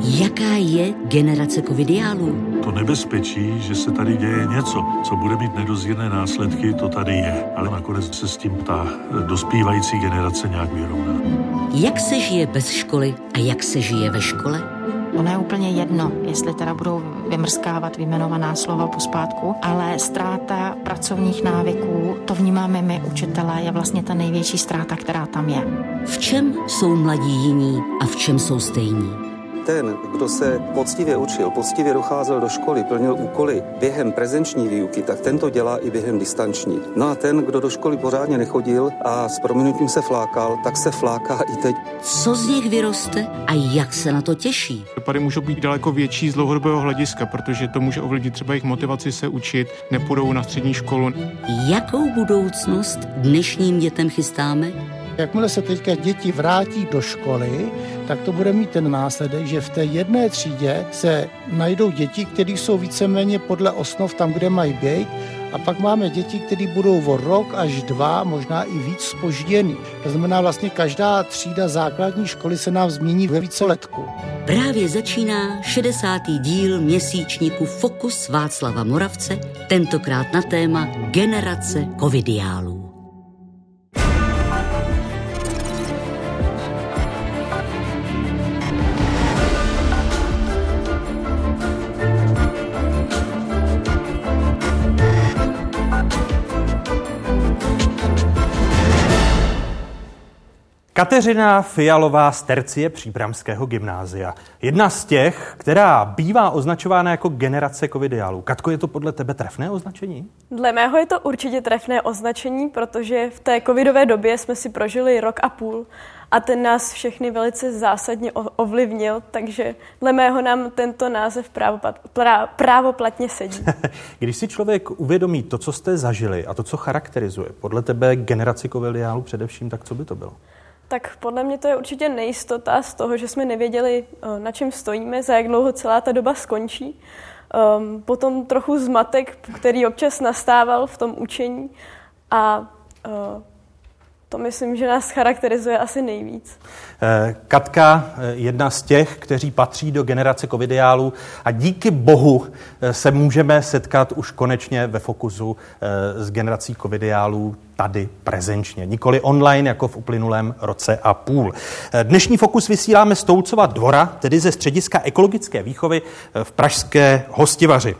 Jaká je generace covidiálů? To nebezpečí, že se tady děje něco, co bude mít nedozírné následky, to tady je. Ale nakonec se s tím ta dospívající generace nějak vyrovná. Jak se žije bez školy a jak se žije ve škole? Ono je úplně jedno, jestli teda budou vymrskávat vyjmenovaná slova pospátku, ale ztráta pracovních návyků, to vnímáme my, učitelé, je vlastně ta největší ztráta, která tam je. V čem jsou mladí jiní a v čem jsou stejní? Ten, kdo se poctivě učil, poctivě docházel do školy, plnil úkoly během prezenční výuky, tak ten to dělá i během distanční. No a ten, kdo do školy pořádně nechodil a s prominutím se flákal, tak se fláká i teď. Co z nich vyroste a jak se na to těší? Dopady můžou být daleko větší z dlouhodobého hlediska, protože to může ovlivnit třeba jejich motivaci se učit, nepůjdou na střední školu. Jakou budoucnost dnešním dětem chystáme? Jakmile se teďka děti vrátí do školy, tak to bude mít ten následek, že v té jedné třídě se najdou děti, které jsou víceméně podle osnov tam, kde mají být, a pak máme děti, které budou o rok až dva, možná i víc spožděný. To znamená, vlastně každá třída základní školy se nám změní ve více letku. Právě začíná 60. díl měsíčníku Fokus Václava Moravce, tentokrát na téma generace covidiálů. Kateřina Fialová z tercie Příbramského gymnázia. Jedna z těch, která bývá označována jako generace covidiálů. Katko, je to podle tebe trefné označení? Dle mého je to určitě trefné označení, protože v té covidové době jsme si prožili rok a půl a ten nás všechny velice zásadně ovlivnil, takže dle mého nám tento název právoplatně sedí. Když si člověk uvědomí to, co jste zažili a to, co charakterizuje podle tebe generaci covidiálů především, tak co by to bylo? Tak podle mě to je určitě nejistota z toho, že jsme nevěděli, eh, na čem stojíme, za jak dlouho celá ta doba skončí. Um, potom trochu zmatek, který občas nastával v tom učení a uh, to myslím, že nás charakterizuje asi nejvíc. Eh, Katka, eh, jedna z těch, kteří patří do generace covidiálů a díky bohu eh, se můžeme setkat už konečně ve fokusu s generací covidiálů tady prezenčně, nikoli online jako v uplynulém roce a půl. Dnešní fokus vysíláme z Toucova dvora, tedy ze střediska ekologické výchovy v Pražské hostivaři.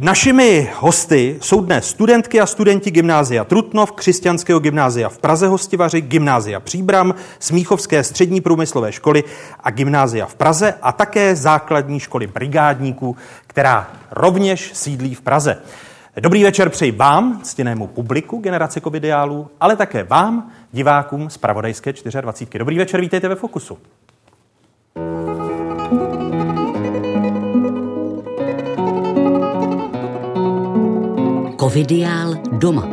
Našimi hosty jsou dnes studentky a studenti gymnázia Trutnov, křesťanského gymnázia v Praze Hostivaři, gymnázia Příbram, Smíchovské střední průmyslové školy a gymnázia v Praze a také základní školy brigádníků, která rovněž sídlí v Praze. Dobrý večer přeji vám, ctěnému publiku generace covidiálů, ale také vám, divákům z Pravodajské 24. Dobrý večer, vítejte ve Fokusu. Covidiál doma.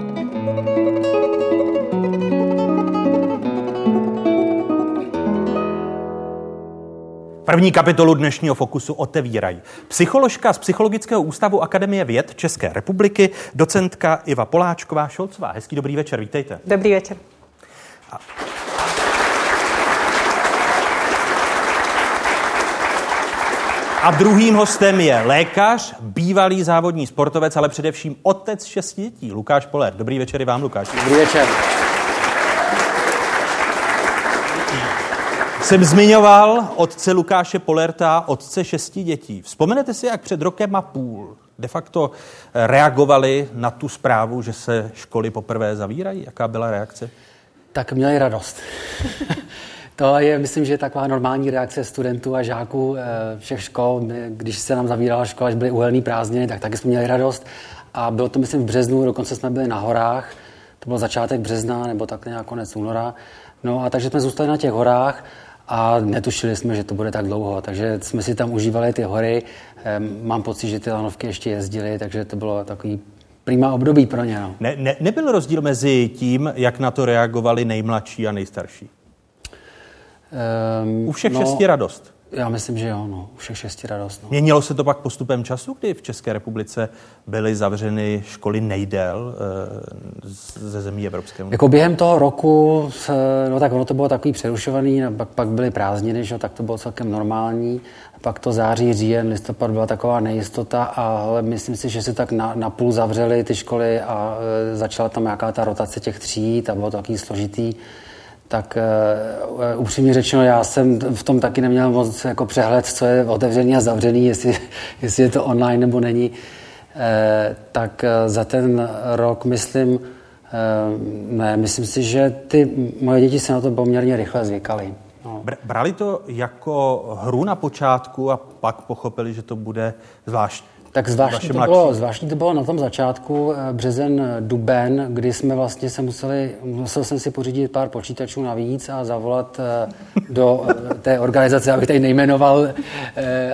První kapitolu dnešního fokusu otevírají psycholožka z Psychologického ústavu Akademie věd České republiky, docentka Iva Poláčková Šolcová. Hezký dobrý večer, vítejte. Dobrý večer. A... A druhým hostem je lékař, bývalý závodní sportovec, ale především otec šesti dětí, Lukáš Poler. Dobrý večer i vám, Lukáš. Dobrý večer. Jsem zmiňoval otce Lukáše Polerta, otce šesti dětí. Vzpomenete si, jak před rokem a půl de facto reagovali na tu zprávu, že se školy poprvé zavírají? Jaká byla reakce? Tak měli radost. To je, myslím, že taková normální reakce studentů a žáků eh, všech škol. Když se nám zavírala škola, až byly uhelný prázdniny, tak taky jsme měli radost. A bylo to, myslím, v březnu, dokonce jsme byli na horách. To byl začátek března, nebo tak nějak konec února. No a takže jsme zůstali na těch horách a netušili jsme, že to bude tak dlouho. Takže jsme si tam užívali ty hory. Mám pocit, že ty lanovky ještě jezdily, takže to bylo takový prima období pro ně. No. Ne, ne, nebyl rozdíl mezi tím, jak na to reagovali nejmladší a nejstarší? Um, U všech no, šesti radost. Já myslím, že jo, no, u všech šesti radost. No. Měnilo se to pak postupem času, kdy v České republice byly zavřeny školy nejdél e, ze zemí Evropské unie? Jako během toho roku, no tak ono to bylo takový přerušovaný, pak, pak byly prázdniny, že, tak to bylo celkem normální. Pak to září, říjen, listopad byla taková nejistota, ale myslím si, že se tak na, na půl zavřely ty školy a e, začala tam nějaká ta rotace těch tříd a bylo to takový složitý tak uh, upřímně řečeno, já jsem v tom taky neměl moc jako přehled, co je otevřený a zavřený, jestli, jestli je to online nebo není. Uh, tak uh, za ten rok myslím, uh, ne, myslím si, že ty moje děti se na to poměrně rychle zvykaly. No. Brali to jako hru na počátku a pak pochopili, že to bude zvlášť tak zvláštní to, bylo, zvláštní to bylo na tom začátku, eh, březen, eh, duben, kdy jsme vlastně se museli, musel jsem si pořídit pár počítačů navíc a zavolat eh, do té organizace, abych tady nejmenoval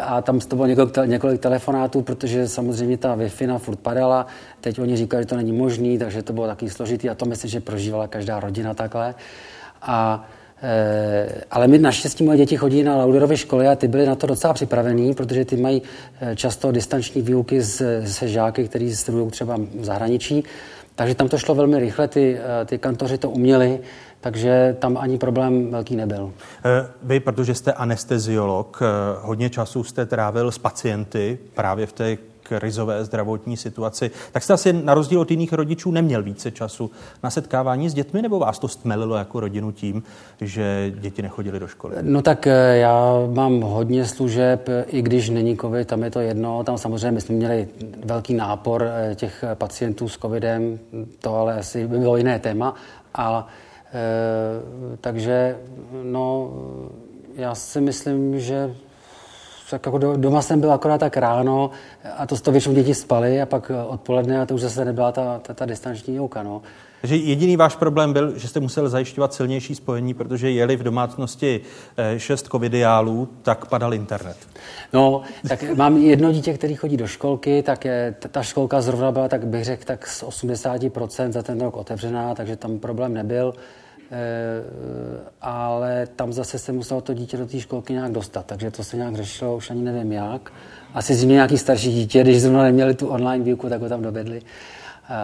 a tam to bylo několik, několik telefonátů, protože samozřejmě ta Wi-Fi na furt padala, teď oni říkali, že to není možný, takže to bylo taky složitý a to myslím, že prožívala každá rodina takhle. A ale my naštěstí moje děti chodí na Lauderovy školy a ty byly na to docela připravený, protože ty mají eh, často distanční výuky se žáky, kteří studují třeba v zahraničí. Takže tam to šlo velmi rychle, ty, eh, ty kantoři to uměli, takže tam ani problém velký nebyl. Vy, protože jste anesteziolog, hodně času jste trávil s pacienty právě v té krizové zdravotní situaci, tak jste asi na rozdíl od jiných rodičů neměl více času na setkávání s dětmi, nebo vás to stmelilo jako rodinu tím, že děti nechodily do školy? No tak eh, já mám hodně služeb, i když není covid, tam je to jedno. Tam samozřejmě my jsme měli velký nápor eh, těch pacientů s covidem, to ale asi by bylo jiné téma. A e, takže no, já si myslím, že tak jako doma jsem byl akorát tak ráno a to, to většinou děti spaly a pak odpoledne a to už zase nebyla ta, ta, ta distanční jouka. No. Takže jediný váš problém byl, že jste musel zajišťovat silnější spojení, protože jeli v domácnosti eh, šest covidiálů, tak padal internet. No, tak mám jedno dítě, který chodí do školky, tak je, ta školka zrovna byla, tak bych řekl, tak z 80% za ten rok otevřená, takže tam problém nebyl. Eh, ale tam zase se muselo to dítě do té školky nějak dostat, takže to se nějak řešilo, už ani nevím jak. Asi zřejmě nějaký starší dítě, když zrovna neměli tu online výuku, tak ho tam dovedli.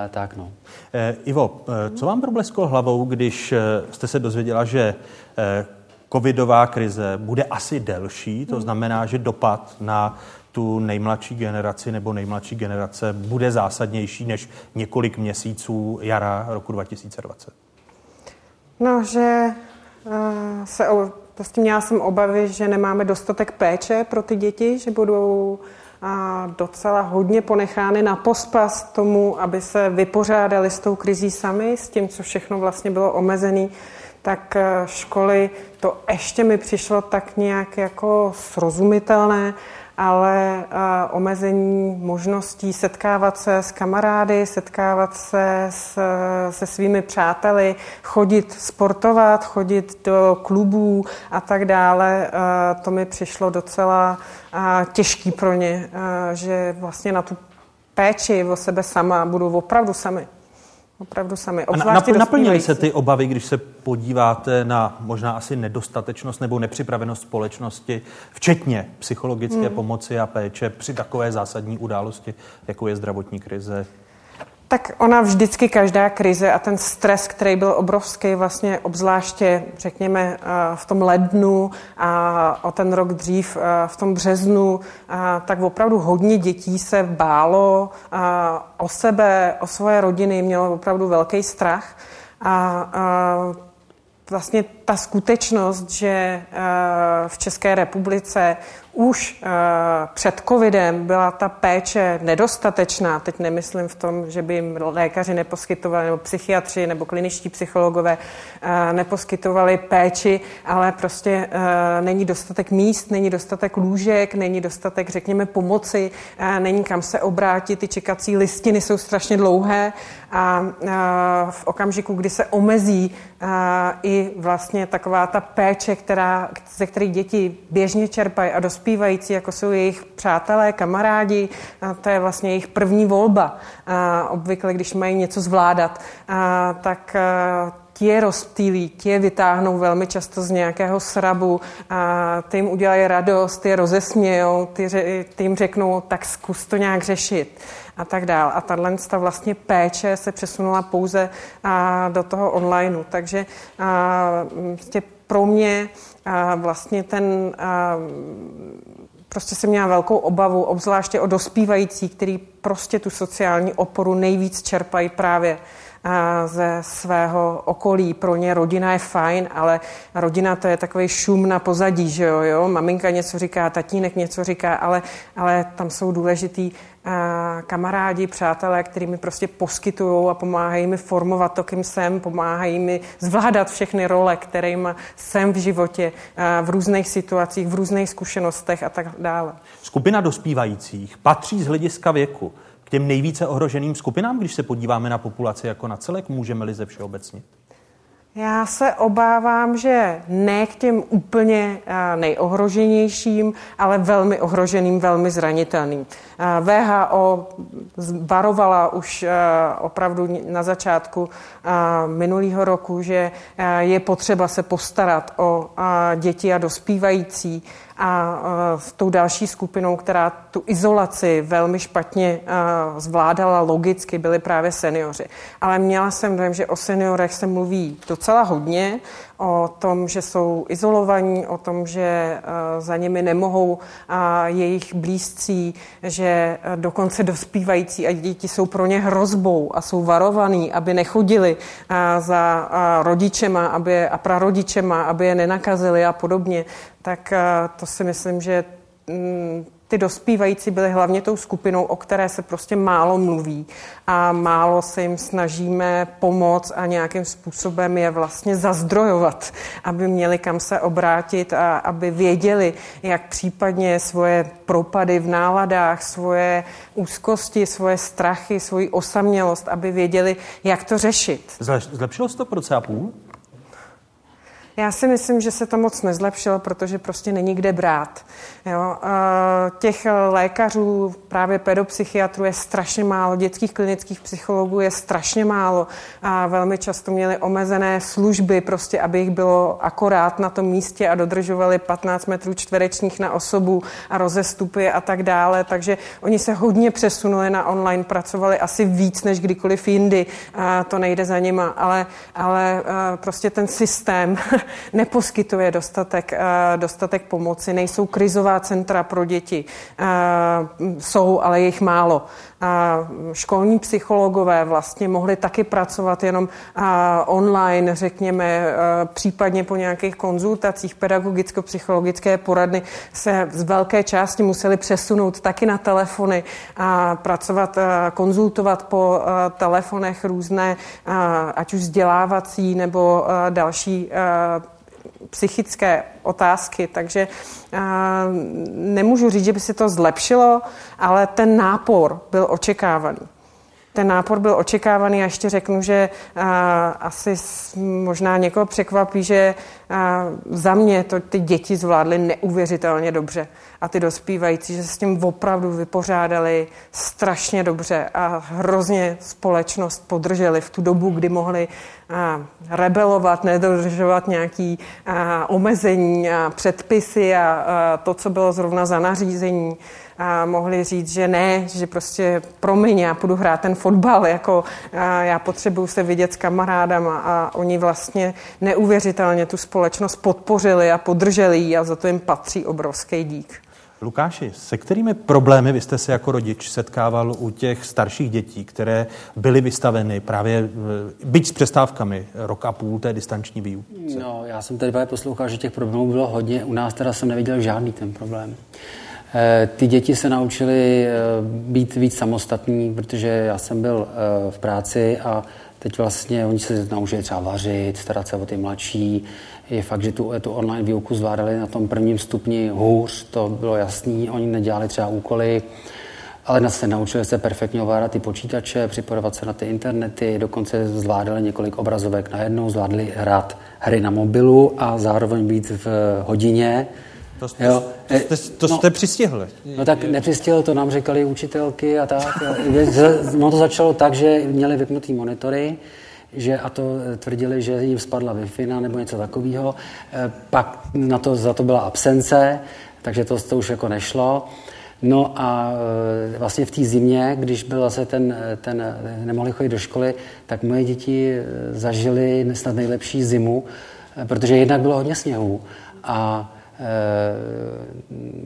E, tak no. E, Ivo, co vám problesklo hlavou, když jste se dozvěděla, že covidová krize bude asi delší, to hmm. znamená, že dopad na tu nejmladší generaci nebo nejmladší generace bude zásadnější než několik měsíců jara roku 2020? No, že uh, se prostě měla jsem obavy, že nemáme dostatek péče pro ty děti, že budou a docela hodně ponechány na pospas tomu, aby se vypořádali s tou krizí sami, s tím, co všechno vlastně bylo omezené, tak eh, školy, to ještě mi přišlo tak nějak jako srozumitelné, ale uh, omezení možností setkávat se s kamarády, setkávat se s, se svými přáteli, chodit sportovat, chodit do klubů a tak dále, uh, to mi přišlo docela těžký pro ně, že vlastně na tu péči o sebe sama budou opravdu sami. Opravdu sami. A naplnily se ty obavy, když se podíváte na možná asi nedostatečnost nebo nepřipravenost společnosti, včetně psychologické hmm. pomoci a péče při takové zásadní události, jako je zdravotní krize, tak ona vždycky každá krize a ten stres, který byl obrovský, vlastně obzvláště, řekněme, eh, v tom lednu a o ten rok dřív eh, v tom březnu, eh, tak opravdu hodně dětí se bálo o sebe, o svoje rodiny, mělo opravdu velký strach. A vlastně ta skutečnost, že v České republice už uh, před covidem byla ta péče nedostatečná, teď nemyslím v tom, že by jim lékaři neposkytovali, nebo psychiatři, nebo kliničtí psychologové uh, neposkytovali péči, ale prostě uh, není dostatek míst, není dostatek lůžek, není dostatek, řekněme, pomoci, není kam se obrátit, ty čekací listiny jsou strašně dlouhé a v okamžiku, kdy se omezí i vlastně taková ta péče, která, ze které děti běžně čerpají a dospívají, dospívající, jako jsou jejich přátelé, kamarádi, to je vlastně jejich první volba. Obvykle, když mají něco zvládat, tak ti je rozptýlí, ti je vytáhnou velmi často z nějakého srabu, a ty jim udělají radost, ty je rozesmějou, ty, ty jim řeknou, tak zkus to nějak řešit a tak dál. A tahle vlastně péče se přesunula pouze a, do toho onlineu. Takže a, vlastně pro mě a, vlastně ten a, prostě jsem měla velkou obavu, obzvláště o dospívající, který prostě tu sociální oporu nejvíc čerpají právě ze svého okolí. Pro ně rodina je fajn, ale rodina to je takový šum na pozadí, že jo, jo? Maminka něco říká, tatínek něco říká, ale, ale tam jsou důležitý kamarádi, přátelé, který mi prostě poskytují a pomáhají mi formovat to, kým jsem, pomáhají mi zvládat všechny role, kterým jsem v životě, v různých situacích, v různých zkušenostech a tak dále. Skupina dospívajících patří z hlediska věku k těm nejvíce ohroženým skupinám, když se podíváme na populaci jako na celek, můžeme-li ze všeobecnit? Já se obávám, že ne k těm úplně nejohroženějším, ale velmi ohroženým, velmi zranitelným. VHO varovala už opravdu na začátku minulého roku, že je potřeba se postarat o děti a dospívající a s tou další skupinou, která tu izolaci velmi špatně zvládala logicky, byli právě seniori. Ale měla jsem dojem, že o seniorech se mluví docela hodně, o tom, že jsou izolovaní, o tom, že za nimi nemohou jejich blízcí, že dokonce dospívající a děti jsou pro ně hrozbou a jsou varovaní, aby nechodili za rodičema aby, a prarodičema, aby je nenakazili a podobně. Tak eh, to si myslím, že mm, ty dospívající byly hlavně tou skupinou, o které se prostě málo mluví a málo se jim snažíme pomoct a nějakým způsobem je vlastně zazdrojovat, aby měli kam se obrátit a aby věděli, jak případně svoje propady v náladách, svoje úzkosti, svoje strachy, svoji osamělost, aby věděli, jak to řešit. Zlepšilo se to pro půl? Já si myslím, že se to moc nezlepšilo, protože prostě není kde brát. Jo? Těch lékařů, právě pedopsychiatrů je strašně málo, dětských klinických psychologů je strašně málo a velmi často měli omezené služby, prostě aby jich bylo akorát na tom místě a dodržovali 15 metrů čtverečních na osobu a rozestupy a tak dále. Takže oni se hodně přesunuli na online, pracovali asi víc než kdykoliv jindy. A to nejde za nima, ale, ale prostě ten systém neposkytuje dostatek, dostatek pomoci, nejsou krizová centra pro děti. Jsou, ale jich málo. Školní psychologové vlastně mohli taky pracovat jenom online, řekněme, případně po nějakých konzultacích pedagogicko-psychologické poradny se z velké části museli přesunout taky na telefony a pracovat, konzultovat po telefonech různé, ať už vzdělávací nebo další psychické otázky, takže nemůžu říct, že by se to zlepšilo, ale ten nápor byl očekávaný. Ten nápor byl očekávaný a ještě řeknu, že a, asi možná někoho překvapí, že a, za mě to ty děti zvládly neuvěřitelně dobře. A ty dospívající, že se s tím opravdu vypořádali strašně dobře a hrozně společnost podrželi v tu dobu, kdy mohli a, rebelovat, nedodržovat nějaký omezení a předpisy a, a to, co bylo zrovna za nařízení a mohli říct, že ne, že prostě promiň, já půjdu hrát ten fotbal, jako já potřebuju se vidět s kamarádama a oni vlastně neuvěřitelně tu společnost podpořili a podrželi ji a za to jim patří obrovský dík. Lukáši, se kterými problémy vy jste se jako rodič setkával u těch starších dětí, které byly vystaveny právě, byť s přestávkami, rok a půl té distanční výuky? No, já jsem tady poslouchal, že těch problémů bylo hodně. U nás teda jsem neviděl žádný ten problém. Eh, ty děti se naučily eh, být víc samostatní, protože já jsem byl eh, v práci a teď vlastně oni se naučili třeba vařit, starat se o ty mladší. Je fakt, že tu, tu online výuku zvládali na tom prvním stupni hůř, to bylo jasný. Oni nedělali třeba úkoly, ale se naučili se perfektně ovládat ty počítače, připojovat se na ty internety, dokonce zvládali několik obrazovek najednou, zvládli hrát hry na mobilu a zároveň být v hodině to jste, jo. To jste, to jste no, přistihli. No tak nepřistihl, to nám říkali učitelky a tak. No to začalo tak, že měli vypnutý monitory, že a to tvrdili, že jim spadla wi nebo něco takového. Pak na to, za to byla absence, takže to, to už jako nešlo. No a e, vlastně v té zimě, když byl zase ten, ten, nemohli chodit do školy, tak moje děti e, zažili snad nejlepší zimu, e, protože jednak bylo hodně sněhu a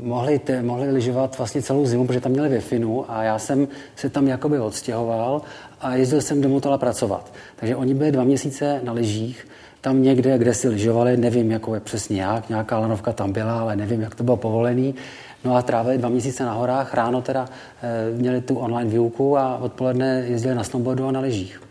mohli, te, mohli lyžovat vlastně celou zimu, protože tam měli wi a já jsem se tam jakoby odstěhoval a jezdil jsem do Motola pracovat. Takže oni byli dva měsíce na lyžích, tam někde, kde si lyžovali, nevím, jako je přesně jak, nějaká lanovka tam byla, ale nevím, jak to bylo povolený. No a trávili dva měsíce na horách, ráno teda e, měli tu online výuku a odpoledne jezdili na snowboardu a na lyžích.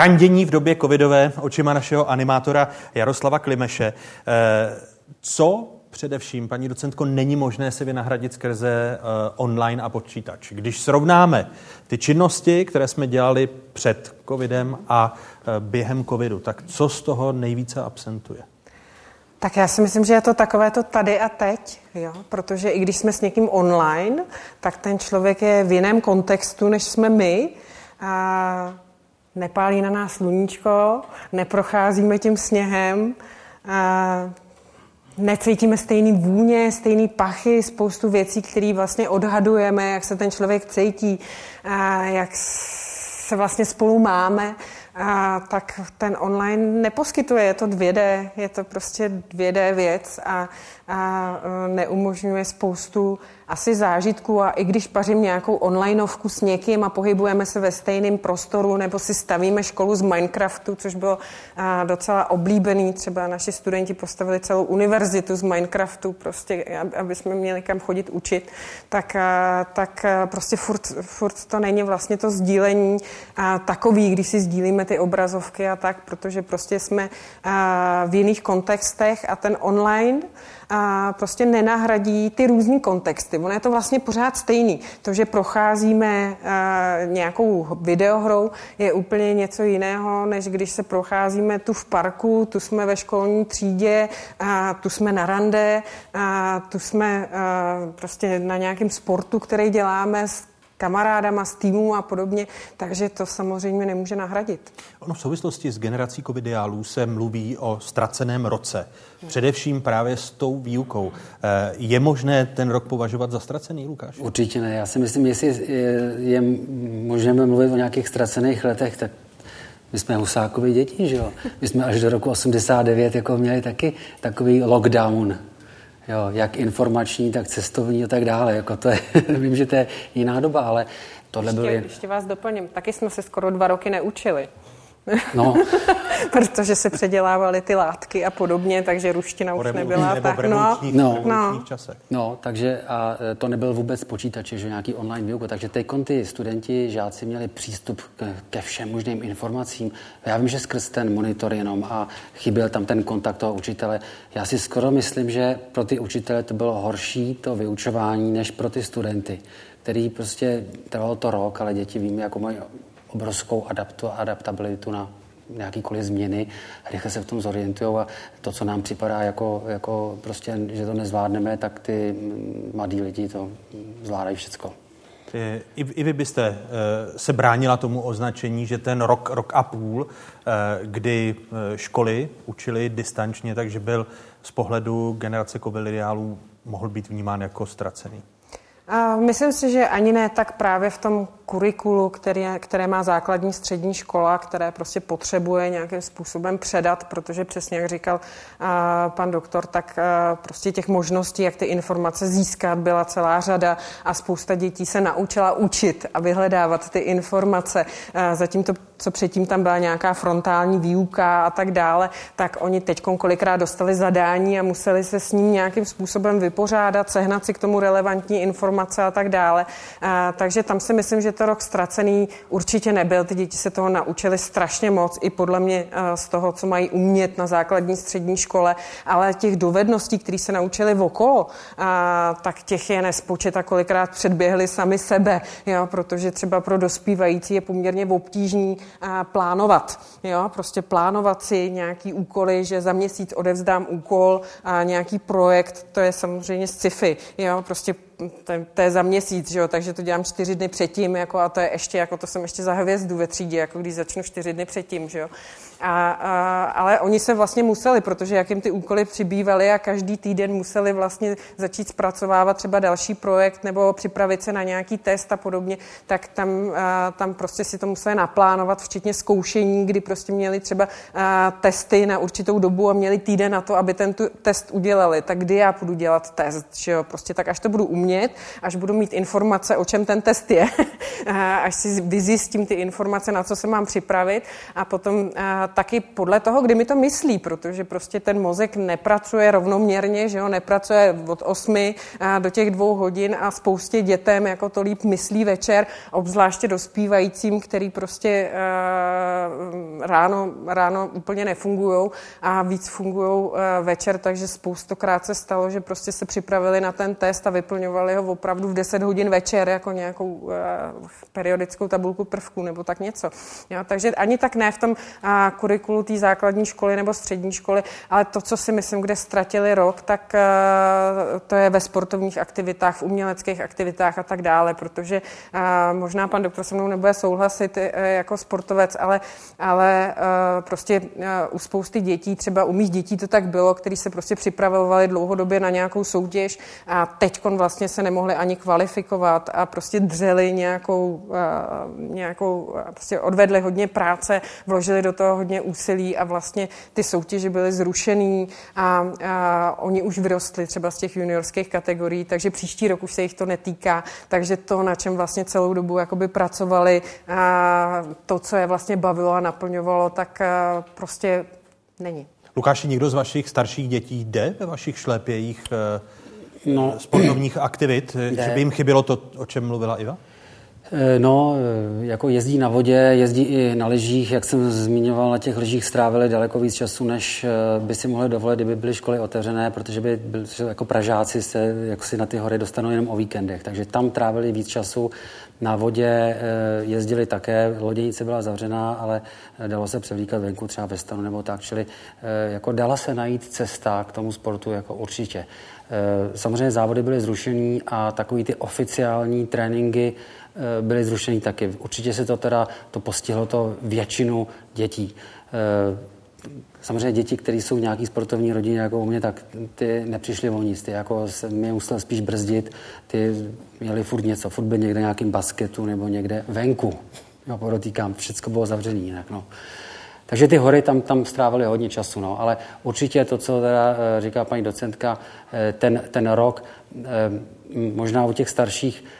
Randění v době covidové očima našeho animátora Jaroslava Klimeše. Eh, co především, paní docentko, není možné si vynahradit skrze uh, online a počítač. Když srovnáme ty činnosti, které jsme dělali před covidem a uh, během covidu, tak co z toho nejvíce absentuje? Tak já si myslím, že je to takové to tady a teď, jo? protože i když jsme s někým online, tak ten člověk je v jiném kontextu, než jsme my. A nepálí na nás sluníčko, neprocházíme tím sněhem, necítíme stejný vůně, stejný pachy, spoustu věcí, které vlastně odhadujeme, jak se ten člověk cítí, jak se vlastně spolu máme, tak ten online neposkytuje. Je to 2D, je to prostě 2D věc a, a neumožňuje spoustu asi zážitků. A i když pařím nějakou onlineovku s někým a pohybujeme se ve stejném prostoru nebo si stavíme školu z Minecraftu, což bylo docela oblíbený, třeba naši studenti postavili celou univerzitu z Minecraftu, prostě, aby jsme měli kam chodit učit, tak, tak prostě furt, furt to není vlastně to sdílení takový, když si sdílíme ty obrazovky a tak, protože prostě jsme v jiných kontextech a ten online a prostě nenahradí ty různé kontexty. Ono je to vlastně pořád stejný. To, že procházíme nějakou videohrou, je úplně něco jiného, než když se procházíme tu v parku, tu jsme ve školní třídě, a tu jsme na rande, a tu jsme prostě na nějakém sportu, který děláme s kamarádama z týmu a podobně, takže to samozřejmě nemůže nahradit. Ono v souvislosti s generací covidiálů se mluví o ztraceném roce, především právě s tou výukou. Eh, je možné ten rok považovat za ztracený, Lukáš? Určitě ne. Já si myslím, jestli je, je můžeme mluvit o nějakých ztracených letech, tak my jsme Husákovi děti, že jo? My jsme až do roku 89 jako měli taky takový lockdown jo, jak informační, tak cestovní a tak dále. Jako to je, vím, že to je jiná doba, ale tohle ještě, byl. Ještě vás doplním, taky jsme se skoro dva roky neučili. No. Protože se předělávaly ty látky a podobně, takže ruština už nebyla. Nebo tak, v no, no, no. No, takže a e, to nebyl vůbec počítače, že nějaký online výuku. Takže teď ty studenti, žáci měli přístup ke, ke všem možným informacím. Já vím, že skrz ten monitor jenom a chyběl tam ten kontakt toho učitele. Já si skoro myslím, že pro ty učitele to bylo horší to vyučování, než pro ty studenty, který prostě trvalo to rok, ale děti víme, jako mají obrovskou adaptu, adaptabilitu na nějakýkoliv změny, rychle se v tom zorientují a to, co nám připadá jako, jako prostě, že to nezvládneme, tak ty mladí lidi to zvládají všecko. I, I vy byste uh, se bránila tomu označení, že ten rok, rok a půl, uh, kdy uh, školy učili distančně, takže byl z pohledu generace covidiálů mohl být vnímán jako ztracený. A myslím si, že ani ne tak právě v tom kurikulu, které, které má základní střední škola, které prostě potřebuje nějakým způsobem předat, protože přesně jak říkal pan doktor, tak prostě těch možností, jak ty informace získat, byla celá řada a spousta dětí se naučila učit a vyhledávat ty informace. Uh, zatím to, co předtím tam byla nějaká frontální výuka a tak dále, tak oni teď kolikrát dostali zadání a museli se s ním nějakým způsobem vypořádat, sehnat si k tomu relevantní informace a tak dále. Uh, takže tam si myslím, že to rok ztracený určitě nebyl. Ty děti se toho naučili strašně moc, i podle mě eh, z toho, co mají umět na základní střední škole, ale těch dovedností, které se naučili okolo, tak těch je nespočet a kolikrát předběhli sami sebe, jo, protože třeba pro dospívající je poměrně obtížný plánovat. Jo, prostě plánovat si nějaký úkoly, že za měsíc odevzdám úkol a nějaký projekt, to je samozřejmě sci-fi. Jo, prostě to, to je za měsíc, že jo, takže to dělám čtyři dny předtím, jako, a to je ještě, jako to jsem ještě za hvězdu ve třídě, jako když začnu čtyři dny předtím, že jo. A, a, ale oni se vlastně museli, protože jak jim ty úkoly přibývaly a každý týden museli vlastně začít zpracovávat třeba další projekt nebo připravit se na nějaký test a podobně, tak tam, a, tam prostě si to museli naplánovat, včetně zkoušení, kdy prostě měli třeba a, testy na určitou dobu a měli týden na to, aby ten tu test udělali. Tak kdy já budu dělat test, že jo? Prostě tak až to budu umět, až budu mít informace, o čem ten test je, až si vyzjistím ty informace, na co se mám připravit a potom a, taky podle toho, kdy mi to myslí, protože prostě ten mozek nepracuje rovnoměrně, že jo, nepracuje od 8 do těch dvou hodin a spoustě dětem jako to líp myslí večer, obzvláště dospívajícím, který prostě uh, ráno, ráno úplně nefungují a víc fungují uh, večer, takže spoustokrát se stalo, že prostě se připravili na ten test a vyplňovali ho opravdu v 10 hodin večer jako nějakou periodickou tabulku prvků nebo tak něco. Jo, takže ani tak ne v tom kurikulu té základní školy nebo střední školy, ale to, co si myslím, kde ztratili rok, tak eh, to je ve sportovních aktivitách, v uměleckých aktivitách a tak dále, protože eh, možná pan doktor se mnou nebude souhlasit eh, jako sportovec, ale, ale prostě u spousty dětí, třeba u mých dětí to tak bylo, který se prostě připravovali dlouhodobě na nějakou soutěž a teď vlastně se nemohli ani kvalifikovat a prostě dřeli nějakou, nějakou prostě odvedli hodně práce, vložili do toho hodně úsilí a vlastně ty soutěže byly zrušený a, a oni už vyrostli třeba z těch juniorských kategorií, takže příští rok už se jich to netýká, takže to, na čem vlastně celou dobu jakoby pracovali, a to, co je vlastně bavilo a naplňovalo, tak prostě není. Lukáši, někdo z vašich starších dětí jde ve vašich šlépějích eh, no, sportovních aktivit, jde. že by jim chybělo to, o čem mluvila Iva? Eh, no, eh, jako jezdí na vodě, jezdí i na lyžích, jak jsem zmiňoval, na těch lyžích strávili daleko víc času, než eh, by si mohli dovolit, kdyby byly školy otevřené, protože by byli jako Pražáci se jak si na ty hory dostanou jenom o víkendech, takže tam trávili víc času. Na vodě jezdili také, loděnice byla zavřená, ale dalo se převlíkat venku třeba ve stanu nebo tak, čili jako dala se najít cesta k tomu sportu jako určitě. Samozřejmě závody byly zrušený a takový ty oficiální tréninky byly zrušeny taky. Určitě se to teda, to postihlo to většinu dětí. Eh, samozřejmě děti, které jsou v nějaký sportovní rodině jako u mě, tak ty nepřišly o nic. Ty jako mě musel spíš brzdit. Ty měli furt něco, furt byl někde nějakým basketu nebo někde venku. Jo, podotýkám, všechno bylo zavřené jinak. No. Takže ty hory tam, tam strávily hodně času, no. ale určitě to, co teda eh, říká paní docentka, ten, ten rok, možná u těch starších, Eh,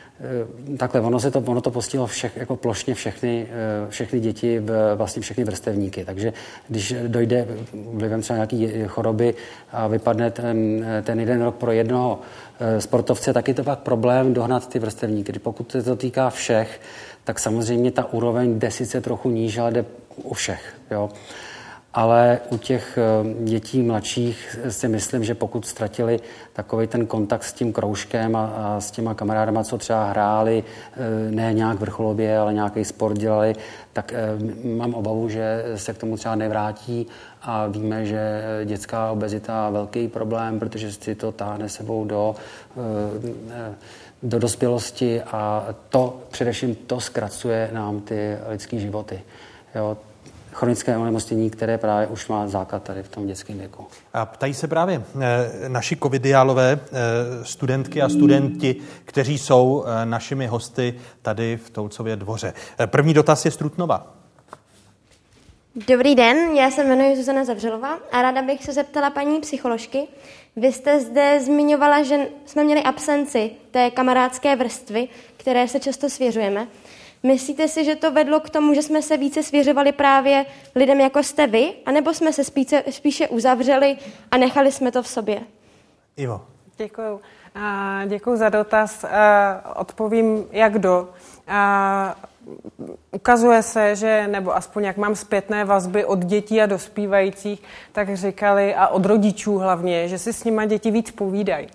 takhle, ono, se to, ono to postihlo všech, jako plošně všechny, eh, všechny děti, vlastně všechny vrstevníky. Takže když dojde vlivem třeba nějaký choroby a vypadne ten, ten jeden rok pro jednoho eh, sportovce, tak je to pak problém dohnat ty vrstevníky. Pokud se to týká všech, tak samozřejmě ta úroveň jde sice trochu níž, ale jde u všech. Jo. Ale u těch eh, dětí mladších si myslím, že pokud ztratili takový ten kontakt s tím kroužkem a, a s těma kamarádama, co třeba hráli, eh, ne nějak vrcholově, ale nějaký sport dělali, tak eh, mám obavu, že se k tomu třeba nevrátí a víme, že dětská obezita je velký problém, protože si to táhne sebou do, do dospělosti a to především to zkracuje nám ty lidské životy. Jo, chronické onemocnění, které právě už má základ tady v tom dětském věku. A ptají se právě eh, naši covidiálové eh, studentky a studenti, kteří jsou eh, našimi hosty tady v Toucově dvoře. První dotaz je Strutnova. Dobrý den, já se jmenuji Zuzana Zavřelová a ráda bych se zeptala paní psycholožky. Vy jste zde zmiňovala, že jsme měli absenci té kamarádské vrstvy, které se často svěřujeme. Myslíte si, že to vedlo k tomu, že jsme se více svěřovali právě lidem, jako jste vy, anebo jsme se spíše, spíše uzavřeli a nechali jsme to v sobě? Ivo. Děkuju. Děkuji za dotaz. Odpovím, jak do. Ukazuje se, že, nebo aspoň jak mám zpětné vazby od dětí a dospívajících, tak říkali, a od rodičů hlavně, že si s nima děti víc povídají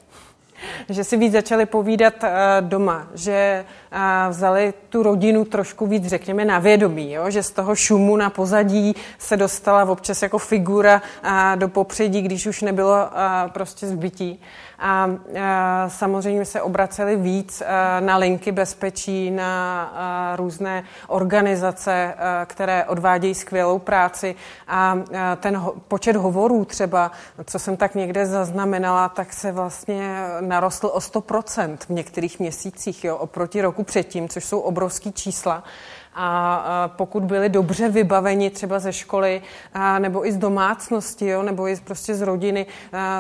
že si víc začali povídat doma, že uh, vzali tu rodinu trošku víc, řekněme, na vědomí, jo? že z toho šumu na pozadí se dostala občas jako figura uh, do popředí, když už nebylo uh, prostě zbytí. A samozřejmě se obraceli víc na linky bezpečí, na různé organizace, které odvádějí skvělou práci. A ten počet hovorů třeba, co jsem tak někde zaznamenala, tak se vlastně narostl o 100% v některých měsících jo, oproti roku předtím, což jsou obrovský čísla a pokud byli dobře vybaveni třeba ze školy nebo i z domácnosti, jo, nebo i prostě z rodiny,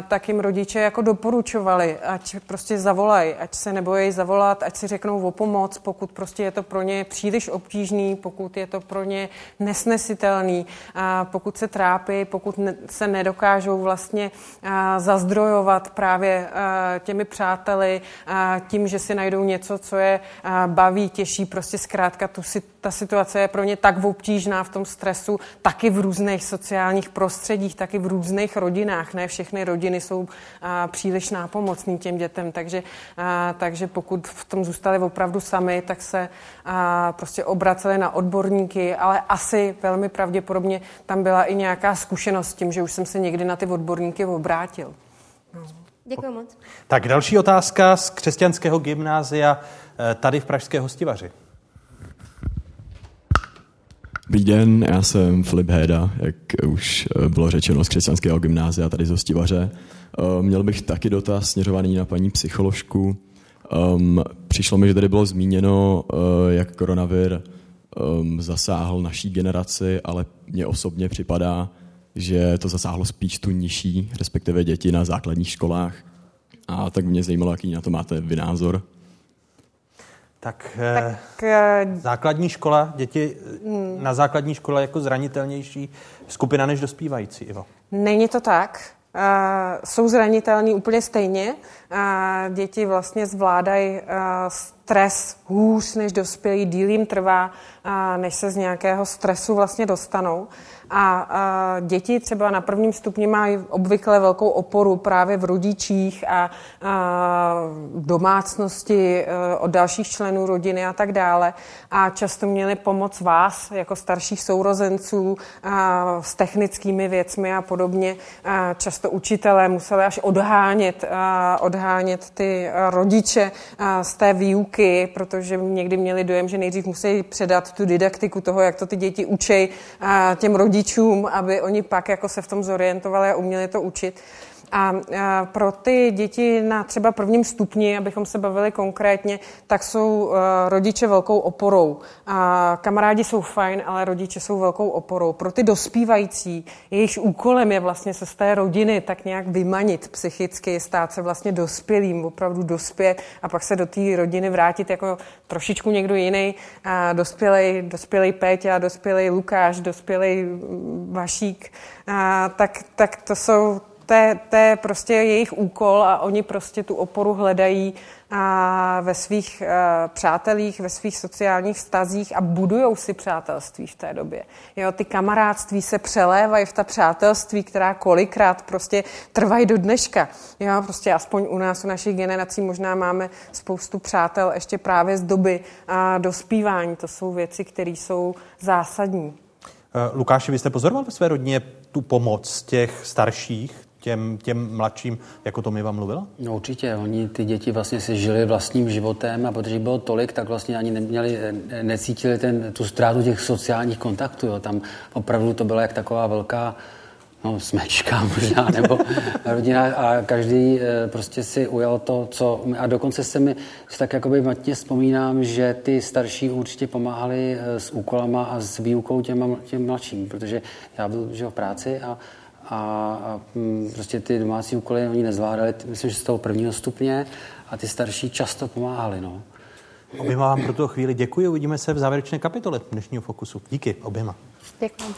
tak jim rodiče jako doporučovali, ať prostě zavolají, ať se nebojí zavolat, ať si řeknou o pomoc, pokud prostě je to pro ně příliš obtížný, pokud je to pro ně nesnesitelný, pokud se trápí, pokud se nedokážou vlastně zazdrojovat právě těmi přáteli, tím, že si najdou něco, co je baví, těší, prostě zkrátka tu si ta situace je pro ně tak obtížná v tom stresu, taky v různých sociálních prostředích, taky v různých rodinách. Ne všechny rodiny jsou a, příliš nápomocní těm dětem, takže, a, takže pokud v tom zůstali opravdu sami, tak se a, prostě obraceli na odborníky, ale asi velmi pravděpodobně tam byla i nějaká zkušenost s tím, že už jsem se někdy na ty odborníky obrátil. Děkuji moc. Tak další otázka z křesťanského gymnázia eh, tady v Pražské hostivaři. Dobrý den, já jsem Filip Héda, jak už eh, bylo řečeno z křesťanského gymnázia tady z Hostivaře. Eh, měl bych taky dotaz směřovaný na paní psycholožku. Um, přišlo mi, že tady bylo zmíněno, uh, jak koronavir um, zasáhl naší generaci, ale mně osobně připadá, že to zasáhlo spíš tu nižší, respektive děti na základních školách. A tak mě zajímalo, jaký na to máte vy názor. Tak, tak eh, základní škola, děti hmm. na základní škole jako zranitelnější skupina než dospívající, Ivo. Není to tak. Uh, jsou zranitelní úplně stejně. Uh, děti vlastně zvládají uh, stres hůř než dospělí, díl jim trvá, než se z nějakého stresu vlastně dostanou. A, a děti třeba na prvním stupni mají obvykle velkou oporu právě v rodičích a, a domácnosti a, e, od dalších členů rodiny a tak dále. A často měli pomoc vás jako starších sourozenců a, s technickými věcmi a podobně. A často učitelé museli až odhánět, a, odhánět ty rodiče a, z té výuky, protože někdy měli dojem, že nejdřív musí předat tu didaktiku toho, jak to ty děti učí těm rodičům rodičům, aby oni pak jako se v tom zorientovali a uměli to učit. A, pro ty děti na třeba prvním stupni, abychom se bavili konkrétně, tak jsou e, rodiče velkou oporou. A kamarádi jsou fajn, ale rodiče jsou velkou oporou. Pro ty dospívající, jejichž úkolem je vlastně se z té rodiny tak nějak vymanit psychicky, stát se vlastně dospělým, opravdu dospět a pak se do té rodiny vrátit jako trošičku někdo jiný, dospělej, dospělej Péťa, dospělej Lukáš, dospělej Vašík, a tak, tak to jsou To je, to je prostě jejich úkol a oni prostě tu oporu hledají a ve svých uh, přátelích, ve svých sociálních vztazích a budujou si přátelství v té době. Jo, ty kamarádství se přelévají v ta přátelství, která kolikrát prostě trvají do dneška. Jo, prostě aspoň u nás, u našich generací možná máme spoustu přátel ještě právě z doby a dospívání. To jsou věci, které jsou zásadní. Uh, Lukáši, vy jste pozoroval ve své rodině tu pomoc těch starších, těm, těm mladším, jako to mi vám mluvila? No určitě, oni ty děti vlastně si žili vlastním životem a protože bylo tolik, tak vlastně ani neměli, necítili ten, tu ztrátu těch sociálních kontaktů. Jo. Tam opravdu to byla jak taková velká no, smečka možná, nebo rodina a každý eh, prostě si ujal to, co... A dokonce se mi tak jakoby matně vzpomínám, že ty starší určitě pomáhali eh, s úkolama a s výukou těm, těm mladším, protože já byl že v práci a a, a mm, prostě ty domácí úkoly oni nezvládali, myslím, že z toho prvního stupně a ty starší často pomáhali. No. Oběma vám pro tuto chvíli děkuji, uvidíme se v závěrečné kapitole dnešního Fokusu. Díky oběma. Děkuji.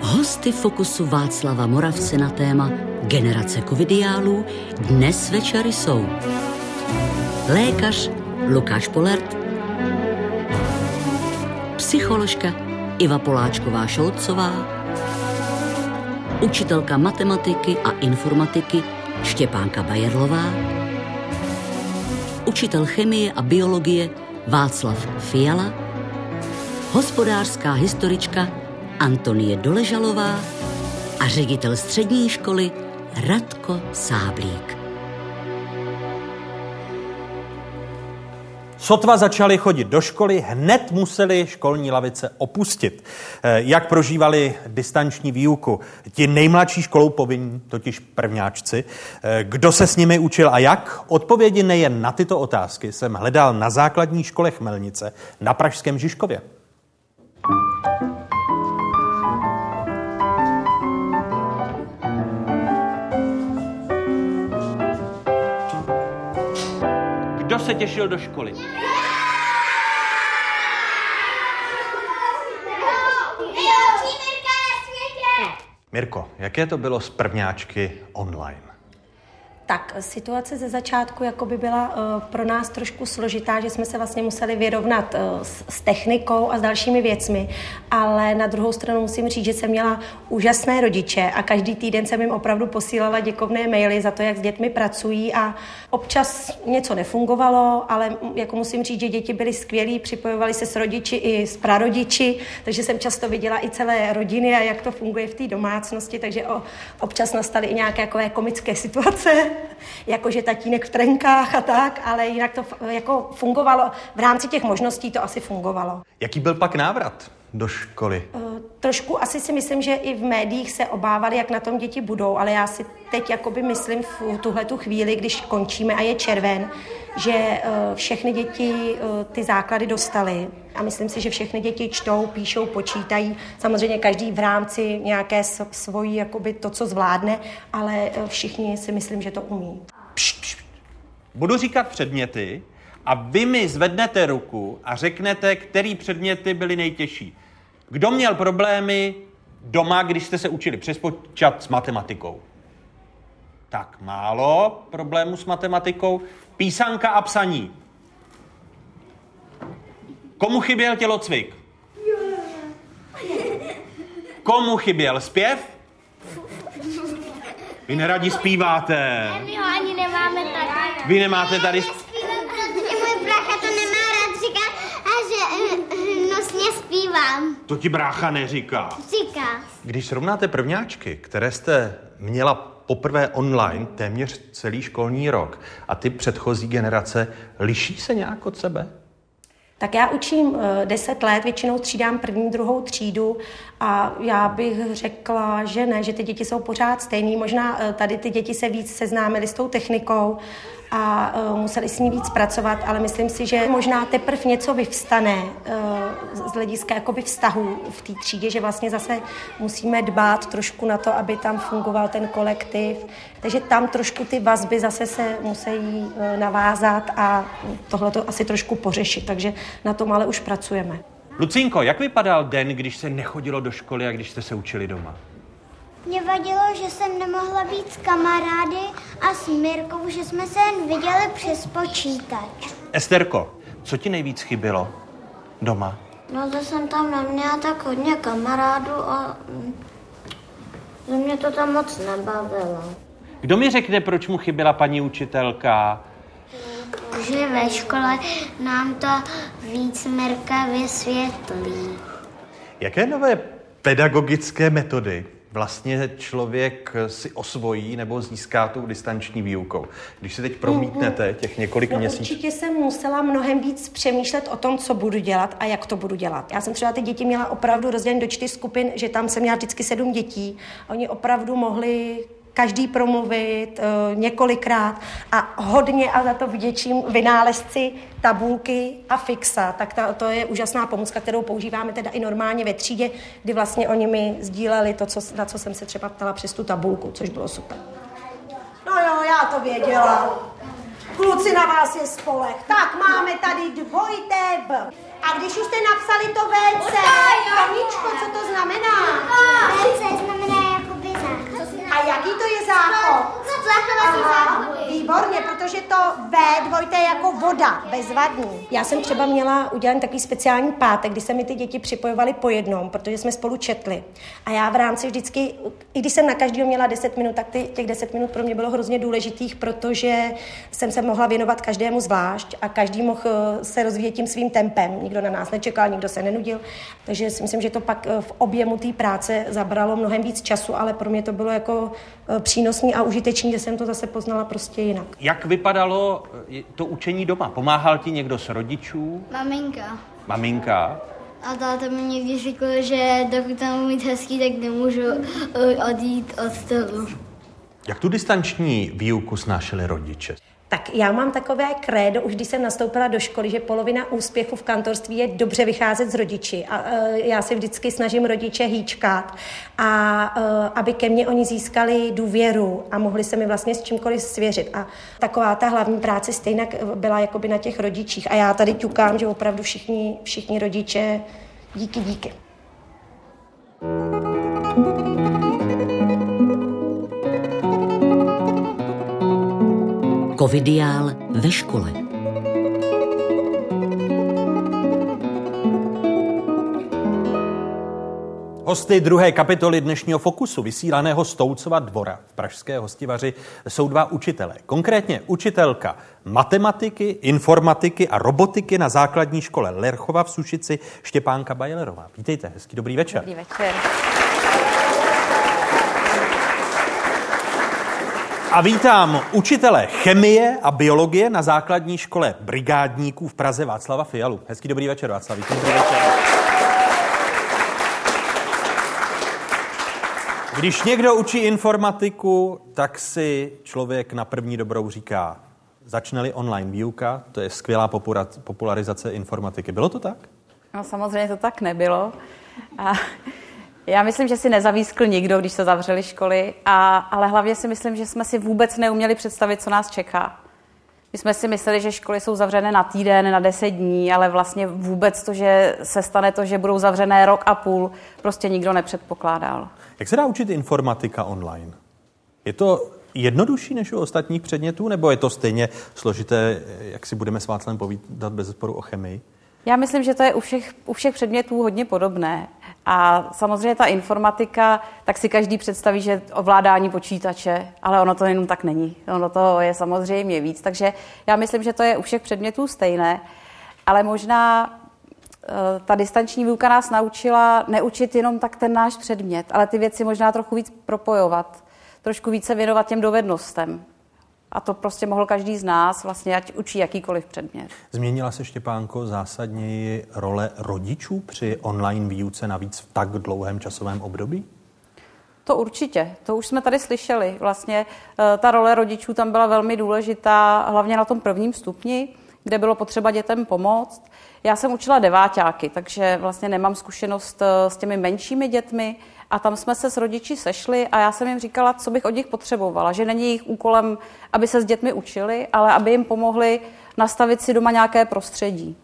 Hosty Fokusu Václava Moravce na téma Generace covidiálů dnes večery jsou lékař Lukáš Polert, psycholožka Iva Poláčková Šolcová, učitelka matematiky a informatiky Štěpánka Bajerlová, učitel chemie a biologie Václav Fiala, hospodářská historička Antonie Doležalová a ředitel střední školy Radko Sáblík. Sotva začali chodit do školy, hned museli školní lavice opustit. Eh, jak prožívali distanční výuku? Ti nejmladší školou povinní, totiž prvňáčci. Eh, kdo se s nimi učil a jak? Odpovědi nejen na tyto otázky jsem hledal na základní škole Chmelnice na Pražském Žižkově. Kdo se těšil do školy? Mirko, jaké to bylo s prvňáčky online? Tak situace ze začátku jako by byla uh, pro nás trošku složitá, že jsme se vlastně museli vyrovnat uh, s, s technikou a s dalšími věcmi, ale na druhou stranu musím říct, že jsem měla úžasné rodiče a každý týden jsem jim opravdu posílala děkovné maily za to, jak s dětmi pracují a občas něco nefungovalo, ale jako musím říct, že děti byly skvělí, připojovali se s rodiči i s prarodiči, takže jsem často viděla i celé rodiny a jak to funguje v té domácnosti, takže o, občas nastaly i nějaké takové komické situace, jakože tatínek v trenkách a tak, ale jinak to jako fungovalo, v rámci těch možností to asi fungovalo. Jaký byl pak návrat do školy? Uh, trošku asi si myslím, že i v médiích se obávali, jak na tom děti budou, ale já si teď jakoby myslím v tuhle tu chvíli, když končíme a je červen, že uh, všechny děti uh, ty základy dostaly a myslím si, že všechny děti čtou, píšou, počítají. Samozřejmě každý v rámci nějaké svojí, jakoby to, co zvládne, ale všichni si myslím, že to umí. Pšt, pšt. Budu říkat předměty a vy mi zvednete ruku a řeknete, který předměty byly nejtěžší. Kdo měl problémy doma, když jste se učili přespočat s matematikou? Tak málo problémů s matematikou. Písanka a psaní. Komu chyběl tělocvik? Komu chyběl zpěv? Vy neradi zpíváte. My ho ani nemáme tady. Vy nemáte tady... Můj brácha to nemá rád říkat a že eh, nosně zpívám. To ti brácha neříká. Říká. Když srovnáte prvňáčky, které jste měla poprvé online téměř celý školní rok a ty předchozí generace, liší se nějak od sebe? Tak já učím 10 let, většinou střídám první, druhou třídu a já bych řekla, že ne, že ty děti jsou pořád stejný. Možná eh, tady ty děti se víc seznámily s tou technikou a uh, museli s ní víc pracovat, ale myslím si, že možná teprve něco vyvstane uh, z hlediska jakoby vztahu v té třídě, že vlastně zase musíme dbát trošku na to, aby tam fungoval ten kolektiv. Takže tam trošku ty vazby zase se musí uh, navázat a tohle to asi trošku pořešit. Takže na tom ale už pracujeme. Lucinko, jak vypadal den, když se nechodilo do školy a když jste se učili doma? Mě vadilo, že jsem nemohla být s kamarády a s Mirkou, že jsme se jen viděli přes počítač. Esterko, co ti nejvíc chybělo doma? No, že jsem tam neměla tak hodně kamarádů a mm, že mě to tam moc nebavilo. Kdo mi řekne, proč mu chyběla paní učitelka? Že ve škole nám to víc Mirka vysvětlí. Jaké nové pedagogické metody vlastně člověk si osvojí nebo získá tou distanční výukou? Když se teď promítnete těch několik no, měsíců. Určitě jsem musela mnohem víc přemýšlet o tom, co budu dělat a jak to budu dělat. Já jsem třeba ty děti měla opravdu rozdělené do čtyř skupin, že tam jsem měla vždycky sedm dětí. Oni opravdu mohli každý promluvit uh, několikrát a hodně a za to vděčím vynálezci tabulky a fixa. Tak ta, to je úžasná pomůcka, kterou používáme teda i normálně ve třídě, kdy vlastně oni mi sdíleli to, co, na co jsem se třeba ptala přes tu tabulku, což bylo super. No jo, já to věděla. Kluci na vás je spolech. Tak máme tady dvojité B. A když už jste napsali to VC, Toničko, co to znamená? VC znamená jakoby záchod. A jaký to je záchod? Výborně, protože to V dvojité je jako voda, bezvadný. Já jsem třeba měla udělat takový speciální pátek, kdy se mi ty děti připojovaly po jednom, protože jsme spolu četli. A já v rámci vždycky, i když jsem na každého měla 10 minut, tak ty, těch 10 minut pro mě bylo hrozně důležitých, protože jsem se mohla věnovat každému zvlášť a každý mohl eh, se rozvíjet tím svým tempem. Nikdo na nás nečekal, nikdo se nenudil. Takže si myslím, že to pak eh, v objemu té práce zabralo mnohem víc času, ale pro mě to bylo jako eh, přínosný a užitečný, že jsem to zase poznala prostě jinak. Jak vypadalo eh, to učení doma? Pomáhal ti někdo z rodičů? Maminka. Maminka? A táta mi někdy řekl, že dokud tam mít hezký, tak nemůžu odjít od stolu. Jak tu distanční výuku snášeli rodiče? Tak já mám takové krédo, už když jsem nastoupila do školy, že polovina úspěchu v kantorství je dobře vycházet z rodiči. A uh, já se vždycky snažím rodiče hýčkat, a uh, aby ke mně oni získali důvěru a mohli se mi vlastně s čímkoliv svěřit. A taková ta hlavní práce stejně byla jakoby na těch rodičích. A já tady ťukám, že opravdu všichni, všichni rodiče díky, díky. Covidiál ve škole. Hosty druhé kapitoly dnešního Fokusu, vysílaného z Toucova dvora v Pražské hostivaři, jsou dva učitelé. Konkrétně učitelka matematiky, informatiky a robotiky na základní škole Lerchova v Sušici Štěpánka Bajlerová. Vítejte, hezký dobrý večer. Dobrý večer. A vítám učitele chemie a biologie na základní škole brigádníků v Praze Václava Fialu. Hezký dobrý večer, Václav. Dobrý večer. Když někdo učí informatiku, tak si člověk na první dobrou říká, začne-li online výuka, to je skvělá popularizace informatiky. Bylo to tak? No samozřejmě to tak nebylo. A já myslím, že si nezavískl nikdo, když se zavřeli školy, a, ale hlavně si myslím, že jsme si vůbec neuměli představit, co nás čeká. My jsme si mysleli, že školy jsou zavřené na týden, na deset dní, ale vlastně vůbec to, že se stane to, že budou zavřené rok a půl, prostě nikdo nepředpokládal. Jak se dá učit informatika online? Je to jednodušší než u ostatních předmětů, nebo je to stejně složité, jak si budeme s Václavem povídat bez sporu o chemii? Já myslím, že to je u všech, u všech předmětů hodně podobné. A samozřejmě ta informatika, tak si každý představí, že ovládání počítače, ale ono to jenom tak není. Ono to je samozřejmě víc. Takže já myslím, že to je u všech předmětů stejné. Ale možná eh, ta distanční výuka nás naučila neučit jenom tak ten náš předmět, ale ty věci možná trochu víc propojovat, trošku více věnovat těm dovednostem. A to prostě mohl každý z nás, vlastně ať učí jakýkoliv předmět. Změnila se, Štěpánko, zásadněji role rodičů při online výuce navíc v tak dlouhém časovém období? To určitě, to už jsme tady slyšeli. Vlastně eh, ta role rodičů tam byla velmi důležitá, hlavně na tom prvním stupni, kde bylo potřeba dětem pomoct. Já jsem učila deváťáky, takže vlastně nemám zkušenost eh, s těmi menšími dětmi, a tam jsme se s rodiči sešli a já jsem jim říkala, co bych od nich potřebovala, že není jejich úkolem, aby se s dětmi učili, ale aby jim pomohli nastavit si doma nějaké prostředí.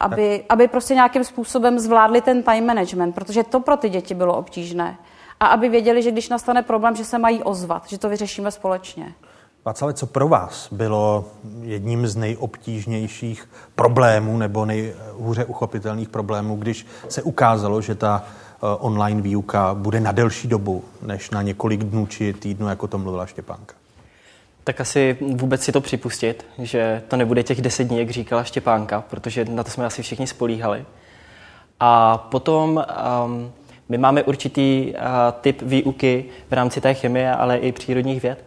aby, aby prostě nějakým způsobem zvládli ten time management, protože to pro ty děti bylo obtížné. A aby věděli, že když nastane problém, že se mají ozvat, že to vyřešíme společně. Václav, co pro vás bylo jedním z nejobtížnějších problémů nebo nejhůře uchopitelných problémů, když se ukázalo, že ta online výuka bude na delší dobu, než na několik dnů či týdnů, jako to mluvila Štěpánka? Tak asi vůbec si to připustit, že to nebude těch deset dní, jak říkala Štěpánka, protože na to jsme asi všichni spolíhali. A potom um, my máme určitý uh, typ výuky v rámci té chemie, ale i přírodních věd,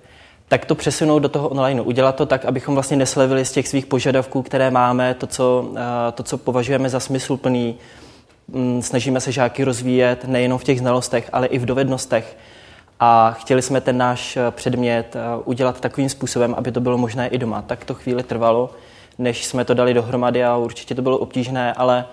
tak to přesunout do toho online, udělat to tak, abychom vlastně neslevili z těch svých požadavků, které máme, to, co, uh, to, co považujeme za smysluplný. Um, snažíme se žáky rozvíjet nejenom v těch znalostech, ale i v dovednostech a chtěli jsme ten náš eh, předmět eh, udělat takovým způsobem, aby to bylo možné i doma. Tak to chvíli trvalo, než jsme to dali dohromady a určitě to bylo obtížné, ale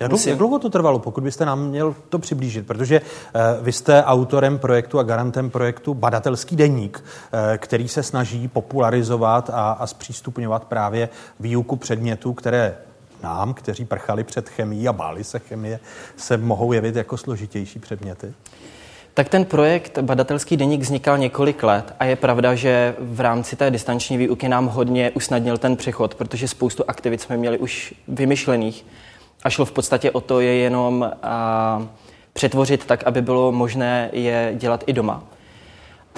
jak dlouho, jak dlouho to trvalo, pokud byste nám měl to přiblížit? Protože uh, vy jste autorem projektu a garantem projektu Badatelský deník, uh, který se snaží popularizovat a, a zpřístupňovat právě výuku předmětů, které nám, kteří prchali před chemií a báli se chemie, se mohou jevit jako složitější předměty. Tak ten projekt Badatelský deník vznikal několik let a je pravda, že v rámci té distanční výuky nám hodně usnadnil ten přechod, protože spoustu aktivit jsme měli už vymyšlených a šlo v podstatě o to je jenom a, přetvořit tak, aby bylo možné je dělat i doma.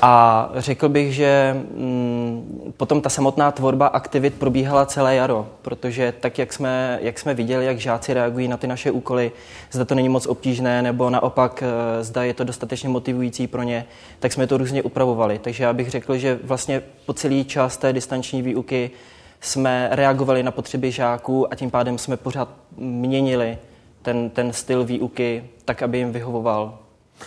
A řekl bych, že mm, potom ta samotná tvorba aktivit probíhala celé jaro, protože tak, jak jsme, jak jsme viděli, jak žáci reagují na ty naše úkoly, zda to není moc obtížné, nebo naopak eh, zda je to dostatečně motivující pro ně, tak jsme to různě upravovali. Takže já bych řekl, že vlastně po celý čas té distanční výuky jsme reagovali na potřeby žáků a tím pádem jsme pořád měnili ten, ten styl výuky tak, aby jim vyhovoval,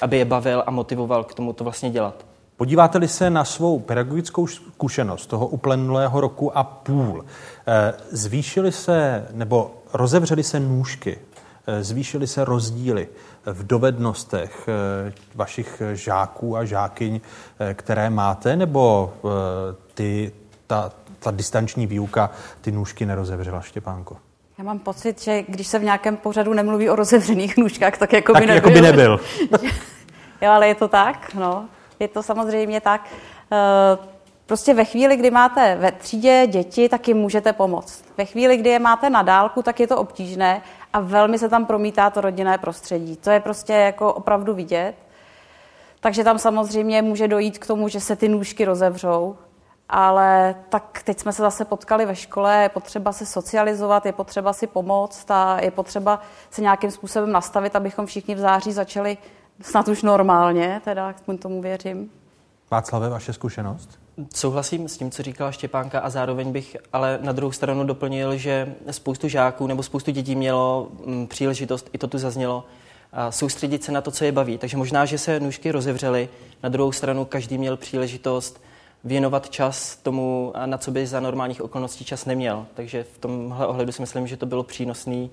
aby je bavil a motivoval k tomu to vlastně dělat. Podíváte-li se na svou pedagogickou zkušenost toho uplynulého roku a půl, eh, zvýšily se nebo rozevřely se nůžky, eh, zvýšily se rozdíly v dovednostech eh, vašich žáků a žákyň, které máte, nebo ty, ta, ta distanční výuka ty nůžky nerozevřela, Štěpánko? Já mám pocit, že když se v nějakém pořadu nemluví o rozevřených nůžkách, tak jako tak by nebyl. Jako by nebyl. jo, ale je to tak, no. Je to samozřejmě tak. Eh, prostě ve chvíli, kdy máte ve třídě děti, tak jim můžete pomoct. Ve chvíli, kdy je máte na dálku, tak je to obtížné a velmi se tam promítá to rodinné prostředí. To je prostě jako opravdu vidět. Takže tam samozřejmě může dojít k tomu, že se ty nůžky rozevřou, ale tak teď jsme se zase potkali ve škole, je potřeba se socializovat, je potřeba si pomoct a je potřeba se nějakým způsobem nastavit, abychom všichni v září začali snad už normálně, teda aspoň tomu věřím. Václave, vaše zkušenost? Souhlasím s tím, co říkala Štěpánka a zároveň bych ale na druhou stranu doplnil, že spoustu žáků nebo spoustu dětí mělo mm, příležitost, i to tu zaznělo, soustředit se na to, co je baví. Takže možná, že se nůžky rozevřely, na druhou stranu každý měl příležitost věnovat čas tomu, na co by za normálních okolností čas neměl. Takže v tomhle ohledu si myslím, že to bylo přínosný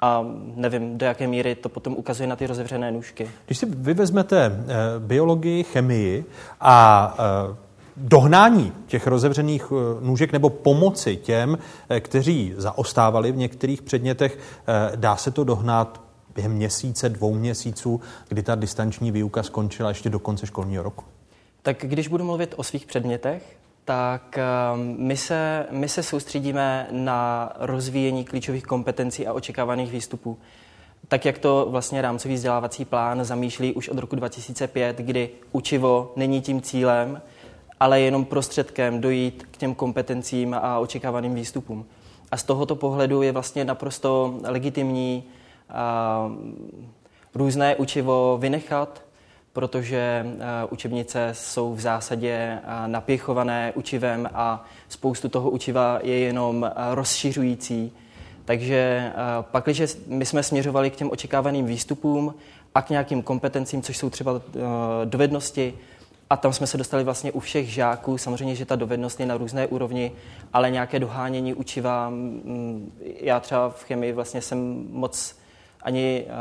a nevím, do jaké míry to potom ukazuje na ty rozevřené nůžky. Když si vy vezmete eh, biologii, chemii a eh, dohnání těch rozevřených eh, nůžek nebo pomoci těm, kteří zaostávali v některých předmětech, dá se to dohnat během měsíce, dvou měsíců, kdy ta distanční výuka skončila ještě do konce školního roku? Tak když budu mluvit o svých předmětech, tak ehm, my se, my se soustředíme na rozvíjení klíčových kompetencí a očekávaných výstupů. Tak, jak to vlastně rámcový vzdělávací plán zamýšlí už od roku 2005, kdy učivo není tím cílem, ale jenom prostředkem dojít k těm kompetencím a očekávaným výstupům. A z tohoto pohledu je vlastně naprosto legitimní a, ehm, různé učivo vynechat, protože eh, učebnice jsou v zásadě eh, napěchované učivem a spoustu toho učiva je jenom eh, rozšiřující. Takže pak, když my jsme směřovali k těm očekávaným výstupům a k nějakým kompetencím, což jsou třeba dovednosti, a tam jsme se dostali vlastně u všech žáků. Samozřejmě, že ta dovednost je na různé úrovni, ale nějaké dohánění učiva. Mm, já třeba v chemii vlastně jsem moc ani uh,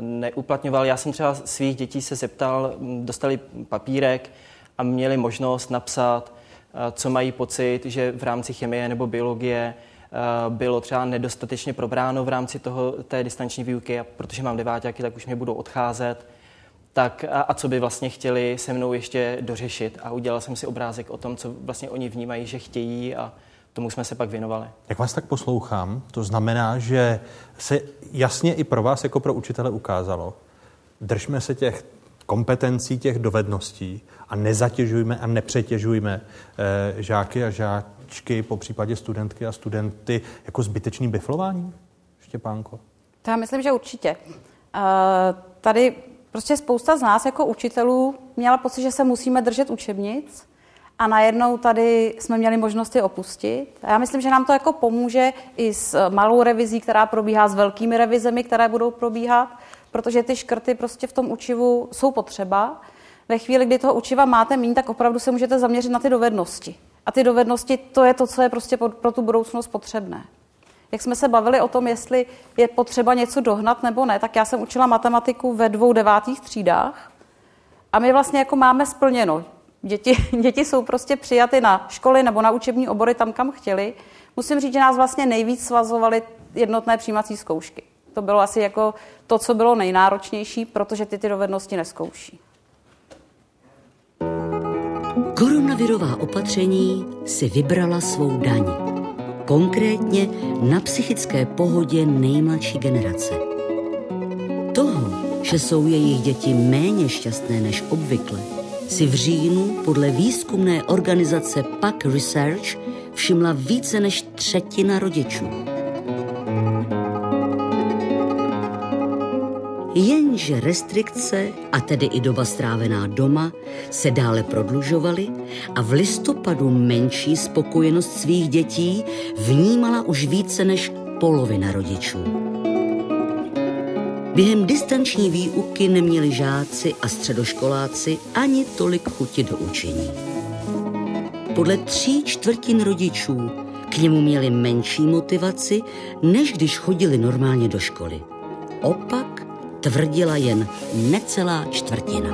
neuplatňoval. Já jsem třeba svých dětí se zeptal, dostali papírek a měli možnost napsat, uh, co mají pocit, že v rámci chemie nebo biologie bylo třeba nedostatečně probráno v rámci toho, té distanční výuky, a protože mám deváťáky, tak už mě budou odcházet. Tak a, a co by vlastně chtěli se mnou ještě dořešit. A udělal jsem si obrázek o tom, co vlastně oni vnímají, že chtějí a tomu jsme se pak věnovali. Jak vás tak poslouchám, to znamená, že se jasně i pro vás jako pro učitele ukázalo, držme se těch kompetencí, těch dovedností a nezatěžujme a nepřetěžujme eh, žáky a žáčky, po případě studentky a studenty, jako zbytečným biflováním? Štěpánko? To já myslím, že určitě. Uh, tady prostě spousta z nás jako učitelů měla pocit, že se musíme držet učebnic a najednou tady jsme měli možnost je opustit. A já myslím, že nám to jako pomůže i s malou revizí, která probíhá, s velkými revizemi, které budou probíhat, protože ty škrty prostě v tom učivu jsou potřeba. Ve chvíli, kdy toho učiva máte méně, tak opravdu se můžete zaměřit na ty dovednosti. A ty dovednosti, to je to, co je prostě pro tu budoucnost potřebné. Jak jsme se bavili o tom, jestli je potřeba něco dohnat nebo ne, tak já jsem učila matematiku ve dvou devátých třídách a my vlastně jako máme splněno. Děti, děti jsou prostě přijaty na školy nebo na učební obory tam, kam chtěli. Musím říct, že nás vlastně nejvíc svazovaly jednotné přijímací zkoušky. To bylo asi jako to, co bylo nejnáročnější, protože ty ty dovednosti neskouší. Koronavirová opatření si vybrala svou daň. Konkrétně na psychické pohodě nejmladší generace. Toho, že jsou jejich děti méně šťastné než obvykle, si v říjnu podle výzkumné organizace PAC Research všimla více než třetina rodičů. Jenže restrikce, a tedy i doba strávená doma, se dále prodlužovaly a v listopadu menší spokojenost svých dětí vnímala už více než polovina rodičů. Během distanční výuky neměli žáci a středoškoláci ani tolik chuti do učení. Podle tří čtvrtin rodičů k němu měli menší motivaci, než když chodili normálně do školy. Opak tvrdila jen necelá čtvrtina.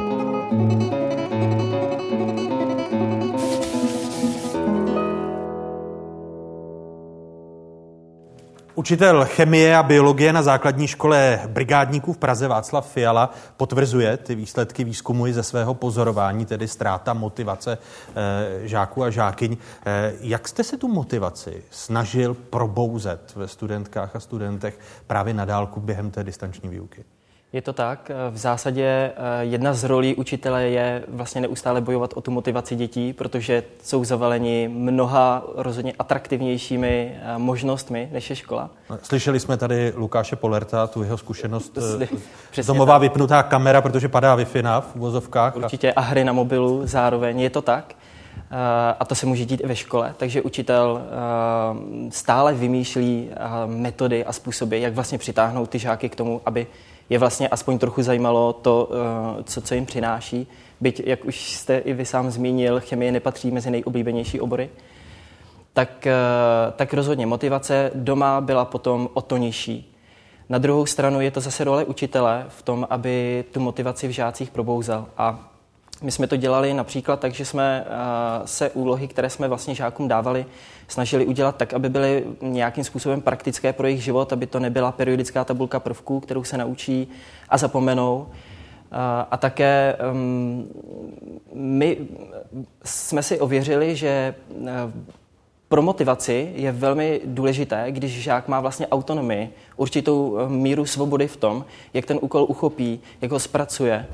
Učitel chemie a biologie na základní škole brigádníků v Praze Václav Fiala potvrzuje ty výsledky výzkumu i ze svého pozorování, tedy ztráta motivace e, žáků a žákyň. E, jak jste se tu motivaci snažil probouzet ve studentkách a studentech právě na dálku během té distanční výuky? Je to tak. V zásadě eh, jedna z rolí učitele je vlastně neustále bojovat o tu motivaci dětí, protože jsou zavaleni mnoha rozhodně atraktivnějšími eh, možnostmi než je škola. Slyšeli jsme tady Lukáše Polerta, tu jeho zkušenost. Eh, Přesně domová tak. vypnutá kamera, protože padá Wi-Fi v vozovkách. Určitě a hry na mobilu zároveň. Je to tak. A to se může dít i ve škole, takže učitel stále vymýšlí metody a způsoby, jak vlastně přitáhnout ty žáky k tomu, aby je vlastně aspoň trochu zajímalo to, eh, co, co jim přináší. Byť, jak už jste i vy sám zmínil, chemie nepatří mezi nejoblíbenější obory. Tak, eh, tak rozhodně motivace doma byla potom o to nižší. Na druhou stranu je to zase role učitele v tom, aby tu motivaci v žácích probouzal. A my jsme to dělali například tak, že jsme eh, se úlohy, které jsme vlastně žákům dávali, snažili udělat tak, aby byly nějakým způsobem praktické pro jejich život, aby to nebyla periodická tabulka prvků, kterou se naučí a zapomenou. Eh, a také my jsme si ověřili, že eh, pro motivaci je velmi důležité, když žák má vlastně autonomii, určitou míru svobody v tom, jak ten úkol uchopí, jak ho zpracuje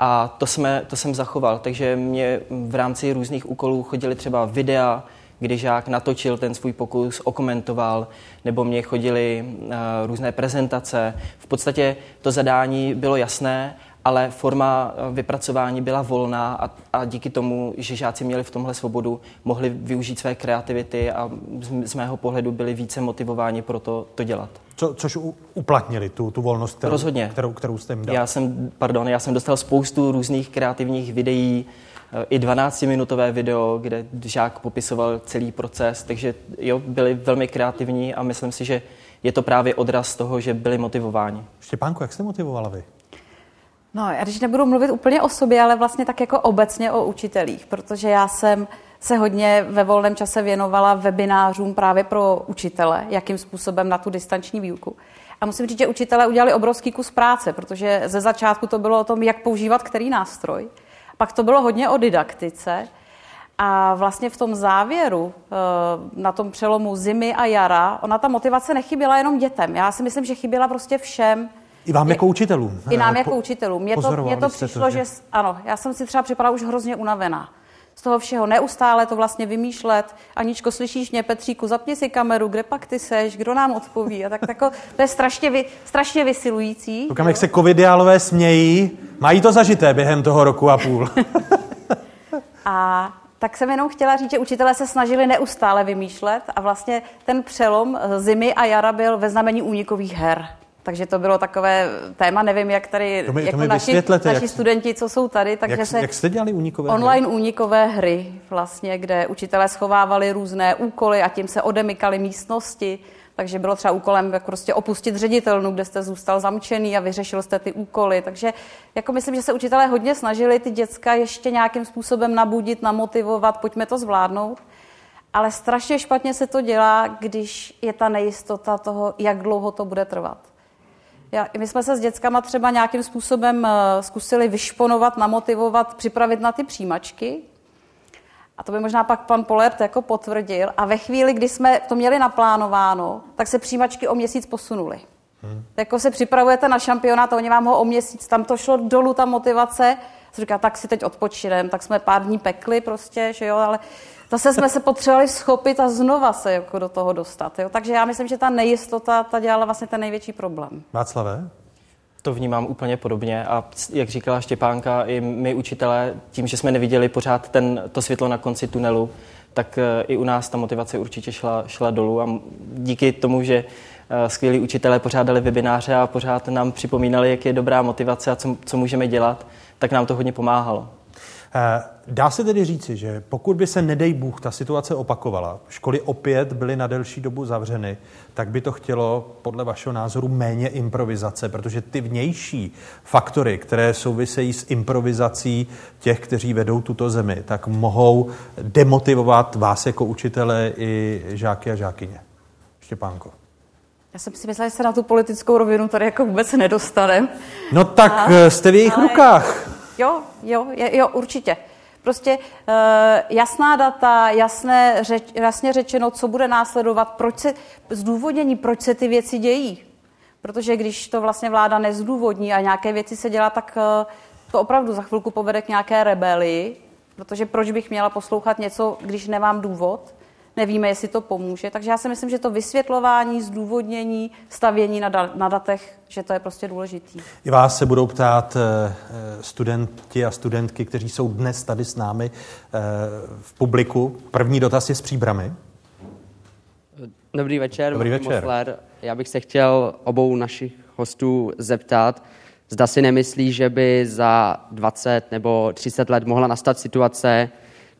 a to, jsme, to jsem zachoval, takže mě v rámci různých úkolů chodili třeba videa, kdy žák natočil ten svůj pokus, okomentoval, nebo mě chodili uh, různé prezentace. V podstatě to zadání bylo jasné ale forma vypracování byla volná a, a díky tomu, že žáci měli v tomhle svobodu, mohli využít své kreativity a z, z mého pohledu byli více motivováni pro to, to dělat. Co, což u, uplatnili, tu, tu volnost, kterou, Rozhodně. Kterou, kterou jste jim dal? Já jsem, pardon, já jsem dostal spoustu různých kreativních videí, eh, i 12-minutové video, kde žák popisoval celý proces, takže jo, byli velmi kreativní a myslím si, že je to právě odraz toho, že byli motivováni. Štěpánko, jak jste motivovala vy? No, já když nebudu mluvit úplně o sobě, ale vlastně tak jako obecně o učitelích, protože já jsem se hodně ve volném čase věnovala webinářům právě pro učitele, jakým způsobem na tu distanční výuku. A musím říct, že učitelé udělali obrovský kus práce, protože ze začátku to bylo o tom, jak používat který nástroj. Pak to bylo hodně o didaktice. A vlastně v tom závěru, eh, na tom přelomu zimy a jara, ona ta motivace nechyběla jenom dětem. Já si myslím, že chyběla prostě všem. I vám jako učitelům. I nám Eh, jako po- učitelům. Mně to, mně to přišlo, že... že ano, já jsem si třeba připadala už hrozně unavená. Z toho všeho neustále to vlastně vymýšlet. Aničko, slyšíš mě, Petříku, zapni si kameru, kde pak ty seš, kdo nám odpoví. A tak, tako, to je strašně, vy, strašně vysilující. Koukám, jak se covidiálové smějí. Mají to zažité během toho roku a půl. A tak jsem jenom chtěla říct, že učitelé se snažili neustále vymýšlet a vlastně ten přelom zimy a jara byl ve znamení únikových her. Takže to bylo takové téma, nevím, jak tady To mi- to jako mi naši, naši jak- studenti, co jsou tady, takže jak, se jak jste dělali únikové hry? online únikové hry, vlastně, kde učitelé schovávali různé úkoly a tím se odemykali místnosti. Takže bylo třeba úkolem jak prostě opustit ředitelnu, kde jste zůstal zamčený a vyřešil jste ty úkoly. Takže jako myslím, že se učitelé hodně snažili ty děcka ještě nějakým způsobem nabudit, namotivovat, pojďme to zvládnout. Ale strašně špatně se to dělá, když je ta nejistota toho, jak dlouho to bude trvat. Já, my jsme se s dětskama třeba nějakým způsobem eh, zkusili vyšponovat, namotivovat, připravit na ty přijímačky. A to by možná pak pan Polert jako potvrdil. A ve chvíli, kdy jsme to měli naplánováno, tak se přijímačky o měsíc posunuly. Hmm. Jako se připravujete na šampionát a oni vám ho o měsíc, tam to šlo dolů, ta motivace. Jsem říká, tak si teď odpočinem, tak jsme pár dní pekli prostě, že jo, ale zase jsme se potřebovali schopit a znova se jako do toho dostat. Jo. Takže já myslím, že ta nejistota, ta dělala vlastně ten největší problém. Václave? To vnímám úplně podobně a jak říkala Štěpánka, i my učitelé, tím, že jsme neviděli pořád ten, to světlo na konci tunelu, tak eh, i u nás ta motivace určitě šla, šla dolů a díky tomu, že eh, skvělí učitelé pořádali webináře a pořád nám připomínali, jak je dobrá motivace a co, co můžeme dělat, tak nám to hodně pomáhalo. Eh, Dá se tedy říci, že pokud by se, nedej Bůh, ta situace opakovala, školy opět byly na delší dobu zavřeny, tak by to chtělo podle vašeho názoru méně improvizace, protože ty vnější faktory, které souvisejí s improvizací těch, kteří vedou tuto zemi, tak mohou demotivovat vás jako učitele i žáky a žákyně. Štěpánko. Já jsem si myslela, že se na tu politickou rovinu tady jako vůbec nedostaneme. No tak A- a, jste v jejich ale- rukách. Jo, jo, jo, určitě. Prostě uh, jasná data, jasné, řeč, jasně řečeno, co bude následovat, proč se, zdůvodnění, proč se ty věci dějí. Protože když to vlastně vláda nezdůvodní a nějaké věci se dělá, tak uh, to opravdu za chvilku povede k nějaké rebelii, protože proč bych měla poslouchat něco, když nemám důvod, nevíme, jestli to pomůže. Takže já si myslím, že to vysvětlování, zdůvodnění, stavění na, da, na datech, že to je prostě důležitý. I vás se budou ptát eh, eh, studenti a studentky, kteří jsou dnes tady s námi eh, v publiku. První dotaz je s příbramy. Dobrý večer, Dobrý večer. Mosler. Já bych se chtěl obou našich hostů zeptat, zda si nemyslí, že by za 20 nebo 30 let mohla nastat situace,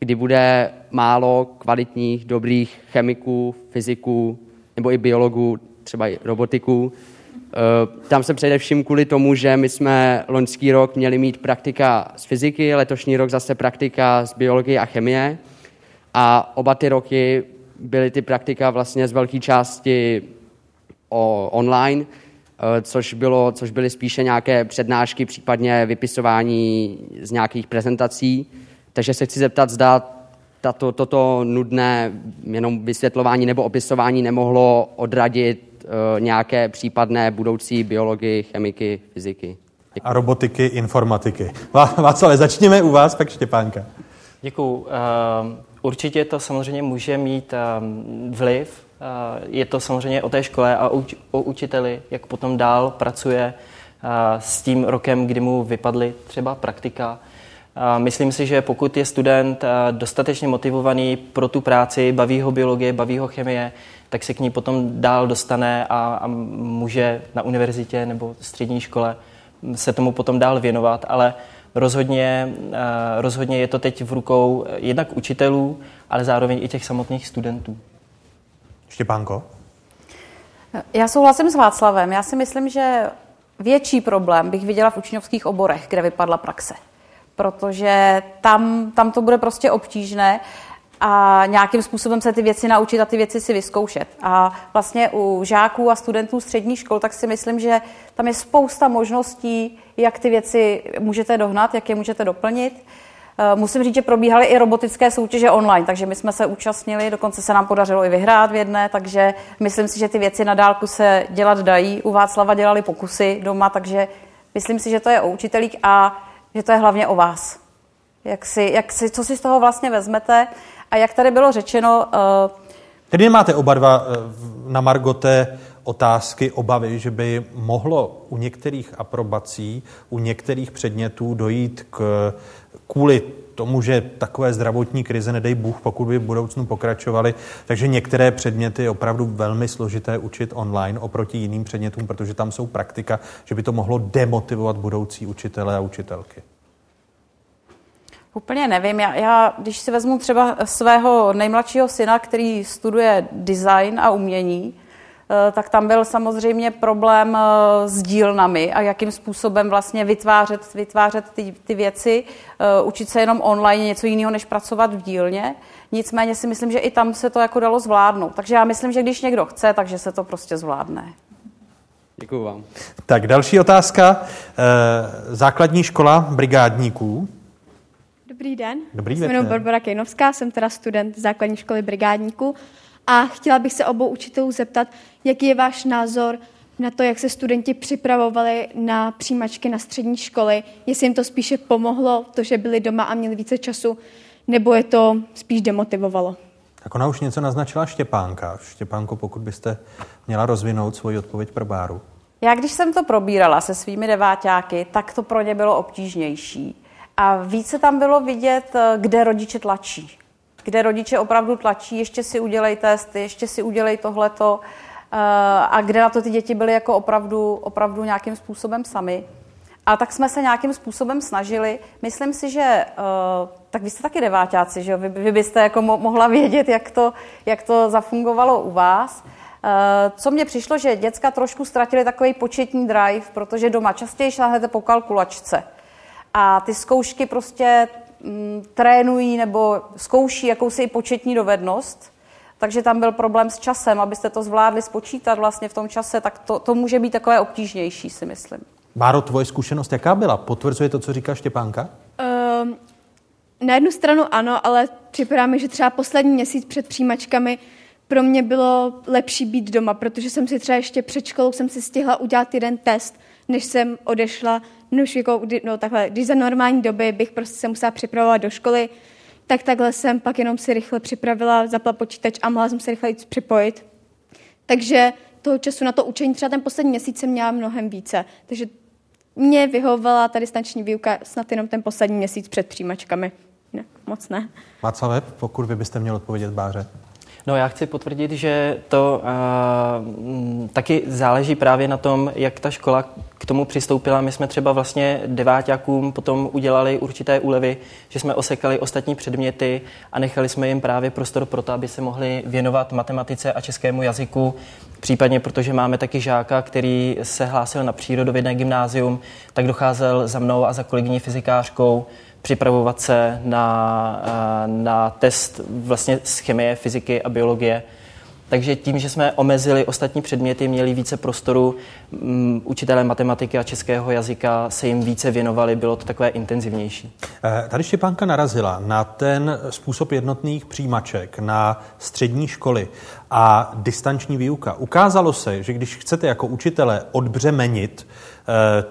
kdy bude málo kvalitních, dobrých chemiků, fyziků nebo i biologů, třeba i robotiků. Eh, Tam se především kvůli tomu, že my jsme loňský rok měli mít praktika z fyziky, letošní rok zase praktika z biologie a chemie. A oba ty roky byly ty praktika vlastně z velké části online, eh, což, bylo, což byly spíše nějaké přednášky, případně vypisování z nějakých prezentací. Takže se chci zeptat, zda tato, toto nudné jenom vysvětlování nebo opisování nemohlo odradit eh, nějaké případné budoucí biologii, chemiky, fyziky. A robotiky, informatiky. Vá- Václave, začněme u vás, pak Štěpánka. Děkuju. Um, Určitě to samozřejmě může mít um, vliv. Uh, Je to samozřejmě o té škole a o, uč- o učiteli, jak potom dál pracuje uh, s tím rokem, kdy mu vypadly třeba praktika. Myslím si, že pokud je student uh, dostatečně motivovaný pro tu práci, baví ho biologie, baví ho chemie, tak se k ní potom dál dostane a, a může na univerzitě nebo střední škole se tomu potom dál věnovat, ale rozhodně, eh, rozhodně je to teď v rukou jednak učitelů, ale zároveň i těch samotných studentů. Štěpánko? Já souhlasím s Václavem. Já si myslím, že větší problém bych viděla v učňovských oborech, kde vypadla praxe. Protože tam, tam to bude prostě obtížné. a nějakým způsobem se ty věci naučit a ty věci si vyzkoušet. A vlastně u žáků a studentů středních škol, tak si myslím, že tam je spousta možností, jak ty věci můžete dohnat, jak je můžete doplnit. Eh, musím říct, že probíhaly i robotické soutěže online, takže my jsme se účastnili, dokonce se nám podařilo i vyhrát v jedné, takže myslím si, že ty věci na dálku se dělat dají. U Václava dělali pokusy doma, takže myslím si, že to je o učitelích a že to je hlavně o vás. Jak si, jak si, co si z toho vlastně vezmete a jak tady bylo řečeno... Uh, Tedy máte oba dva eh, na Margote otázky, obavy, že by mohlo u některých aprobací, u některých předmětů dojít k kvůli tomu, že takové zdravotní krize, nedej Bůh, pokud by v budoucnu pokračovaly, takže některé předměty je opravdu velmi složité učit online oproti jiným předmětům, protože tam jsou praktika, že by to mohlo demotivovat budoucí učitele a učitelky. Úplně nevím. Já, já, když si vezmu třeba svého nejmladšího syna, který studuje design a umění, tak tam byl samozřejmě problém eh, s dílnami a jakým způsobem vlastně vytvářet, vytvářet ty, ty věci, eh, učit se jenom online něco jiného, než pracovat v dílně. Nicméně si myslím, že i tam se to jako dalo zvládnout. Takže já myslím, že když někdo chce, takže se to prostě zvládne. Děkuji vám. Tak další otázka. Základní škola brigádníků. Dobrý den. Dobrý den. Jmenuji Barbara Kejnovská, jsem teda student základní školy brigádníků a chtěla bych se obou učitelů zeptat, jaký je váš názor na to, jak se studenti připravovali na přijímačky na střední školy, jestli jim to spíše pomohlo, to, že byli doma a měli více času, nebo je to spíš demotivovalo. Tak ona už něco naznačila Štěpánka. Štěpánko, pokud byste měla rozvinout svoji odpověď pro Báru. Já když jsem to probírala se svými deváťáky, tak to pro ně bylo obtížnější. A více tam bylo vidět, kde rodiče tlačí kde rodiče opravdu tlačí, ještě si udělej test, ještě si udělej tohleto eh, a kde na to ty děti byly jako opravdu, opravdu nějakým způsobem sami. A tak jsme se nějakým způsobem snažili. Myslím si, že uh, tak vy jste taky deváťáci, že jo? Vy, vy byste jako mo- mohla vědět, jak to, jak to zafungovalo u vás. Uh, co mně přišlo, že děcka trošku ztratili takový početní drive, protože doma častěji šláhnete po kalkulačce. A ty zkoušky prostě Mm, trénují nebo zkouší jakousi početní dovednost, takže tam byl problém s časem, abyste to zvládli spočítat vlastně v tom čase, tak to, to může být takové obtížnější, si myslím. Báro, tvoje zkušenost jaká byla? Potvrzuje to, co říká Štěpánka? Um, na jednu stranu ano, ale připadá mi, že třeba poslední měsíc před přijímačkami pro mě bylo lepší být doma, protože jsem si třeba ještě před školou jsem si stihla udělat jeden test, než jsem odešla no jako, no takhle, když za normální doby bych prostě se musela připravovat do školy, tak takhle jsem pak jenom si rychle připravila, zapla počítač a mohla jsem se rychle jít připojit. Takže toho času na to učení třeba ten poslední měsíc jsem měla mnohem více. Takže mě vyhovovala ta distanční výuka snad jenom ten poslední měsíc před přijímačkami. Ne, moc ne. Václav, pokud vy byste měl odpovědět Báře. No já chci potvrdit, že to uh, taky záleží právě na tom, jak ta škola k tomu přistoupila. My jsme třeba vlastně deváťákům potom udělali určité úlevy, že jsme osekali ostatní předměty a nechali jsme jim právě prostor pro to, aby se mohli věnovat matematice a českému jazyku. Případně, protože máme taky žáka, který se hlásil na přírodovědné gymnázium, tak docházel za mnou a za kolegyní fyzikářkou připravovat se na, eh, na test vlastně z chemie, fyziky a biologie. Takže tím, že jsme omezili ostatní předměty, měli více prostoru, um, učitelé matematiky a českého jazyka se jim více věnovali, bylo to takové intenzivnější. Eh, tady Štěpánka narazila na ten způsob jednotných přijímaček na střední školy a distanční výuka. Ukázalo se, že když chcete jako učitele odbřemenit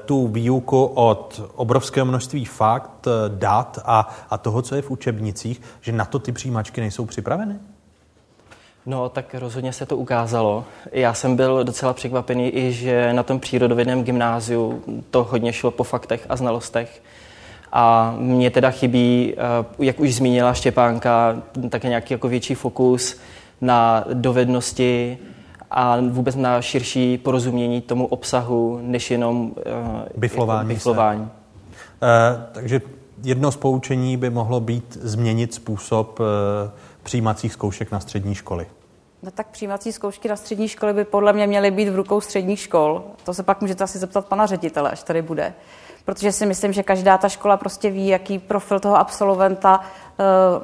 tu výuku od obrovského množství fakt, eh, dat a, a toho, co je v učebnicích, že na to ty přijímačky nejsou připraveny? No, tak rozhodně se to ukázalo. Já jsem byl docela překvapený i, že na tom přírodovědném gymnáziu to hodně šlo po faktech a znalostech. A mně teda chybí, eh, jak už zmínila Štěpánka, také nějaký jako větší fokus na dovednosti, a vůbec na širší porozumění tomu obsahu, než jenom uh, biflování. Jako biflování. Uh, takže jedno z poučení by mohlo být změnit způsob uh, přijímacích zkoušek na střední školy. No tak přijímací zkoušky na střední školy by podle mě měly být v rukou středních škol. To se pak můžete asi zeptat pana ředitele, až tady bude. Protože si myslím, že každá ta škola prostě ví, jaký profil toho absolventa uh,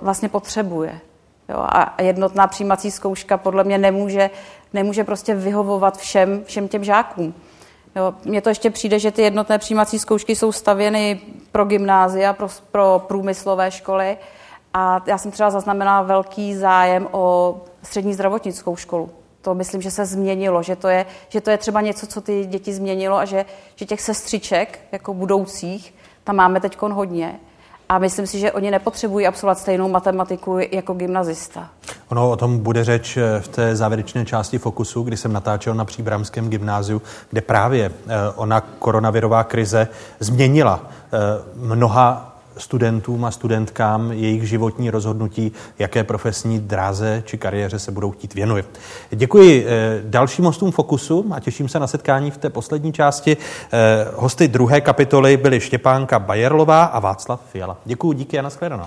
vlastně potřebuje. Jo, a jednotná přijímací zkouška podle mě nemůže, nemůže prostě vyhovovat všem, všem těm žákům. Jo, mně to ještě přijde, že ty jednotné přijímací zkoušky jsou stavěny pro gymnázia, pro, pro průmyslové školy a já jsem třeba zaznamenala velký zájem o střední zdravotnickou školu. To myslím, že se změnilo, že to je, že to je třeba něco, co ty děti změnilo a že, že těch sestřiček jako budoucích tam máme teď hodně. A myslím si, že oni nepotřebují absolvovat stejnou matematiku jako gymnazista. Ono o tom bude řeč eh, v té závěrečné části Fokusu, kdy jsem natáčel na Příbramském gymnáziu, kde právě eh, ona koronavirová krize změnila eh, mnoha studentům a studentkám jejich životní rozhodnutí, jaké profesní dráze či kariéře se budou chtít věnovat. Děkuji eh, dalším hostům Fokusu a těším se na setkání v té poslední části. Eh, hosty druhé kapitoly byly Štěpánka Bajerlová a Václav Fiala. Děkuji, díky a nashledanou.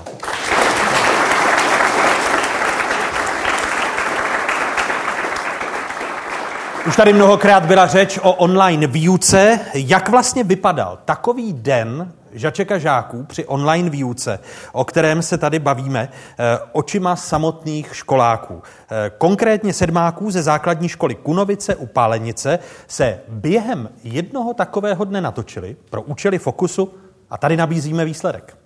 Už tady mnohokrát byla řeč o online výuce. Jak vlastně vypadal takový den žačeka žáků při online výuce, o kterém se tady bavíme, eh, očima samotných školáků. Eh, konkrétně sedmáků ze základní školy Kunovice u Pálenice se během jednoho takového dne natočili pro účely fokusu a tady nabízíme výsledek.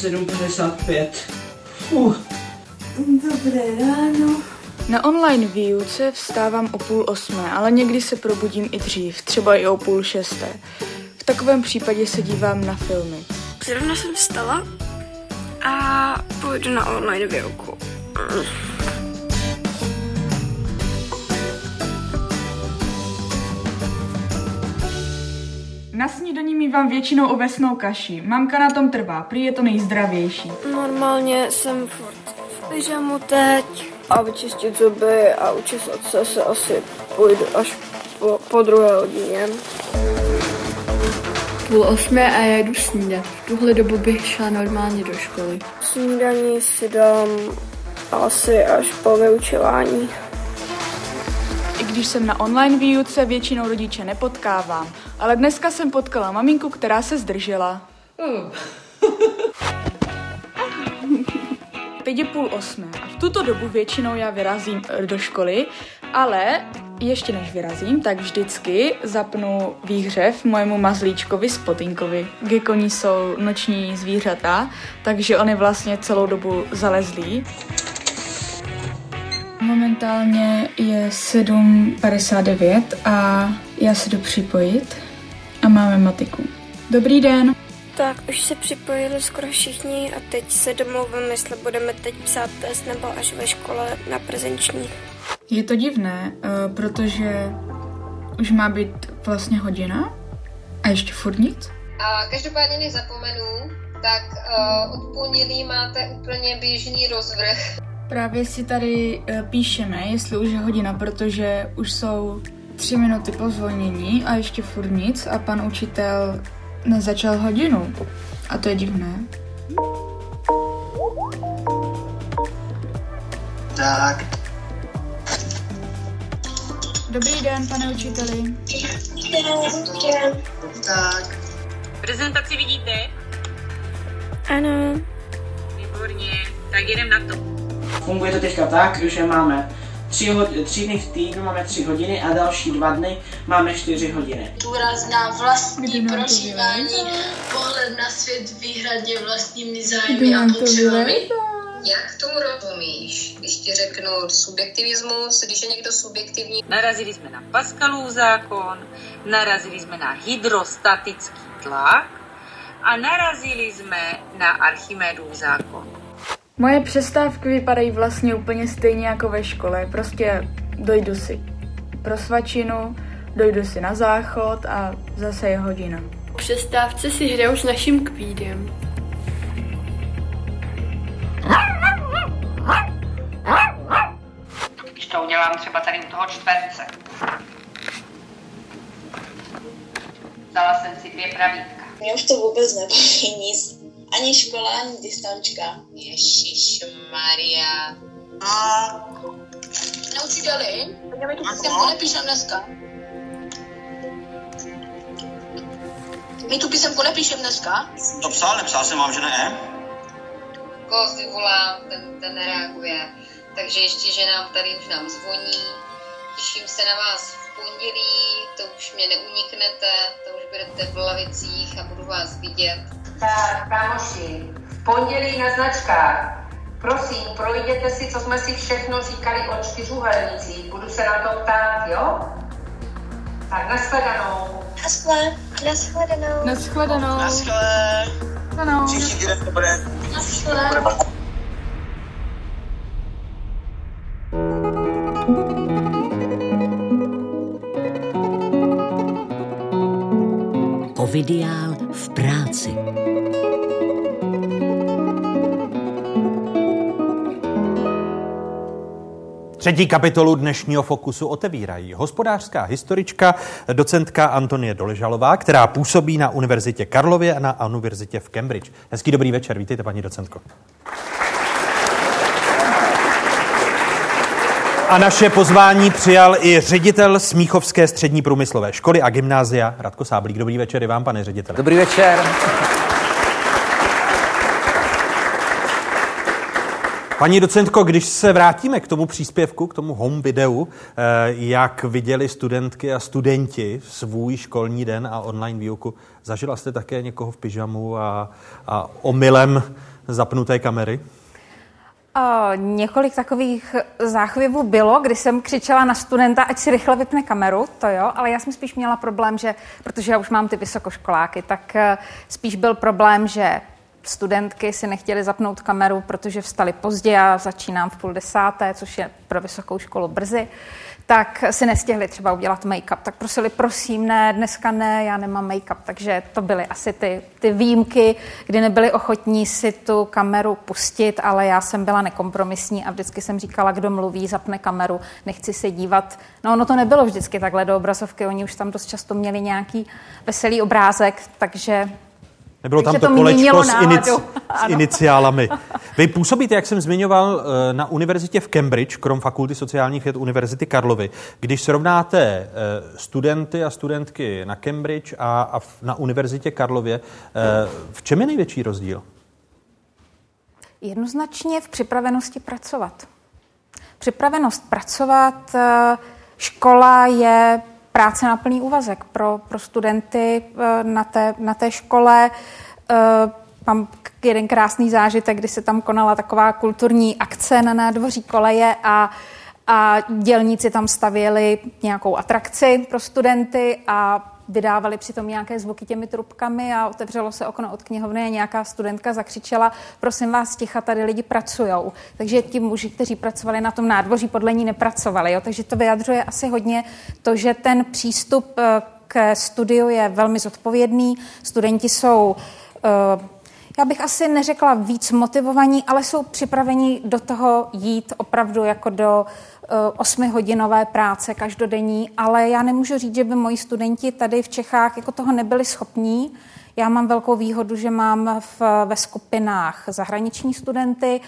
7.55. Uh. Dobré ráno. Na online výuce vstávám o půl osmé, ale někdy se probudím i dřív, třeba i o půl šesté. V takovém případě se dívám na filmy. Zrovna jsem vstala a půjdu na online výuku. Na snídaní mývám většinou ovesnou kaši. Mamka na tom trvá, prý je to nejzdravější. Normálně jsem furt v pyžamu teď a vyčistit zuby a učesat se se asi půjdu až po, po druhé hodině. Půl osmé a já jdu snídat. V tuhle dobu bych šla normálně do školy. Snídaní si dám asi až po vyučování. I když jsem na online výuce, většinou rodiče nepotkávám. Ale dneska jsem potkala maminku, která se zdržela. Uh. Teď je půl osmé a v tuto dobu většinou já vyrazím eh, do školy, ale ještě než vyrazím, tak vždycky zapnu výhřev mojemu mazlíčkovi Spotinkovi. Gekoni jsou noční zvířata, takže oni vlastně celou dobu zalezlí. Momentálně je 7.59 a já se jdu připojit a máme matiku. Dobrý den. Tak už se připojili skoro všichni a teď se domluvím, jestli budeme teď psát test nebo až ve škole na prezenční. Je to divné, eh, protože už má být vlastně hodina a ještě furt nic. A každopádně než zapomenu, tak uh, od pondělí máte úplně běžný rozvrh. Právě si tady uh, píšeme, jestli už je hodina, protože už jsou tři minuty po zvolnění a ještě furt nic a pan učitel nezačal hodinu. A to je divné. Tak. Dobrý den, pane učiteli. Dobrý den. Tak. Prezentaci vidíte? Ano. Výborně, tak jdem na to. Funguje to teďka tak, že máme tři, ho- tři dny v týdnu máme tři hodiny a další dva dny máme čtyři hodiny. Důraz na vlastní prožívání, pohled na svět výhradně vlastními zájmy a potřebami. Jak tomu rozumíš, když ti řeknu subjektivismus, když je někdo subjektivní? Narazili jsme na Pascalův zákon, narazili jsme na hydrostatický tlak a narazili jsme na Archimedův zákon. Moje přestávky vypadají vlastně úplně stejně jako ve škole. Prostě dojdu si pro svačinu, dojdu si na záchod a zase je hodina. Po přestávce si hraju s naším kvídem. Když to udělám třeba tady u toho čtverce. Vzala jsem si dvě pravítka. Mě už to vůbec nebaví nic. Ani škola, ani distančka. Ježíš Maria, Neučiteli, mi tu písemku nepíšem dneska. My tu písemku nepíšem dneska. To psal, nepsal jsem vám, že ne? Kozy volám, ten, ten nereaguje. Takže ještě, že nám tady už nám zvoní. Těším se na vás v pondělí, to už mě neuniknete, to už budete v lavicích a budu vás vidět. Tak, kámoši, v pondělí na značkách. Prosím, projděte si, co jsme si všechno říkali o čtyřuhelnících. Budu se na to ptát, jo? Tak nashledanou. Naschle. Naschledanou. Naschledanou. Naschle. Naschledanou. Příští týden to bude. Naschle. Ovidiál v práci. Třetí kapitolu dnešního Fokusu otevírají hospodářská historička, docentka Antonie Doležalová, která působí na Univerzitě Karlově a na Univerzitě v Cambridge. Hezký dobrý večer, vítejte paní docentko. A naše pozvání přijal i ředitel Smíchovské střední průmyslové školy a gymnázia Radko Sáblík. Dobrý večer i vám, pane řediteli. Dobrý večer. Paní docentko, když se vrátíme k tomu příspěvku, k tomu home videu, eh, jak viděli studentky a studenti svůj školní den a online výuku, zažila jste také někoho v pyžamu a, a omylem zapnuté kamery? O, několik takových záchvěvů bylo, kdy jsem křičela na studenta, ať si rychle vypne kameru, to jo, ale já jsem spíš měla problém, že, protože já už mám ty vysokoškoláky, tak eh, spíš byl problém, že studentky si nechtěly zapnout kameru, protože vstali pozdě, já začínám v půl desáté, což je pro vysokou školu brzy, tak si nestihli třeba udělat make-up. Tak prosili, prosím, ne, dneska ne, já nemám make-up. Takže to byly asi ty, ty výjimky, kdy nebyli ochotní si tu kameru pustit, ale já jsem byla nekompromisní a vždycky jsem říkala, kdo mluví, zapne kameru, nechci se dívat. No ono to nebylo vždycky takhle do obrazovky, oni už tam dost často měli nějaký veselý obrázek, takže Nebylo tam Takže to to kolečko s, inic, náladu. s iniciálami. Vy působíte, jak jsem zmiňoval, eh, na univerzitě v Cambridge, krom Fakulty sociálních věd Univerzity Karlovy. Když srovnáte eh, studenty a studentky na Cambridge a, a na Univerzitě Karlově, eh, v čem je největší rozdíl? Jednoznačně v připravenosti pracovat. Připravenost pracovat, škola je práce na plný úvazek pro, pro studenty eh, na té, na té škole. Eh, Mám jeden krásný zážitek, kdy se tam konala taková kulturní akce na nádvoří koleje a a dělníci tam stavěli nějakou atrakci pro studenty a vydávali přitom nějaké zvuky těmi trubkami a otevřelo se okno od knihovny a nějaká studentka zakřičela, prosím vás, ticha, tady lidi pracujou. Takže ti muži, kteří pracovali na tom nádvoří, podle ní nepracovali. Jo? Takže to vyjadřuje asi hodně to, že ten přístup eh, k studiu je velmi zodpovědný. Studenti jsou eh, já bych asi neřekla víc motivovaní, ale jsou připraveni do toho jít opravdu jako do uh, osmihodinové práce každodenní, ale já nemůžu říct, že by moji studenti tady v Čechách jako toho nebyli schopní. Já mám velkou výhodu, že mám v, ve skupinách zahraniční studenty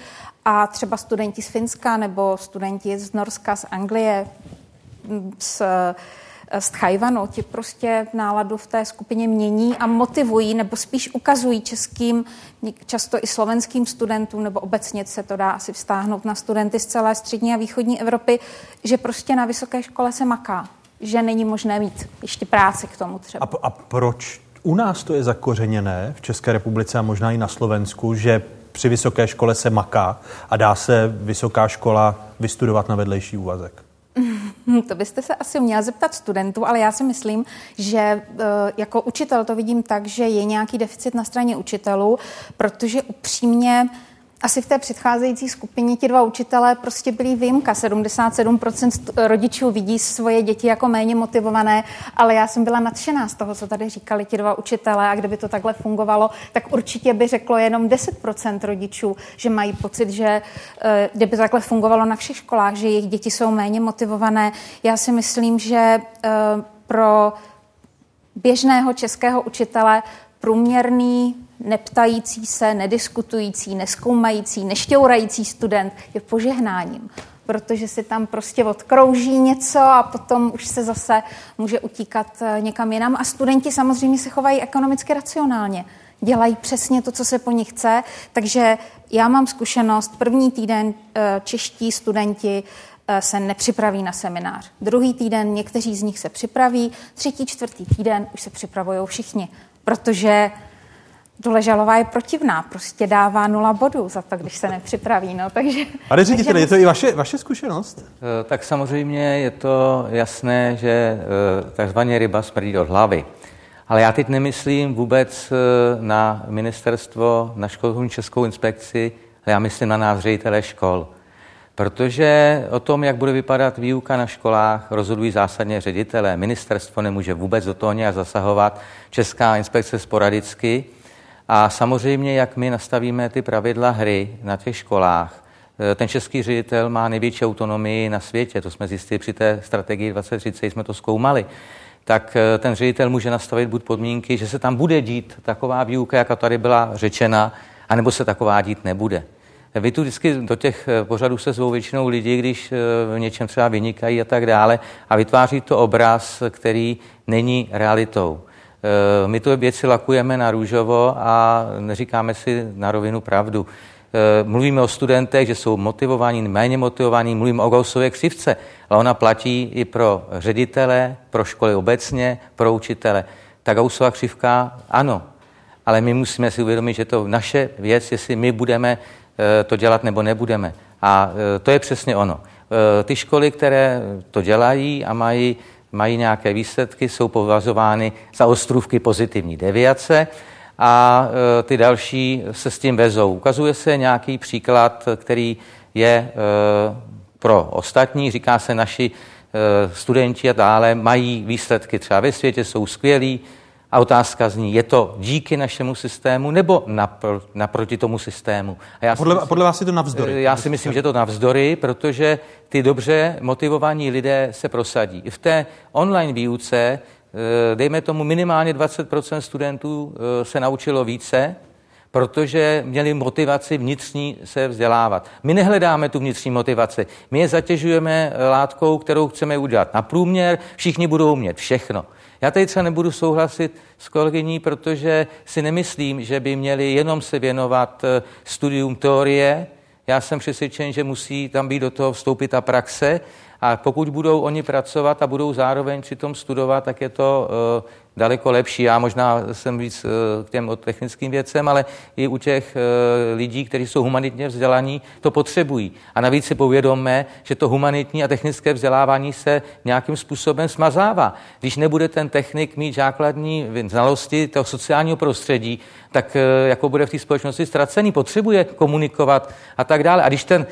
a třeba studenti z Finska nebo studenti z Norska, z Anglie, z, z Tchajvanu, ti prostě náladu v té skupině mění a motivují nebo spíš ukazují českým, často i slovenským studentům, nebo obecně se to dá asi vztáhnout na studenty z celé střední a východní Evropy, že prostě na vysoké škole se maká, že není možné mít ještě práci k tomu třeba. A, a proč u nás to je zakořeněné v České republice a možná i na Slovensku, že při vysoké škole se maká a dá se vysoká škola vystudovat na vedlejší úvazek? To byste se asi měla zeptat studentů, ale já si myslím, že eh, jako učitel to vidím tak, že je nějaký deficit na straně učitelů, protože upřímně asi v té předcházející skupině ti dva učitelé prostě byli výjimka. 77% st- rodičů vidí svoje děti jako méně motivované, ale já jsem byla nadšená z toho, co tady říkali ti dva učitelé a kdyby to takhle fungovalo, tak určitě by řeklo jenom 10% rodičů, že mají pocit, že eh, kdyby takhle fungovalo na všech školách, že jejich děti jsou méně motivované. Já si myslím, že eh, pro běžného českého učitele průměrný neptající se, nediskutující, neskoumající, nešťourající student je požehnáním protože si tam prostě odkrouží něco a potom už se zase může utíkat eh, někam jinam. A studenti samozřejmě se chovají ekonomicky racionálně. Dělají přesně to, co se po nich chce. Takže já mám zkušenost, první týden eh, čeští studenti eh, se nepřipraví na seminář. Druhý týden někteří z nich se připraví, třetí, čtvrtý týden už se připravují všichni, protože Doležalová je protivná, prostě dává nula bodů za to, když se nepřipraví. No, takže, Pane řediteli, je to i vaše, vaše zkušenost? Eh, tak samozřejmě je to jasné, že eh, takzvaně ryba smrdí od hlavy. Ale já teď nemyslím vůbec eh, na ministerstvo, na školní českou inspekci, ale já myslím na nás ředitele škol. Protože o tom, jak bude vypadat výuka na školách, rozhodují zásadně ředitelé. Ministerstvo nemůže vůbec do toho nějak zasahovat, Česká inspekce sporadicky. A samozřejmě, jak my nastavíme ty pravidla hry na těch školách, eh, ten český ředitel má největší autonomii na světě, to jsme zjistili při té strategii 2030, jsme to zkoumali, tak eh, ten ředitel může nastavit buď podmínky, že se tam bude dít taková výuka, jaká tady byla řečena, anebo se taková dít nebude. Vy tu vždycky do těch eh, pořadů se zvou většinou lidi, když v něčem třeba vynikají a tak dále a vytváří to obraz, který není realitou. Eh, my tu věci lakujeme na růžovo a neříkáme si na rovinu pravdu. Eh, mluvíme o studentech, že jsou motivovaní, méně motivovaní, mluvíme o Gaussově křivce, ale ona platí i pro ředitele, pro školy obecně, pro učitele. Ta Gaussova křivka, ano, ale my musíme si uvědomit, že to naše věc, jestli my budeme eh, to dělat nebo nebudeme. A to je přesně ono. Ty školy, které to dělají a mají mají nějaké výsledky, jsou považovány za ostrůvky pozitivní deviace a e, ty další se s tím vezou. Ukazuje se nějaký příklad, který je e, pro ostatní, říká se naši e, studenti a dále, mají výsledky třeba ve světě, jsou skvělí, a otázka zní, je to díky našemu systému nebo napr- naproti tomu systému? A já podle, myslím, podle vás je to navzdory? Já si myslím, že je to navzdory, protože ty dobře motivovaní lidé se prosadí. V té online výuce, eh, dejme tomu minimálně 20% studentů eh, se naučilo více, protože měli motivaci vnitřní se vzdělávat. My nehledáme tu vnitřní motivaci. My je zatěžujeme látkou, kterou chceme udělat na průměr, všichni budou umět všechno. Já tady třeba nebudu souhlasit s kolegyní, protože si nemyslím, že by měli jenom se věnovat eh, studium teorie. Já jsem přesvědčen, že musí tam být do toho vstoupit ta praxe a pokud budou oni pracovat a budou zároveň přitom studovat, tak je to uh, daleko lepší. Já možná jsem víc uh, k těm technickým věcem, ale i u těch uh, lidí, kteří jsou humanitně vzdělaní, to potřebují. A navíc si povědomme, že to humanitní a technické vzdělávání se nějakým způsobem smazává. Když nebude ten technik mít základní znalosti toho sociálního prostředí, tak jako bude v té společnosti ztracený, potřebuje komunikovat a tak dále. A když ten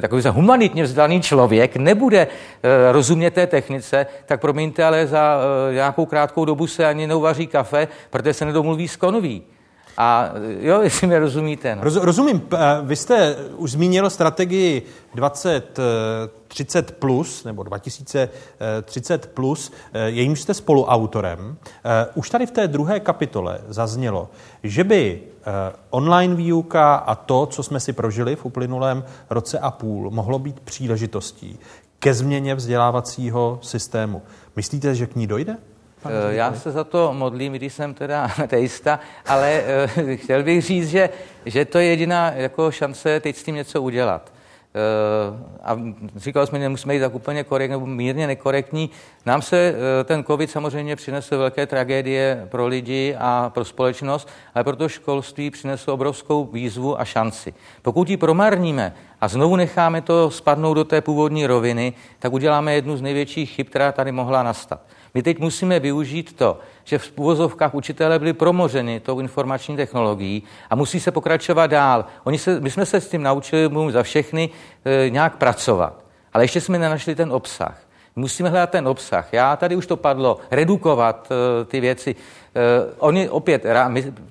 takový humanitně vzdělaný člověk ne nebude eh, rozumět té technice, tak promiňte, ale za eh, nějakou krátkou dobu se ani neuvaří kafe, protože se nedomluví s konví. A eh, jo, jestli mi rozumíte. No. Roz, rozumím. Vy jste už zmínil strategii 2030 plus, nebo 2030 plus, jejímž jste spoluautorem. Už tady v té druhé kapitole zaznělo, že by online výuka a to, co jsme si prožili v uplynulém roce a půl, mohlo být příležitostí ke změně vzdělávacího systému. Myslíte, že k ní dojde? Eh, já se za to modlím, když jsem teda teista, ale uh, chtěl bych říct, že, že to je jediná jako šance teď s tím něco udělat. Uh, a říkal jsme, nemusíme jít tak úplně korektní nebo mírně nekorektní. Nám se ten covid samozřejmě přinesl velké tragédie pro lidi a pro společnost, ale pro to školství přinesl obrovskou výzvu a šanci. Pokud ji promarníme a znovu necháme to spadnout do té původní roviny, tak uděláme jednu z největších chyb, která tady mohla nastat. My teď musíme využít to, že v úvozovkách učitelé byli promořeni tou informační technologií a musí se pokračovat dál. Oni se, my jsme se s tím naučili, mluvím za všechny, e, nějak pracovat. Ale ještě jsme nenašli ten obsah. Musíme hledat ten obsah. Já tady už to padlo, redukovat uh, ty věci. Uh, oni opět,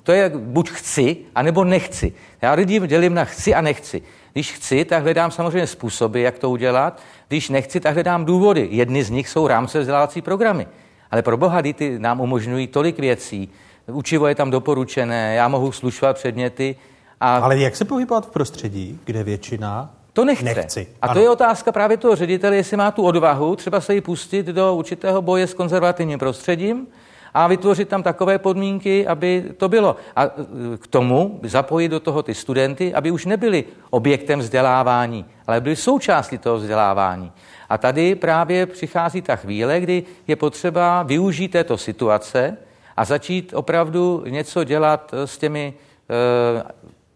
to je buď chci, anebo nechci. Já lidi dělím na chci a nechci. Když chci, tak hledám samozřejmě způsoby, jak to udělat. Když nechci, tak hledám důvody. Jedny z nich jsou rámce vzdělávací programy. Ale pro boha, ty nám umožňují tolik věcí, učivo je tam doporučené, já mohu slušovat předměty. A... Ale jak se pohybovat v prostředí, kde většina to nechce. nechci. A Ano. to je otázka právě toho ředitele, jestli má tu odvahu třeba se jí pustit do určitého boje s konzervativním prostředím a vytvořit tam takové podmínky, aby to bylo. A e, k tomu zapojit do toho ty studenty, aby už nebyli objektem vzdělávání, ale byli součástí toho vzdělávání. A tady právě přichází ta chvíle, kdy je potřeba využít této situace a začít opravdu něco dělat s těmi e,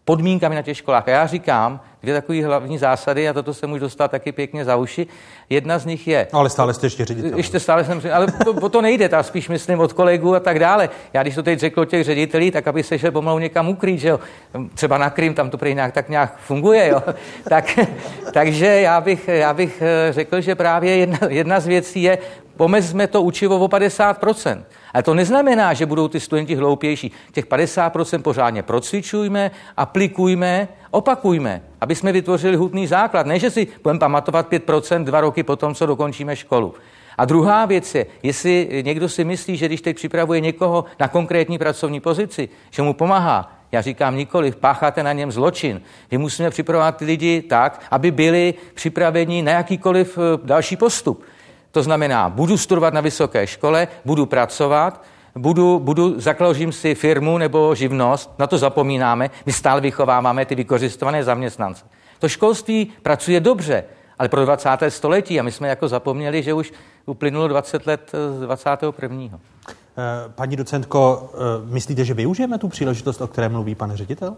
podmínkami na těch školách. A já říkám dvě takové hlavní zásady, a toto se můžu dostat taky pěkně za uši. Jedna z nich je... No, ale stále jste ještě ředitel. Ještě stále jsem, ale to, o to nejde, ta spíš myslím od kolegů a tak dále. Já když to teď řekl o těch ředitelí, tak aby se šel pomalu někam ukrýt, že jo. Třeba na Krym, tam to prý nějak, tak nějak funguje, jo. tak, takže já bych, já bych eh, řekl, že právě jedna, jedna z věcí je, pomezme to učivo o 50%. Ale to neznamená, že budou ty studenti hloupější. Těch 50% pořádně procvičujme, aplikujme, opakujme, aby jsme vytvořili hutný základ. Ne, že si budeme pamatovat 5% dva roky potom, co dokončíme školu. A druhá věc je, jestli někdo si myslí, že když teď připravuje někoho na konkrétní pracovní pozici, že mu pomáhá, já říkám nikoli, pácháte na něm zločin. My musíme připravovat ty lidi tak, aby byli připraveni na jakýkoliv eh, další postup. To znamená, budu studovat na vysoké škole, budu pracovat, budu, budu, zakložím si firmu nebo živnost, na to zapomínáme, my stále vychováváme ty vykořistované zaměstnance. To školství pracuje dobře, ale pro 20. století a my jsme jako zapomněli, že už uplynulo 20 let z 21. Eh, Paní docentko, eh, myslíte, že využijeme tu příležitost, o které mluví pan ředitel?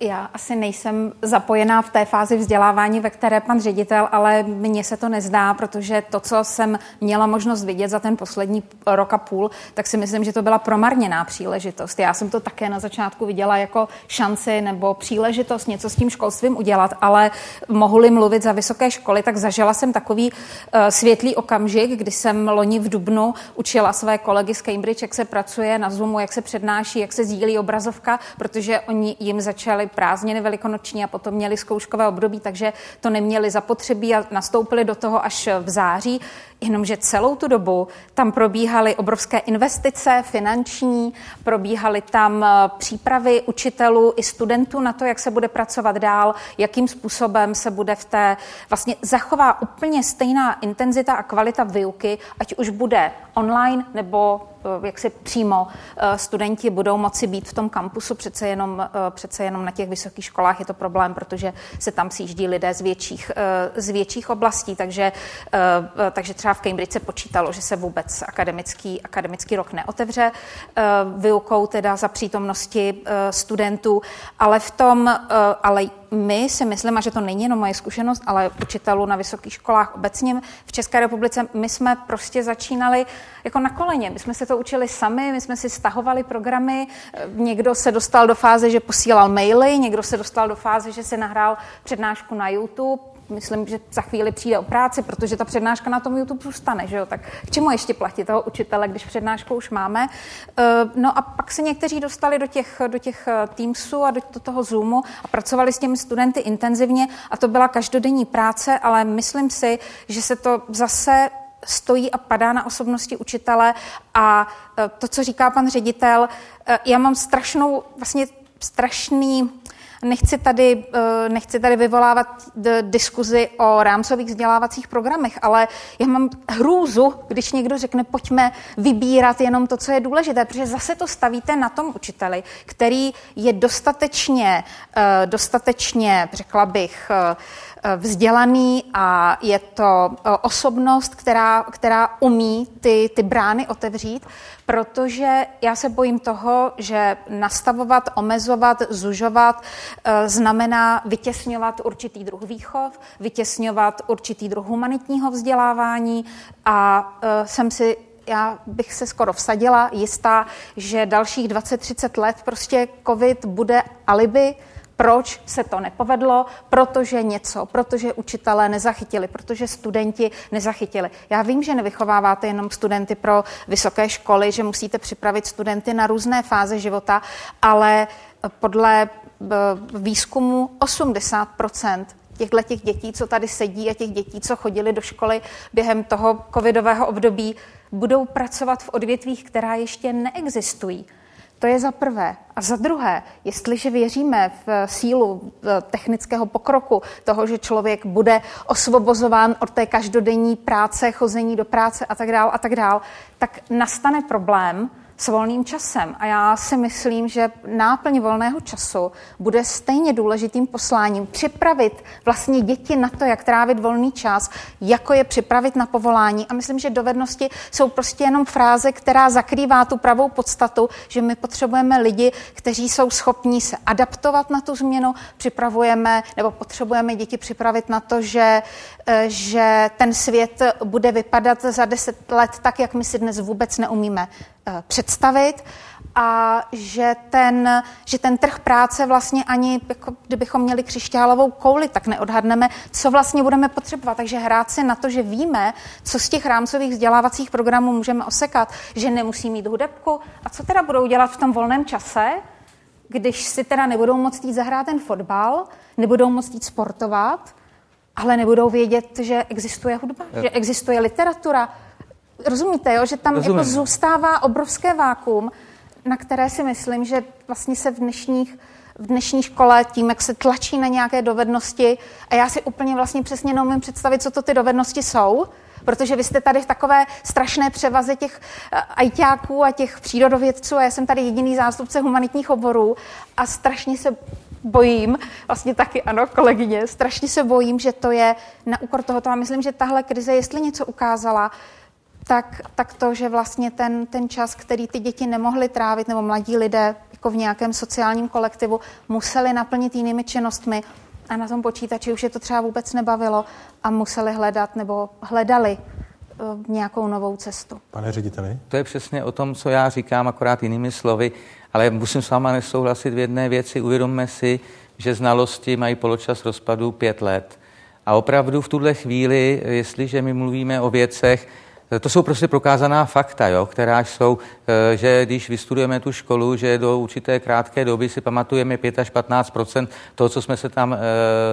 Já asi nejsem zapojená v té fázi vzdělávání, ve které pan ředitel, ale mně se to nezdá, protože to, co jsem měla možnost vidět za ten poslední rok a půl, tak si myslím, že to byla promarněná příležitost. Já jsem to také na začátku viděla jako šanci nebo příležitost něco s tím školstvím udělat, ale mohu-li mluvit za vysoké školy, tak zažila jsem takový uh, světlý okamžik, kdy jsem loni v Dubnu učila své kolegy z Cambridge, jak se pracuje na Zoomu, jak se přednáší, jak se sdílí obrazovka, protože oni jim začali prázdniny velikonoční a potom měli zkouškové období, takže to neměli zapotřebí a nastoupili do toho až v září. Jenomže celou tu dobu tam probíhaly obrovské investice finanční, probíhaly tam eh, přípravy učitelů i studentů na to, jak se bude pracovat dál, jakým způsobem se bude v té vlastně zachová úplně stejná intenzita a kvalita výuky, ať už bude online nebo jak si přímo eh, studenti budou moci být v tom kampusu, přece jenom, přece jenom na těch vysokých školách je to problém, protože se tam sjíždí lidé z větších, z větších oblastí, takže, takže třeba v Cambridge se počítalo, že se vůbec akademický, akademický rok neotevře výukou teda za přítomnosti studentů, ale v tom, ale my si myslím, a že to není jenom moje zkušenost, ale učitelů na vysokých školách obecně v České republice, my jsme prostě začínali jako na koleně. My jsme se to učili sami, my jsme si stahovali programy, někdo se dostal do fáze, že posílal maily, někdo se dostal do fáze, že se nahrál přednášku na YouTube, myslím, že za chvíli přijde o práci, protože ta přednáška na tom YouTube zůstane, že jo? Tak k čemu ještě platit toho učitele, když přednášku už máme? No a pak se někteří dostali do těch, do těch Teamsů a do, do toho Zoomu a pracovali s těmi studenty intenzivně a to byla každodenní práce, ale myslím si, že se to zase stojí a padá na osobnosti učitele a to, co říká pan ředitel, já mám strašnou, vlastně strašný Nechci tady, nechci tady vyvolávat diskuzi o rámcových vzdělávacích programech, ale já mám hrůzu, když někdo řekne, pojďme vybírat jenom to, co je důležité, protože zase to stavíte na tom učiteli, který je dostatečně, dostatečně, řekla bych, vzdělaný a je to osobnost, která, která umí ty, ty brány otevřít, protože já se bojím toho, že nastavovat, omezovat, zužovat znamená vytěsňovat určitý druh výchov, vytěsňovat určitý druh humanitního vzdělávání a jsem si já bych se skoro vsadila, jistá, že dalších 20-30 let prostě covid bude alibi, proč se to nepovedlo? Protože něco, protože učitelé nezachytili, protože studenti nezachytili. Já vím, že nevychováváte jenom studenty pro vysoké školy, že musíte připravit studenty na různé fáze života, ale podle výzkumu 80 těchto těch dětí, co tady sedí a těch dětí, co chodili do školy během toho covidového období, budou pracovat v odvětvích, která ještě neexistují. To je za prvé. A za druhé, jestliže věříme v sílu technického pokroku, toho, že člověk bude osvobozován od té každodenní práce, chození do práce a tak dále a tak dále, tak nastane problém, s volným časem. A já si myslím, že náplň volného času bude stejně důležitým posláním připravit vlastně děti na to, jak trávit volný čas, jako je připravit na povolání. A myslím, že dovednosti jsou prostě jenom fráze, která zakrývá tu pravou podstatu, že my potřebujeme lidi, kteří jsou schopní se adaptovat na tu změnu, připravujeme nebo potřebujeme děti připravit na to, že, eh, že ten svět bude vypadat za deset let tak, jak my si dnes vůbec neumíme představit a že ten, že ten trh práce vlastně ani, jako kdybychom měli křišťálovou kouli, tak neodhadneme, co vlastně budeme potřebovat. Takže hrát si na to, že víme, co z těch rámcových vzdělávacích programů můžeme osekat, že nemusí mít hudebku. A co teda budou dělat v tom volném čase, když si teda nebudou moct jít zahrát ten fotbal, nebudou moct jít sportovat, ale nebudou vědět, že existuje hudba, že existuje literatura, Rozumíte, jo? že tam jako zůstává obrovské vákum, na které si myslím, že vlastně se v dnešních v dnešní škole tím, jak se tlačí na nějaké dovednosti a já si úplně vlastně přesně neumím představit, co to ty dovednosti jsou, protože vy jste tady v takové strašné převaze těch eh, ajťáků a těch přírodovědců a já jsem tady jediný zástupce humanitních oborů a strašně se bojím, vlastně taky ano, kolegyně, strašně se bojím, že to je na úkor tohoto a myslím, že tahle krize, jestli něco ukázala, tak, tak to, že vlastně ten, ten čas, který ty děti nemohly trávit, nebo mladí lidé jako v nějakém sociálním kolektivu, museli naplnit jinými činnostmi a na tom počítači už je to třeba vůbec nebavilo a museli hledat nebo hledali eh, nějakou novou cestu. Pane řediteli? To je přesně o tom, co já říkám, akorát jinými slovy, ale musím s váma nesouhlasit v jedné věci. Uvědomme si, že znalosti mají poločas rozpadu pět let. A opravdu v tuhle chvíli, jestliže my mluvíme o věcech, to jsou prostě prokázaná fakta, jo, která jsou, eh, že když vystudujeme tu školu, že do určité krátké doby si pamatujeme 5 až 15% toho, co jsme se tam eh,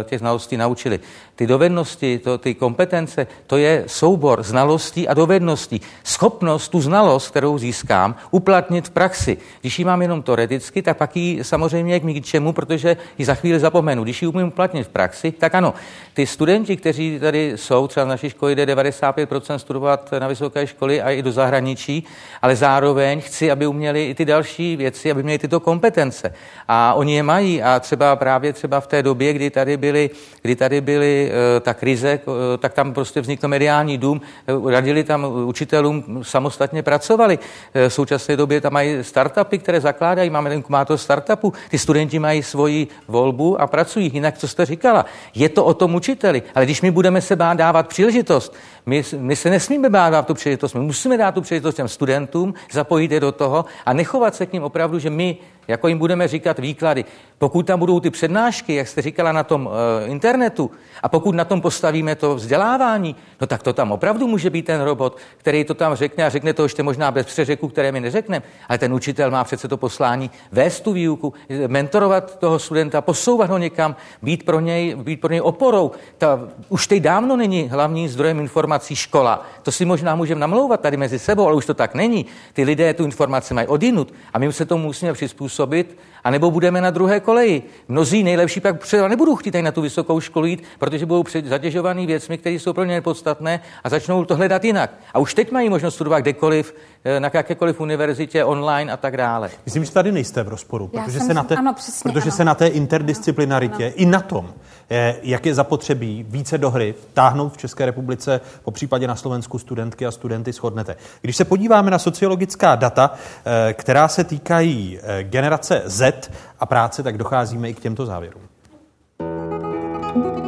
těch znalostí naučili. Ty dovednosti, to, ty kompetence, to je soubor znalostí a dovedností. Schopnost tu znalost, kterou získám, uplatnit v praxi. Když ji mám jenom teoreticky, tak pak ji samozřejmě k ničemu, protože ji za chvíli zapomenu. Když ji umím uplatnit v praxi, tak ano. Ty studenti, kteří tady jsou, třeba v naší škole jde 95% studovat na vysoké školy a i do zahraničí, ale zároveň chci, aby uměli i ty další věci, aby měli tyto kompetence. A oni je mají a třeba právě třeba v té době, kdy tady byly, kdy tady byly uh, ta krize, uh, tak tam prostě vznikl mediální dům, uh, radili tam učitelům, samostatně pracovali. V současné době tam mají startupy, které zakládají, máme ten kumátor startupu, ty studenti mají svoji volbu a pracují. Jinak, co jste říkala, je to o tom učiteli, ale když my budeme se bát dávat příležitost, my, my se nesmíme bát dát tu příležitost. My musíme dát tu příležitost těm studentům, zapojit je do toho a nechovat se k ním opravdu, že my jako jim budeme říkat výklady. Pokud tam budou ty přednášky, jak jste říkala na tom uh, internetu, a pokud na tom postavíme to vzdělávání, no tak to tam opravdu může být ten robot, který to tam řekne a řekne to ještě možná bez přeřeku, které my neřekneme. Ale ten učitel má přece to poslání vést tu výuku, mentorovat toho studenta, posouvat ho někam, být pro něj, být pro něj oporou. Ta, už teď dávno není hlavním zdrojem informací škola. To si možná můžeme namlouvat tady mezi sebou, ale už to tak není. Ty lidé tu informaci mají odinut a my se tomu musíme přizpůsobit působit, anebo budeme na druhé koleji. Mnozí nejlepší pak třeba nebudou chtít na tu vysokou školu jít, protože budou zatěžovaný věcmi, které jsou pro ně nepodstatné a začnou to hledat jinak. A už teď mají možnost studovat kdekoliv, eh, na jakékoliv univerzitě, online a tak dále. Myslím, že tady nejste v rozporu, protože, se na, té, ano, přesně, protože ano. se na té interdisciplinaritě ano. i na tom, eh, jak je zapotřebí více do hry táhnout v České republice, po případě na Slovensku studentky a studenty shodnete. Když se podíváme na sociologická data, eh, která se týkají generace Z a práce, tak docházíme i k těmto závěrům.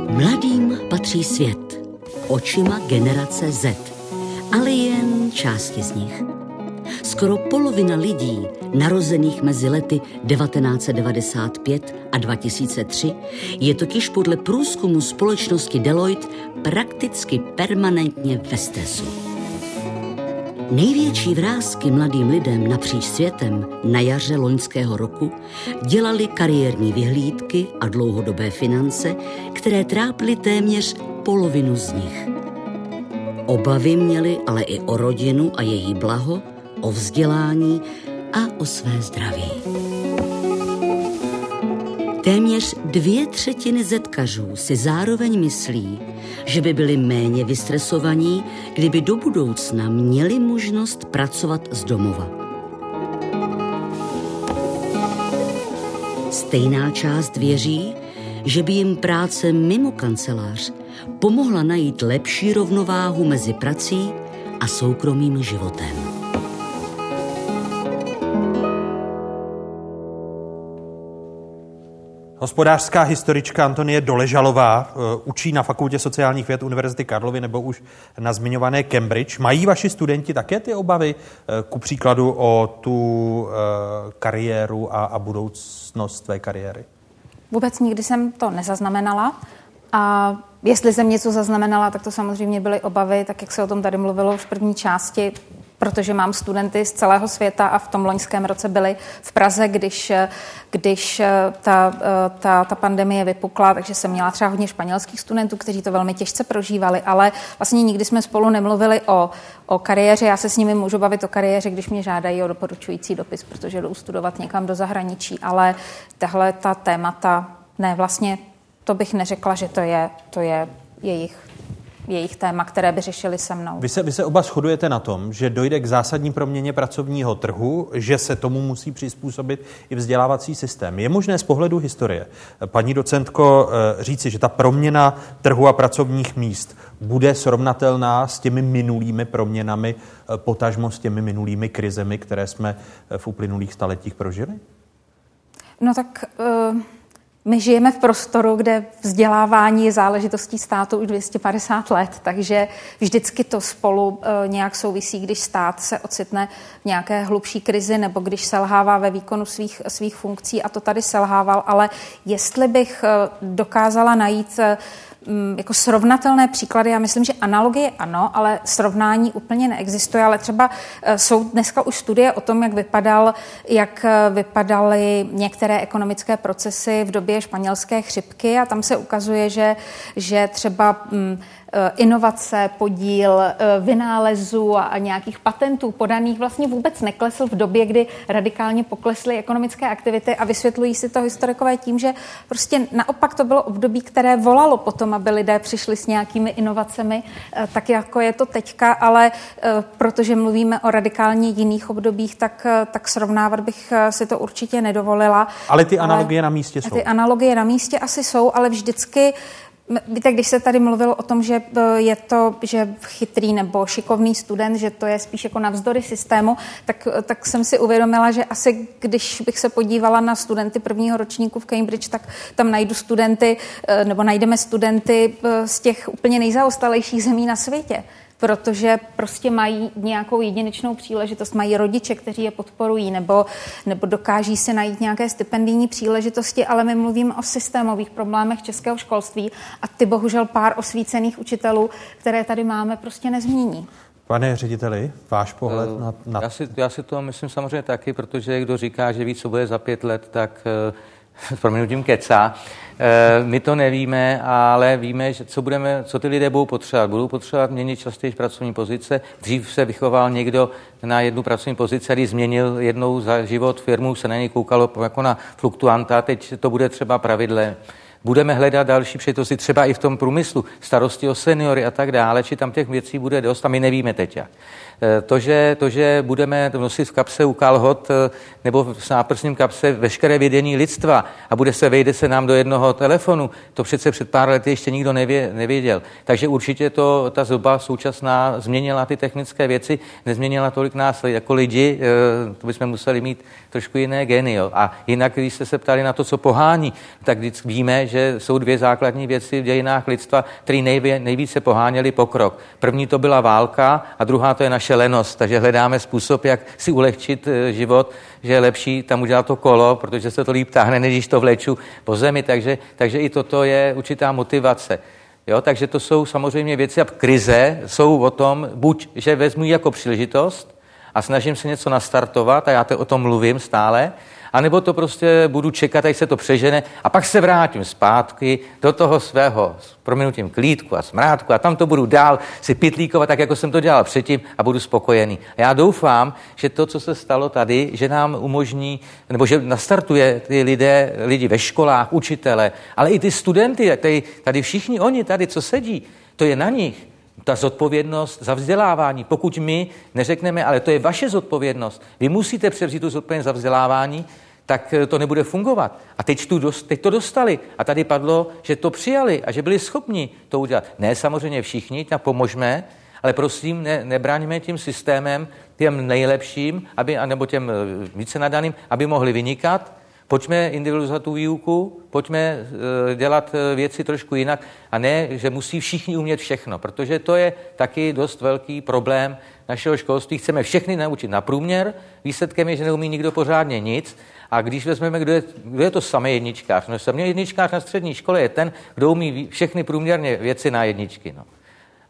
Mladým patří svět očima generace Z, ale jen části z nich. Skoro polovina lidí, narozených mezi lety 1995 a 2003, je totiž podle průzkumu společnosti Deloitte prakticky permanentně ve stresu. Největší vrázky mladým lidem napříč světem na jaře loňského roku dělali kariérní vyhlídky a dlouhodobé finance, které trápily téměř polovinu z nich. Obavy měli ale i o rodinu a její blaho, o vzdělání a o své zdraví. Téměř dvě třetiny zetkařů si zároveň myslí, že by byli méně vystresovaní, kdyby do budoucna měli možnost pracovat z domova. Stejná část věří, že by jim práce mimo kancelář pomohla najít lepší rovnováhu mezi prací a soukromým životem. Hospodářská historička Antonie Doležalová eh, učí na Fakultě sociálních věd Univerzity Karlovy nebo už na zmiňované Cambridge. Mají vaši studenti také ty obavy, eh, ku příkladu o tu eh, kariéru a, a budoucnost tvé kariéry? Vůbec nikdy jsem to nezaznamenala. A jestli jsem něco zaznamenala, tak to samozřejmě byly obavy, tak jak se o tom tady mluvilo v první části, protože mám studenty z celého světa a v tom loňském roce byli v Praze, když, když ta, ta, ta pandemie vypukla, takže jsem měla třeba hodně španělských studentů, kteří to velmi těžce prožívali, ale vlastně nikdy jsme spolu nemluvili o, o kariéře. Já se s nimi můžu bavit o kariéře, když mě žádají o doporučující dopis, protože jdou studovat někam do zahraničí, ale tahle ta témata, ne, vlastně to bych neřekla, že to je, to je jejich jejich téma, které by řešili se mnou. Vy se, vy se oba shodujete na tom, že dojde k zásadní proměně pracovního trhu, že se tomu musí přizpůsobit i vzdělávací systém. Je možné z pohledu historie, paní docentko, eh, říci, že ta proměna trhu a pracovních míst bude srovnatelná s těmi minulými proměnami, eh, potažmo s těmi minulými krizemi, které jsme eh, v uplynulých staletích prožili? No tak... Uh... My žijeme v prostoru, kde vzdělávání je záležitostí státu už 250 let, takže vždycky to spolu e, nějak souvisí, když stát se ocitne v nějaké hlubší krizi nebo když selhává ve výkonu svých, svých funkcí a to tady selhával, ale jestli bych e, dokázala najít e, Mm, jako srovnatelné příklady. Já myslím, že analogie ano, ale srovnání úplně neexistuje. Ale třeba eh, jsou dneska už studie o tom, jak, vypadal, jak eh, vypadaly některé ekonomické procesy v době španělské chřipky a tam se ukazuje, že, že třeba mm, inovace, podíl eh, vynálezů a nějakých patentů podaných vlastně vůbec neklesl v době, kdy radikálně poklesly ekonomické aktivity a vysvětlují si to historikové tím, že prostě naopak to bylo období, které volalo potom, aby lidé přišli s nějakými inovacemi, eh, tak jako je to teďka, ale protože mluvíme o radikálně jiných obdobích, tak, tak srovnávat bych si to určitě nedovolila. Ale ty analogie ale, na místě jsou. Ty analogie na místě asi jsou, ale vždycky Víte, když se tady mluvilo o tom, že e, je to, že chytrý nebo šikovný student, že to je spíš jako navzdory systému, tak, tak jsem si uvědomila, že asi když bych se podívala na studenty prvního ročníku v Cambridge, tak tam najdu studenty, e, nebo najdeme studenty e, z těch úplně nejzaostalejších zemí na světě protože prostě mají nějakou jedinečnou příležitost, mají rodiče, kteří je podporují, nebo, nebo dokáží se najít nějaké stipendijní příležitosti, ale my mluvíme o systémových problémech českého školství a ty bohužel pár osvícených učitelů, které tady máme, prostě nezmění. Pane řediteli, váš pohled uh, na... na... Já, si, já si to myslím samozřejmě taky, protože kdo říká, že ví, co bude za pět let, tak uh, proměnutím kecá. Eh, my to nevíme, ale víme, že co, budeme, co ty lidé budou potřebovat. Budou potřebovat měnit častěji pracovní pozice. Dřív se vychoval někdo na jednu pracovní pozici, který změnil jednou za život firmu, se na něj koukalo jako na fluktuanta, teď to bude třeba pravidle budeme hledat další příležitosti, třeba i v tom průmyslu, starosti o seniory a tak dále, či tam těch věcí bude dost a my nevíme teď jak. Eh, to že, to, že budeme nosit v kapse u kalhot eh, nebo v náprsním kapse veškeré vědění lidstva a bude se vejde se nám do jednoho telefonu, to přece před pár lety ještě nikdo nevě, nevěděl. Takže určitě to, ta zuba současná změnila ty technické věci, nezměnila tolik nás jako lidi, eh, to bychom museli mít trošku jiné geny. Jo. A jinak, když jste se ptali na to, co pohání, tak víme, že jsou dvě základní věci v dějinách lidstva, které nejvíce poháněly pokrok. První to byla válka a druhá to je naše lenost, takže hledáme způsob, jak si ulehčit eh, život, že je lepší tam udělat to kolo, protože se to líp táhne, než když to vleču po zemi, takže, takže i toto je určitá motivace. Jo, takže to jsou samozřejmě věci a krize jsou o tom, buď, že vezmu jako příležitost a snažím se něco nastartovat a já to o tom mluvím stále, A nebo to prostě budu čekat, až se to přežene a pak se vrátím zpátky do toho svého s proměnutím klídku a smrádku a tam to budu dál si pitlíkovat, tak jako jsem to dělal předtím a budu spokojený. A já doufám, že to, co se stalo tady, že nám umožní, nebo že nastartuje ty lidé, lidi ve školách, učitele, ale i ty studenty, tady, tady všichni oni tady, co sedí, to je na nich ta zodpovědnost za vzdělávání. Pokud my neřekneme, ale to je vaše zodpovědnost, vy musíte převzít tu zodpovědnost za vzdělávání, tak eh, to nebude fungovat. A teď, tu teď to dostali. A tady padlo, že to přijali a že byli schopni to udělat. Ne samozřejmě všichni, tak pomožme, ale prosím, ne, nebraňme tím systémem těm nejlepším, aby, anebo těm eh, více nadaným, aby mohli vynikat. Pojďme individualizovat tu výuku, pojďme eh, dělat věci trošku jinak a ne, že musí všichni umět všechno, protože to je taky dost velký problém našeho školství. Chceme všechny naučit na průměr, výsledkem je, že neumí nikdo pořádně nic a když vezmeme, kdo je, kdo je to samý jedničkář, no samý jedničkář na střední škole je ten, kdo umí všechny průměrně věci na jedničky. No.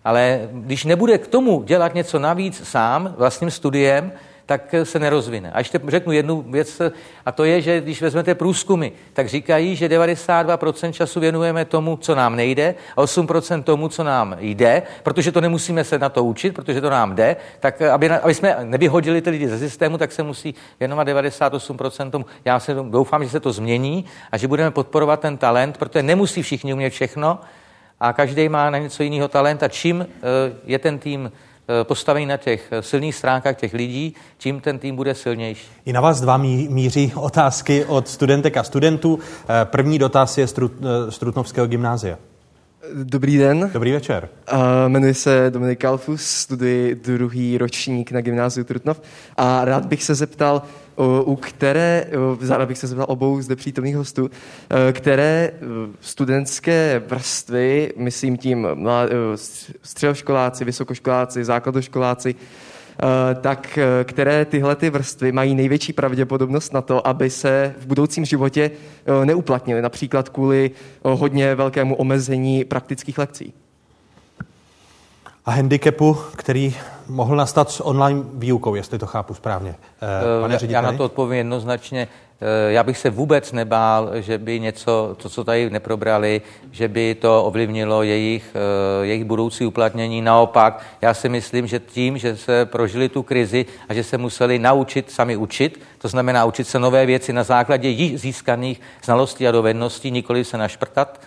Ale když nebude k tomu dělat něco navíc sám, vlastním studiem, tak se nerozvine. A ještě řeknu jednu věc, a to je, že když vezmete průzkumy, tak říkají, že 92% času věnujeme tomu, co nám nejde, a 8% tomu, co nám jde, protože to nemusíme se na to učit, protože to nám jde, tak aby, aby jsme nevyhodili ty lidi ze systému, tak se musí věnovat 98% tomu. Já se doufám, že se to změní a že budeme podporovat ten talent, protože nemusí všichni umět všechno a každý má na něco jiného talent a čím eh, je ten tým postavený na těch eh, silných stránkách těch lidí, tím ten tým bude silnější. I na vás dva míří otázky od studentek a studentů. Eh, první dotaz je z Trutnovského gymnázia. Dobrý den. Dobrý večer. Uh, jmenuji se Dominik Kalfus, studuji druhý ročník na gymnáziu Trutnov a rád bych se zeptal, u které, zároveň bych se zeptal obou zde přítomných hostů, které studentské vrstvy, myslím tím středoškoláci, vysokoškoláci, základoškoláci, tak které tyhle ty vrstvy mají největší pravděpodobnost na to, aby se v budoucím životě neuplatnily, například kvůli hodně velkému omezení praktických lekcí a handicapu, který mohl nastat s online výukou, jestli to chápu správně. Eh, pane Já na to odpovím jednoznačně. Eh, já bych se vůbec nebál, že by něco, to, co tady neprobrali, že by to ovlivnilo jejich, eh, jejich budoucí uplatnění. Naopak, já si myslím, že tím, že se prožili tu krizi a že se museli naučit sami učit, to znamená učit se nové věci na základě již získaných znalostí a dovedností, nikoli se našprtat,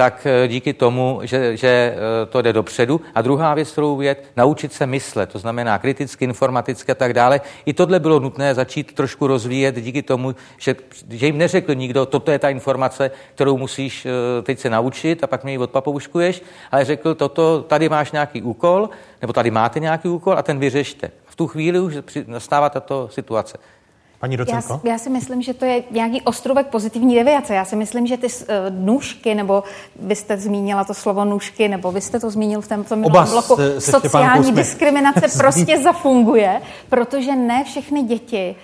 tak eh, díky tomu, že, že eh, to jde dopředu. A druhá věc, kterou věd, naučit se myslet, to znamená kriticky, informaticky a tak dále. I tohle bylo nutné začít trošku rozvíjet díky tomu, že, že jim neřekl nikdo, toto je ta informace, kterou musíš eh, teď se naučit a pak mě ji odpapouškuješ, ale řekl, toto, tady máš nějaký úkol, nebo tady máte nějaký úkol a ten vyřešte. V tu chvíli už nastává tato situace. Paní docenko? Já, já si myslím, že to je nějaký ostrovek pozitivní deviace. Já si myslím, že ty uh, nůžky, nebo vy jste zmínila to slovo nůžky, nebo vy jste to zmínil v tom, tom Oba bloku, se, se sociální diskriminace prostě zafunguje, protože ne všechny děti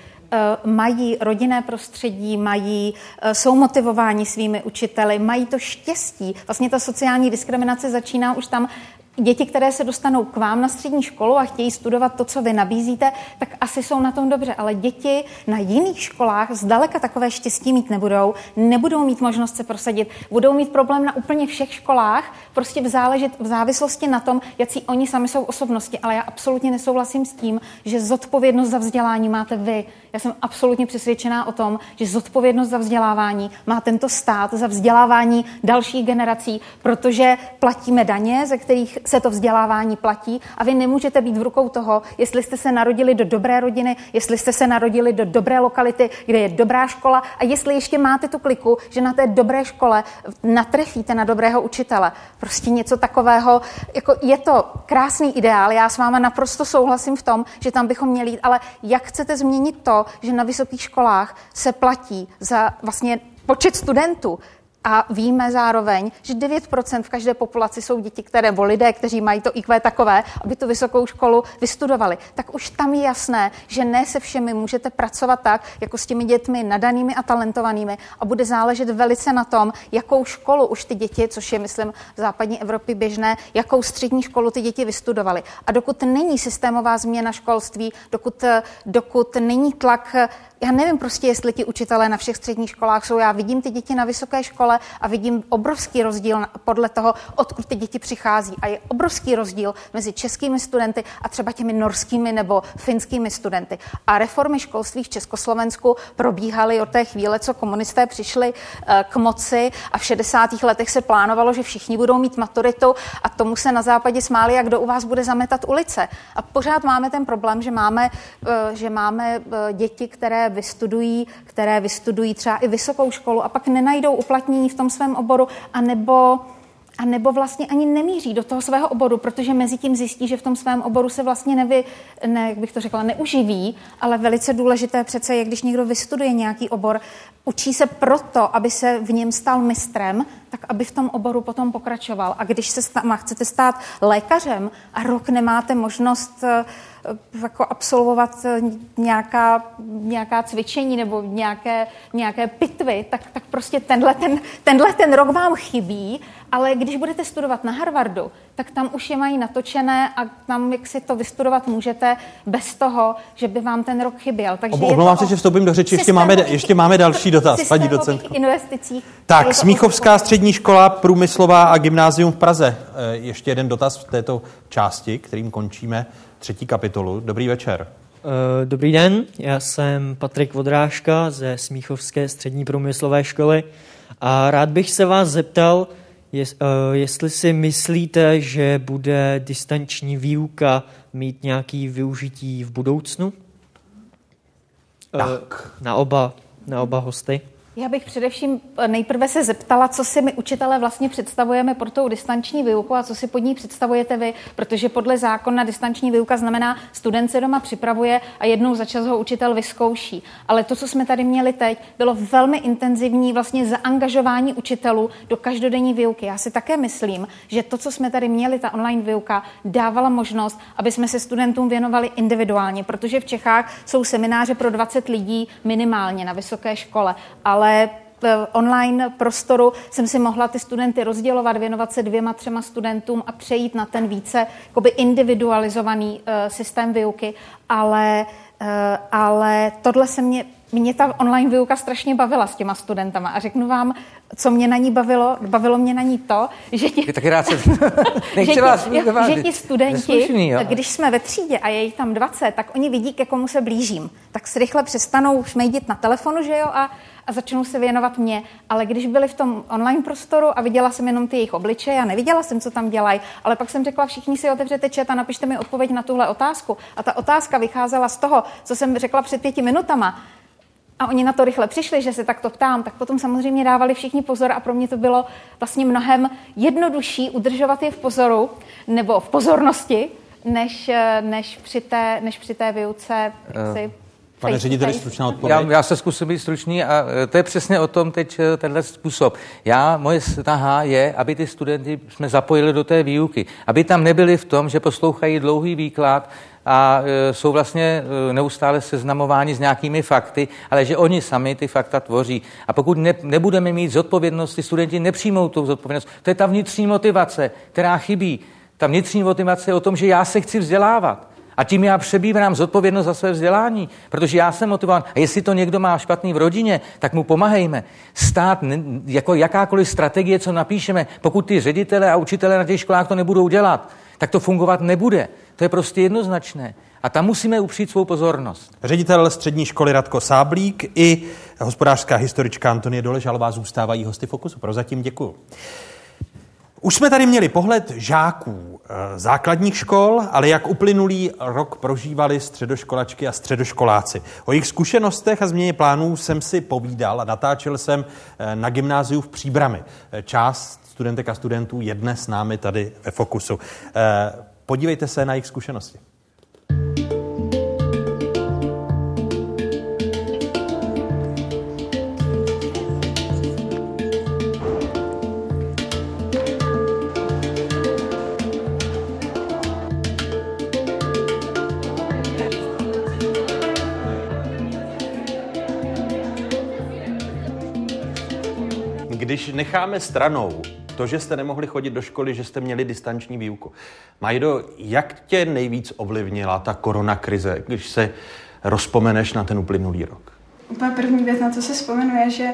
uh, mají rodinné prostředí, mají, uh, jsou motivováni svými učiteli, mají to štěstí. Vlastně ta sociální diskriminace začíná už tam, děti, které se dostanou k vám na střední školu a chtějí studovat to, co vy nabízíte, tak asi jsou na tom dobře. Ale děti na jiných školách zdaleka takové štěstí mít nebudou, nebudou mít možnost se prosadit, budou mít problém na úplně všech školách, prostě v, záležit, v závislosti na tom, jaký oni sami jsou osobnosti. Ale já absolutně nesouhlasím s tím, že zodpovědnost za vzdělání máte vy. Já jsem absolutně přesvědčená o tom, že zodpovědnost za vzdělávání má tento stát, za vzdělávání dalších generací, protože platíme daně, ze kterých se to vzdělávání platí a vy nemůžete být v rukou toho, jestli jste se narodili do dobré rodiny, jestli jste se narodili do dobré lokality, kde je dobrá škola a jestli ještě máte tu kliku, že na té dobré škole natrefíte na dobrého učitele. Prostě něco takového, jako je to krásný ideál, já s váma naprosto souhlasím v tom, že tam bychom měli jít, ale jak chcete změnit to, že na vysokých školách se platí za vlastně počet studentů, a víme zároveň, že 9% v každé populaci jsou děti, které, nebo lidé, kteří mají to IQ takové, aby tu vysokou školu vystudovali. Tak už tam je jasné, že ne se všemi můžete pracovat tak, jako s těmi dětmi nadanými a talentovanými a bude záležet velice na tom, jakou školu už ty děti, což je, myslím, v západní Evropě běžné, jakou střední školu ty děti vystudovaly. A dokud není systémová změna školství, dokud, dokud není tlak já nevím prostě, jestli ti učitelé na všech středních školách jsou. Já vidím ty děti na vysoké škole a vidím obrovský rozdíl podle toho, odkud ty děti přichází. A je obrovský rozdíl mezi českými studenty a třeba těmi norskými nebo finskými studenty. A reformy školství v Československu probíhaly od té chvíle, co komunisté přišli eh, k moci a v 60. letech se plánovalo, že všichni budou mít maturitu a tomu se na západě smáli, jak kdo u vás bude zametat ulice. A pořád máme ten problém, že máme, eh, že máme eh, děti, které vystudují, které vystudují třeba i vysokou školu a pak nenajdou uplatnění v tom svém oboru, anebo a nebo vlastně ani nemíří do toho svého oboru, protože mezi tím zjistí, že v tom svém oboru se vlastně nevy, ne, jak bych to řekla, neuživí, ale velice důležité přece je, když někdo vystuduje nějaký obor, učí se proto, aby se v něm stal mistrem, tak aby v tom oboru potom pokračoval. A když se stá, chcete stát lékařem a rok nemáte možnost uh, jako absolvovat eh, nějaká, nějaká cvičení nebo nějaké, nějaké pitvy, tak, tak prostě tenhle ten, tenhle ten rok vám chybí, ale když budete studovat na Harvardu, tak tam už je mají natočené a tam, jak si to vystudovat můžete bez toho, že by vám ten rok chyběl. Takže Omlouvám se, že vstoupím do řeči, ještě máme, ještě máme další dotaz, paní docentko. investicích. Tak, Smíchovská střední škola průmyslová a gymnázium v Praze. Eh, ještě jeden dotaz v této části, kterým končíme třetí kapitolu. Dobrý večer. Eh, dobrý den, já jsem Patrik Vodrážka ze Smíchovské střední průmyslové školy a rád bych se vás zeptal, jest, eh, jestli si myslíte, že bude distanční výuka mít nějaký využití v budoucnu? Eh, tak. Na oba, na oba hosty. Já bych především eh, nejprve se zeptala, co si my učitelé vlastně představujeme pro tou distanční výuku a co si pod ní představujete vy, protože podle zákona distanční výuka znamená, student se doma připravuje a jednou za čas ho učitel vyzkouší. Ale to, co jsme tady měli teď, bylo velmi intenzivní vlastně zaangažování učitelů do každodenní výuky. Já si také myslím, že to, co jsme tady měli, ta online výuka, dávala možnost, aby jsme se studentům věnovali individuálně, protože v Čechách jsou semináře pro 20 lidí minimálně na vysoké škole, ale ale v online prostoru jsem si mohla ty studenty rozdělovat, věnovat se dvěma, třema studentům a přejít na ten více jakoby individualizovaný uh, systém výuky, ale, uh, ale tohle se mě, mě ta online výuka strašně bavila s těma studentama. A řeknu vám, co mě na ní bavilo, bavilo mě na ní to, že ti, taky rád se... že, ti, vás že ti studenti, Neslušný, když jsme ve třídě a je jich tam 20, tak oni vidí, ke komu se blížím. Tak si rychle přestanou šmejdit na telefonu, že jo, a a začnou se věnovat mě. Ale když byli v tom online prostoru a viděla jsem jenom ty jejich obličeje a neviděla jsem, co tam dělají, ale pak jsem řekla, všichni si otevřete chat a napište mi odpověď na tuhle otázku. A ta otázka vycházela z toho, co jsem řekla před pěti minutama. A oni na to rychle přišli, že se takto ptám, tak potom samozřejmě dávali všichni pozor a pro mě to bylo vlastně mnohem jednodušší udržovat je v pozoru nebo v pozornosti, než, než, při, té, než při té výuce jaksi, Pane řediteli, stručná odpověď. Já, já se zkusím být stručný a e, to je přesně o tom teď e, tenhle způsob. Já, moje snaha je, aby ty studenty jsme zapojili do té výuky, aby tam nebyli v tom, že poslouchají dlouhý výklad a e, jsou vlastně neustále seznamováni s nějakými fakty, ale že oni sami ty fakta tvoří. A pokud ne, nebudeme mít zodpovědnost, ty studenti nepřijmou tu zodpovědnost. To je ta vnitřní motivace, která chybí. Ta vnitřní motivace je o tom, že já se chci vzdělávat. A tím já přebírám zodpovědnost za své vzdělání, protože já jsem motivován. A jestli to někdo má špatný v rodině, tak mu pomáhejme. Stát, jako jakákoliv strategie, co napíšeme, pokud ty ředitele a učitele na těch školách to nebudou dělat, tak to fungovat nebude. To je prostě jednoznačné. A tam musíme upřít svou pozornost. Ředitel střední školy Radko Sáblík i hospodářská historička Antonie Doležalová zůstávají hosty Fokusu. Prozatím děkuji. Už jsme tady měli pohled žáků základních škol, ale jak uplynulý rok prožívali středoškolačky a středoškoláci. O jejich zkušenostech a změně plánů jsem si povídal a natáčel jsem eh, na gymnáziu v Příbrami. Eh, část studentek a studentů je dnes s námi tady ve Fokusu. Podívejte se na jejich zkušenosti. Když necháme stranou to, že jste nemohli chodit do školy, že jste měli distanční výuku. Majdo, jak tě nejvíc ovlivnila ta koronakrize, když se rozpomeneš na ten uplynulý rok? úplně první věc, na co se vzpomenu, je, že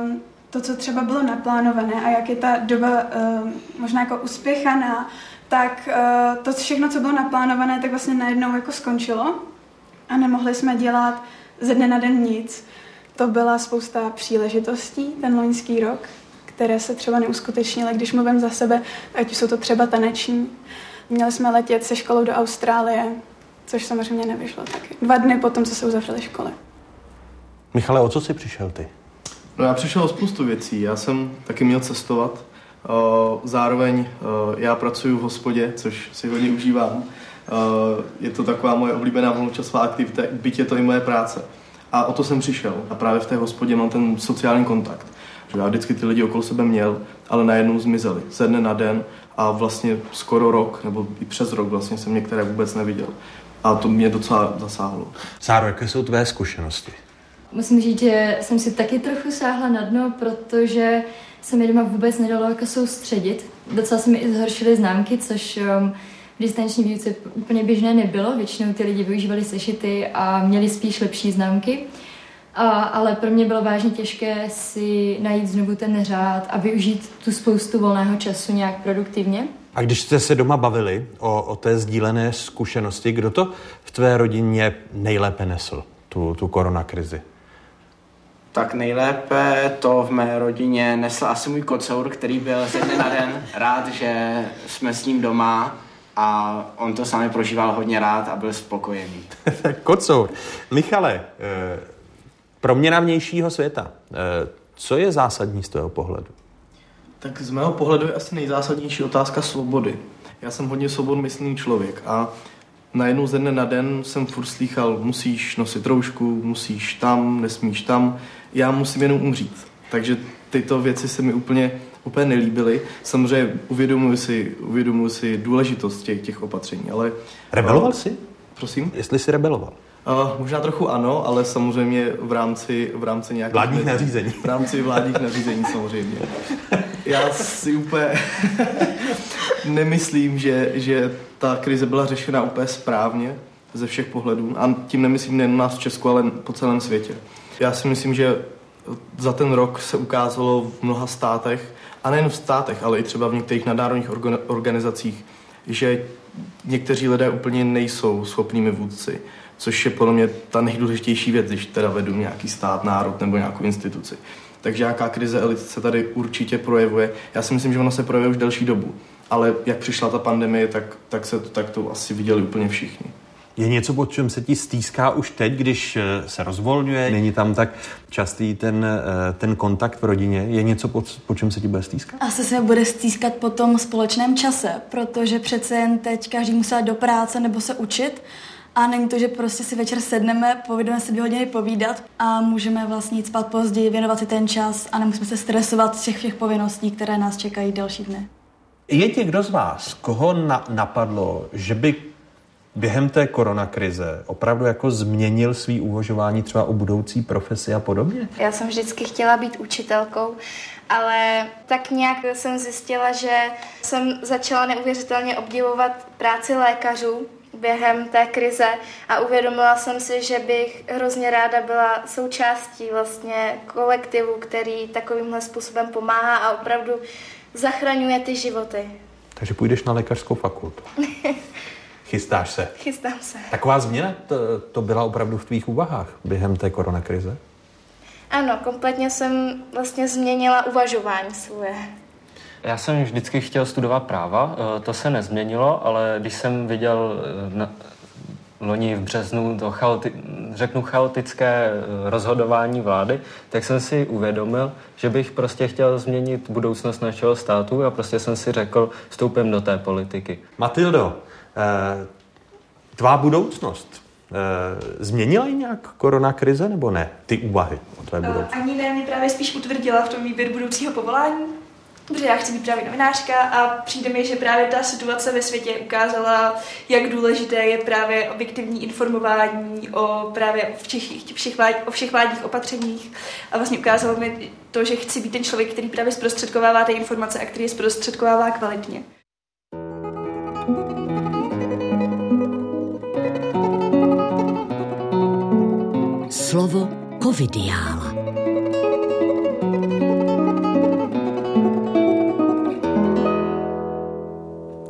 um, to, co třeba bylo naplánované a jak je ta doba um, možná jako uspěchaná, tak uh, to všechno, co bylo naplánované, tak vlastně najednou jako skončilo a nemohli jsme dělat ze dne na den nic. To byla spousta příležitostí ten loňský rok, které se třeba neuskutečnily, když mluvím za sebe, ať jsou to třeba taneční. Měli jsme letět se školou do Austrálie, což samozřejmě nevyšlo taky. Dva dny potom, co se uzavřely školy. Michale, o co jsi přišel ty? No já přišel o spoustu věcí. Já jsem taky měl cestovat. Zároveň já pracuji v hospodě, což si hodně užívám. Je to taková moje oblíbená volnočasová aktivita, byť je to i moje práce. A o to jsem přišel. A právě v té hospodě mám ten sociální kontakt. Že já vždycky ty lidi okolo sebe měl, ale najednou zmizeli. Ze dne na den a vlastně skoro rok, nebo i přes rok vlastně jsem některé vůbec neviděl. A to mě docela zasáhlo. Sáro, jaké jsou tvé zkušenosti? Musím říct, že jsem si taky trochu sáhla na dno, protože se mi doma vůbec nedalo jako soustředit. Docela se mi i zhoršily známky, což um, v distanční výuce úplně běžné nebylo. Většinou ty lidi využívali sešity a měli spíš lepší známky. A, ale pro mě bylo vážně těžké si najít znovu ten řád a využít tu spoustu volného času nějak produktivně. A když jste se doma bavili o, o té sdílené zkušenosti, kdo to v tvé rodině nejlépe nesl, tu, tu koronakrizi? Tak nejlépe to v mé rodině nesl asi můj kocour, který byl ze dne na den rád, že jsme s ním doma a on to sami prožíval hodně rád a byl spokojený. kocour. Michale, eh, proměna vnějšího světa. Eh, co je zásadní z tvého pohledu? Tak z mého pohledu je asi nejzásadnější otázka svobody. Já jsem hodně svobodmyslný člověk a najednou ze dne na den jsem furt slýchal, musíš nosit roušku, musíš tam, nesmíš tam, já musím jenom umřít. Takže tyto věci se mi úplně, úplně nelíbily. Samozřejmě uvědomuji si, uvědomuji si důležitost těch, těch opatření, ale... Rebeloval jsi? Prosím? Jestli jsi rebeloval? Uh, možná trochu ano, ale samozřejmě v rámci, v rámci nějakých... Vládních nařízení. V rámci vládních nařízení samozřejmě. Já si úplně nemyslím, že, že ta krize byla řešena úplně správně ze všech pohledů. A tím nemyslím nejen nás v Česku, ale po celém světě. Já si myslím, že za ten rok se ukázalo v mnoha státech, a nejen v státech, ale i třeba v některých nadnárodních organizacích, že někteří lidé úplně nejsou schopnými vůdci což je podle mě ta nejdůležitější věc, když teda vedu nějaký stát, národ nebo nějakou instituci. Takže jaká krize elit se tady určitě projevuje. Já si myslím, že ona se projevuje už delší dobu. Ale jak přišla ta pandemie, tak, tak, se to, tak to asi viděli úplně všichni. Je něco, pod čem se ti stýská už teď, když eh, se rozvolňuje? Není tam tak častý ten, eh, ten kontakt v rodině? Je něco, pod, pod čem se ti bude stýskat? Asi se bude stýskat po tom společném čase, protože přece jen teď každý musel do práce nebo se učit a není to, že prostě si večer sedneme, povedeme si dvě hodiny povídat a můžeme vlastně jít spát později, věnovat si ten čas a nemusíme se stresovat z těch všech povinností, které nás čekají další dny. Je někdo z vás, koho na, napadlo, že by během té koronakrize opravdu jako změnil svý uvažování třeba o budoucí profesi a podobně? Já jsem vždycky chtěla být učitelkou, ale tak nějak jsem zjistila, že jsem začala neuvěřitelně obdivovat práci lékařů, během té krize a uvědomila jsem si, že bych hrozně ráda byla součástí vlastně kolektivu, který takovýmhle způsobem pomáhá a opravdu zachraňuje ty životy. Takže půjdeš na lékařskou fakultu. Chystáš se? Chystám se. Taková změna to, to byla opravdu v tvých úvahách během té koronakrize? Ano, kompletně jsem vlastně změnila uvažování svoje. Já jsem vždycky chtěl studovat práva, eh, to se nezměnilo, ale když jsem viděl eh, na, loni v březnu to chaoti, řeknu chaotické eh, rozhodování vlády, tak jsem si uvědomil, že bych prostě chtěl změnit budoucnost našeho státu a prostě jsem si řekl, vstoupím do té politiky. Matildo, tvá budoucnost změnila ji nějak korona krize nebo ne? Ty úvahy o tvé budoucnosti? Ani ne, mě právě spíš utvrdila v tom výběru budoucího povolání Dobře, já chci být právě novinářka a přijde mi, že právě ta situace ve světě ukázala, jak důležité je právě objektivní informování o právě všech, všech, vlád, o všech vládních opatřeních a vlastně ukázalo mi to, že chci být ten člověk, který právě zprostředkovává ty informace a který je zprostředkovává kvalitně. Slovo Covidiála.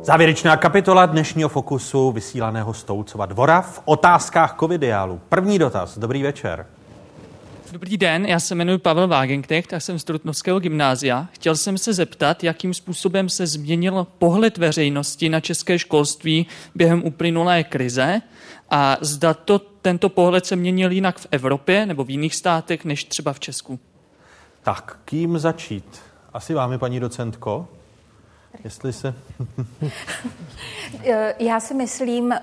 Závěrečná kapitola dnešního fokusu vysílaného Stoucova dvora v otázkách covidiálu. První dotaz. Dobrý večer. Dobrý den, já se jmenuji Pavel Wagenknecht a jsem z Trutnovského gymnázia. Chtěl jsem se zeptat, jakým způsobem se změnil pohled veřejnosti na české školství během uplynulé krize a zda to, tento pohled se měnil jinak v Evropě nebo v jiných státech než třeba v Česku. Tak, kým začít? Asi vámi, paní docentko? Jestli se... Eh, Já si myslím, eh,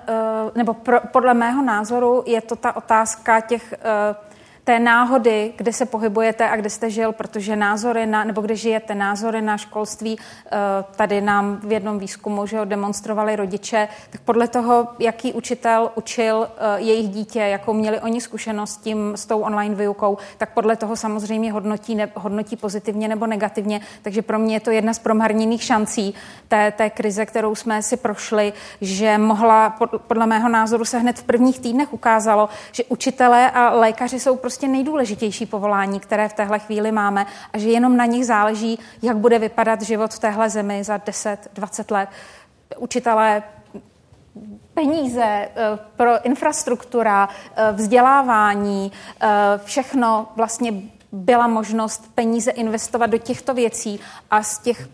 nebo pro, podle mého názoru je to ta otázka těch eh, té náhody, kde se pohybujete a kde jste žil, protože názory na, nebo kde žijete, názory na školství, eh, tady nám v jednom výzkumu, že ho demonstrovali rodiče, tak podle toho, jaký učitel učil eh, jejich dítě, jakou měli oni zkušenost s tím, s tou online výukou, tak podle toho samozřejmě hodnotí, ne, hodnotí pozitivně nebo negativně. Takže pro mě je to jedna z promarněných šancí té, té krize, kterou jsme si prošli, že mohla, podle mého názoru se hned v prvních týdnech ukázalo, že učitelé a lékaři jsou prostě prostě nejdůležitější povolání, které v téhle chvíli máme a že jenom na nich záleží, jak bude vypadat život v téhle zemi za 10-20 let. Učitelé peníze, eh, pro infrastruktura, eh, vzdělávání, eh, všechno vlastně byla možnost peníze investovat do těchto věcí a z těch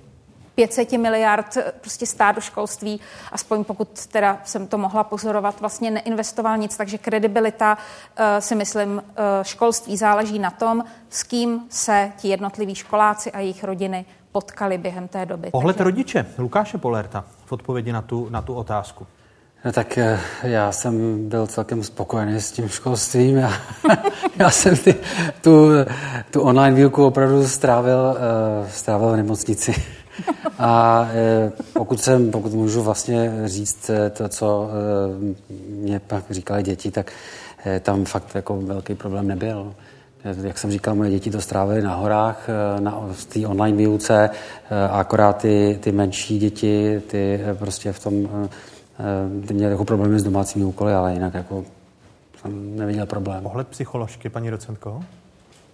500 miliard eh, prostě stát do školství, aspoň pokud teda jsem to mohla pozorovat, vlastně neinvestoval nic, takže kredibilita uh, si myslím uh, školství záleží na tom, s kým se ti jednotliví školáci a jejich rodiny potkali během té doby. Pohled takže... rodiče, Lukáše Polerta, v odpovědi na tu, na tu otázku. No tak já jsem byl celkem spokojený s tím školstvím. Já, já jsem ty, tu, tu online výuku opravdu strávil, uh, strávil v nemocnici. A e, pokud, jsem, pokud můžu vlastně říct e, to, co e, mě pak říkali děti, tak tam fakt jako velký problém nebyl. Jak jsem říkal, moje děti to strávily na horách, na, té online výuce, a akorát ty, ty menší děti, ty prostě v tom, ty měly jako problémy s domácími úkoly, ale jinak jako jsem neviděl problém. Pohled psycholožky, paní docentko?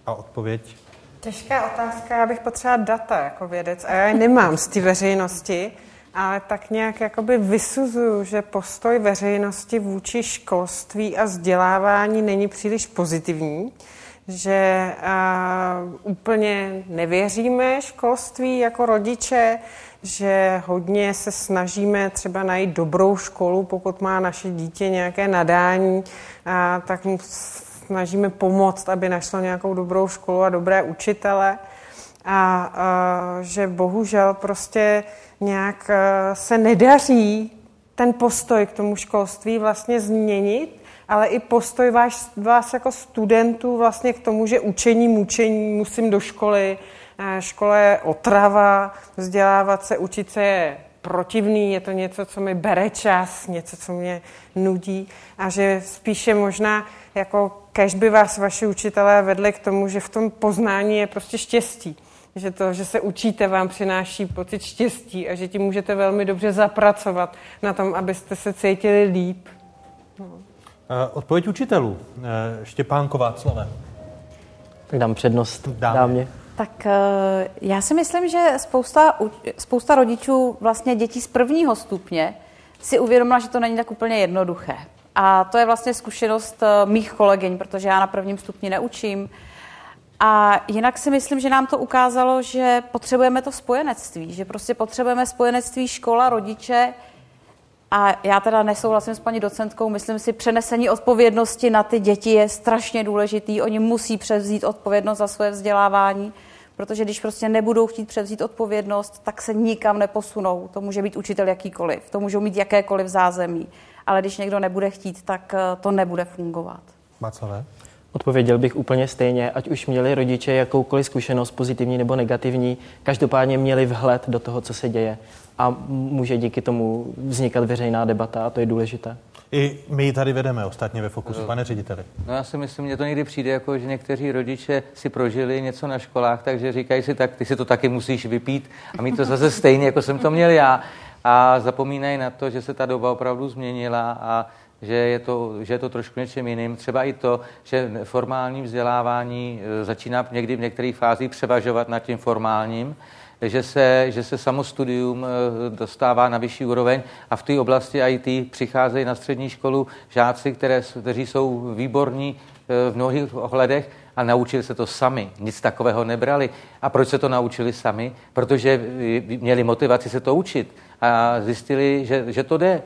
A odpověď? Těžká otázka, já bych potřeba data jako vědec a já je nemám z té veřejnosti, ale tak nějak jakoby vysuzuju, že postoj veřejnosti vůči školství a vzdělávání není příliš pozitivní, že uh, úplně nevěříme školství jako rodiče, že hodně se snažíme třeba najít dobrou školu, pokud má naše dítě nějaké nadání, a tak mu snažíme pomoct, aby našlo nějakou dobrou školu a dobré učitele. A, že bohužel prostě nějak se nedaří ten postoj k tomu školství vlastně změnit, ale i postoj vás, vás jako studentů vlastně k tomu, že učení, mučení, musím do školy, škola je otrava, vzdělávat se, učit se je protivný, je to něco, co mi bere čas, něco, co mě nudí a že spíše možná jako kež by vás vaši učitelé vedli k tomu, že v tom poznání je prostě štěstí. Že to, že se učíte, vám přináší pocit štěstí a že tím můžete velmi dobře zapracovat na tom, abyste se cítili líp. No. Odpověď učitelů. Eh, Štěpán Kováclové. Tak dám přednost dámě. dámě. Tak eh, já si myslím, že spousta, spousta rodičů vlastně dětí z prvního stupně si uvědomila, že to není tak úplně jednoduché. A to je vlastně zkušenost eh, mých kolegyň, protože já na prvním stupni neučím. A jinak si myslím, že nám to ukázalo, že potřebujeme to spojenectví, že prostě potřebujeme spojenectví škola, rodiče, a já teda nesouhlasím s paní docentkou, myslím si, přenesení odpovědnosti na ty děti je strašně důležitý. Oni musí převzít odpovědnost za své vzdělávání, protože když prostě nebudou chtít převzít odpovědnost, tak se nikam neposunou. To může být učitel jakýkoliv, to můžou mít jakékoliv zázemí. Ale když někdo nebude chtít, tak eh, to nebude fungovat. Václavé? Odpověděl bych úplně stejně, ať už měli rodiče jakoukoliv zkušenost, pozitivní nebo negativní, každopádně měli vhled do toho, co se děje a může díky tomu vznikat veřejná debata a to je důležité. I my ji tady vedeme ostatně ve Fokusu, pane řediteli. No já si myslím, že to někdy přijde, jako že někteří rodiče si prožili něco na školách, takže říkají si, tak ty si to taky musíš vypít a mít to zase stejně, jako jsem to měl já. A zapomínají na to, že se ta doba opravdu změnila a že je to, že je to trošku něčem jiným. Třeba i to, že formální vzdělávání eh, začíná někdy v některých fázích převažovat nad tím formálním, že se, že se samostudium eh, dostává na vyšší úroveň a v té oblasti IT přicházejí na střední školu žáci, které, kteří jsou výborní eh, v mnohých ohledech a naučili se to sami. Nic takového nebrali. A proč se to naučili sami? Protože měli motivaci se to učit a zjistili, že, že to jde.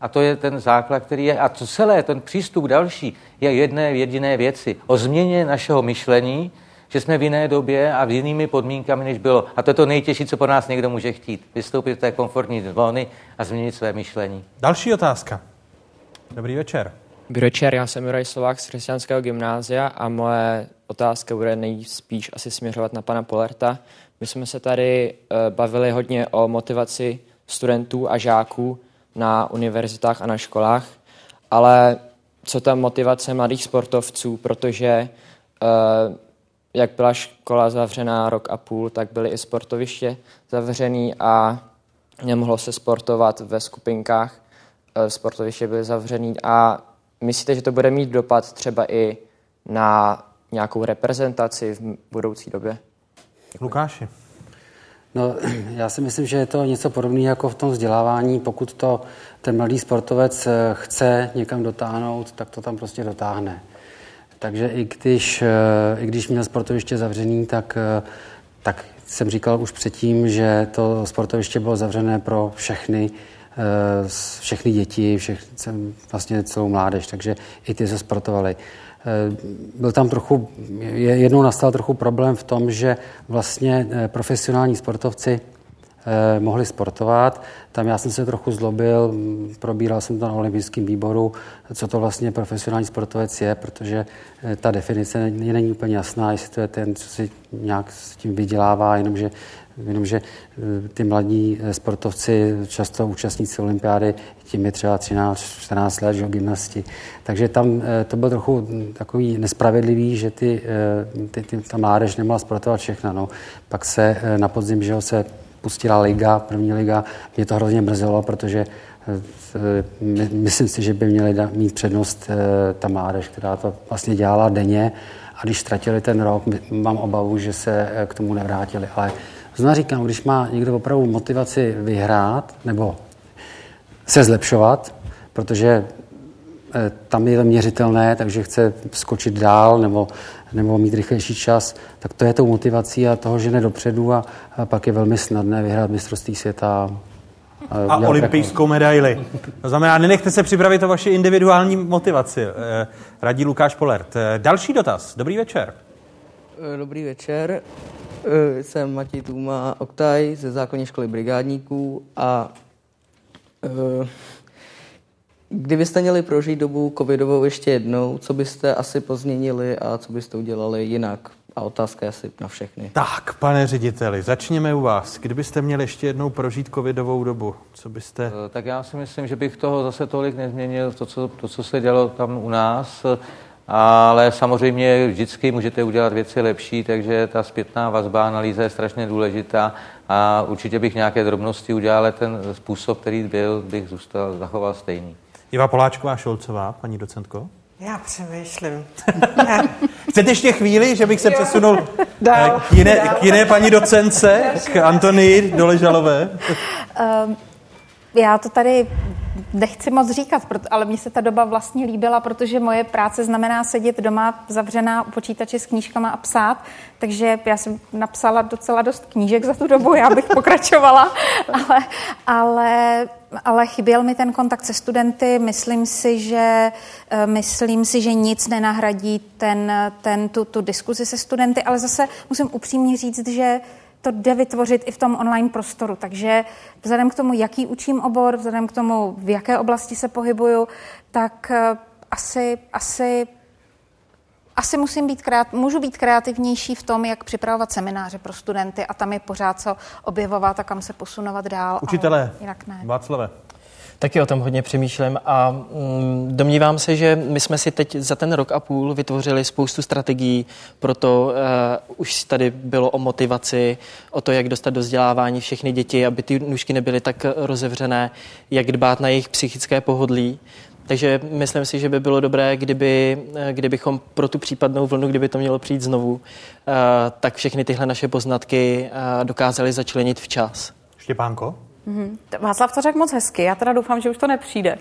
A to je ten základ, který je. A to celé, ten přístup další, je jedné jediné věci. O změně našeho myšlení, že jsme v jiné době a v jinými podmínkami, než bylo. A to je to nejtěžší, co po nás někdo může chtít. Vystoupit z té komfortní zóny a změnit své myšlení. Další otázka. Dobrý večer. Dobrý večer, já jsem Juraj Slovák z křesťanského gymnázia a moje otázka bude nejspíš asi směřovat na pana Polerta. My jsme se tady uh, bavili hodně o motivaci studentů a žáků na univerzitách a na školách, ale co ta motivace mladých sportovců, protože uh, jak byla škola zavřená rok a půl, tak byly i sportoviště zavřený a nemohlo se sportovat ve skupinkách. Uh, sportoviště byly zavřený a myslíte, že to bude mít dopad třeba i na nějakou reprezentaci v budoucí době? Lukáši. No, já si myslím, že je to něco podobného jako v tom vzdělávání. Pokud to ten mladý sportovec eh, chce někam dotáhnout, tak to tam prostě dotáhne. Takže i když, eh, i když měl sportoviště zavřený, tak, eh, tak jsem říkal už předtím, že to sportoviště bylo zavřené pro všechny, všechny děti, všechny, vlastně celou mládež, takže i ty se sportovali. Eh, byl tam trochu, jednou nastal trochu problém v tom, že vlastně eh, profesionální sportovci eh, mohli sportovat. Tam já jsem se trochu zlobil, probíral jsem to na olympijském výboru, co to vlastně profesionální sportovec je, protože ta definice není úplně jasná, jestli to je ten, co si nějak s tím vydělává, jenomže jenomže eh, ty mladí eh, sportovci, často účastníci olympiády, tím je třeba 13-14 let, že gymnasti. Takže tam eh, to byl trochu takový nespravedlivý, že ty, ty, ty, ta mládež nemohla sportovat všechna. No. Pak se na podzim, že se pustila liga, první liga. Mě to hrozně mrzelo, protože myslím si, že by měli mít přednost ta mládež, která to vlastně dělala denně. A když ztratili ten rok, mám obavu, že se k tomu nevrátili. Ale Znovu říkám, když má někdo opravdu motivaci vyhrát nebo se zlepšovat, protože eh, tam je to měřitelné, takže chce skočit dál nebo, nebo mít rychlejší čas, tak to je tou motivací a toho, že dopředu a, a pak je velmi snadné vyhrát mistrovství světa. A, a olympijskou medaili. To znamená, nenechte se připravit o vaši individuální motivaci. Eh, radí Lukáš Polert. Eh, další dotaz. Dobrý večer. Dobrý večer. Eh, jsem Matěj Tůma Oktaj ze základní školy brigádníků a eh, kdybyste měli prožít dobu covidovou ještě jednou, co byste asi pozměnili a co byste udělali jinak? A otázka je asi na všechny. Tak, pane řediteli, začněme u vás. Kdybyste měli ještě jednou prožít covidovou dobu, co byste... Eh, tak já si myslím, že bych toho zase tolik nezměnil, to, co, to, co se dělo tam u nás ale samozřejmě vždycky můžete udělat věci lepší, takže ta zpětná vazba analýza je strašně důležitá a určitě bych nějaké drobnosti udělal, ale ten způsob, který byl, bych zůstal, zachoval stejný. Iva Poláčková Šolcová, paní docentko. Já přemýšlím. Chcete ještě chvíli, že bych se přesunul eh, k jiné, k jiné paní docence, k Antonii Doležalové? Um, já to tady nechci moc říkat, ale mně se ta doba vlastně líbila, protože moje práce znamená sedět doma zavřená u počítače s knížkama a psát, takže já jsem napsala docela dost knížek za tu dobu, já bych pokračovala, ale, ale, ale chyběl mi ten kontakt se studenty, myslím si, že, eh, myslím si, že nic nenahradí ten, ten, tu, tu diskuzi se studenty, ale zase musím upřímně říct, že to jde vytvořit i v tom online prostoru. Takže vzhledem k tomu, jaký učím obor, vzhledem k tomu, v jaké oblasti se pohybuju, tak eh, asi, asi asi musím být kreat, můžu být kreativnější v tom, jak připravovat semináře pro studenty a tam je pořád co objevovat a kam se posunovat dál. Učitelé, jinak ne. Václave. Taky o tom hodně přemýšlím a mm, domnívám se, že my jsme si teď za ten rok a půl vytvořili spoustu strategií pro to, uh, už tady bylo o motivaci, o to, jak dostat do vzdělávání všechny děti, aby ty nůžky nebyly tak rozevřené, jak dbát na jejich psychické pohodlí. Takže myslím si, že by bylo dobré, kdyby, eh, kdybychom pro tu případnou vlnu, kdyby to mělo přijít znovu, eh, tak všechny tyhle naše poznatky eh, dokázali začlenit včas. Štěpánko? Mm-hmm. Václav to řekl moc hezky, já teda doufám, že už to nepřijde.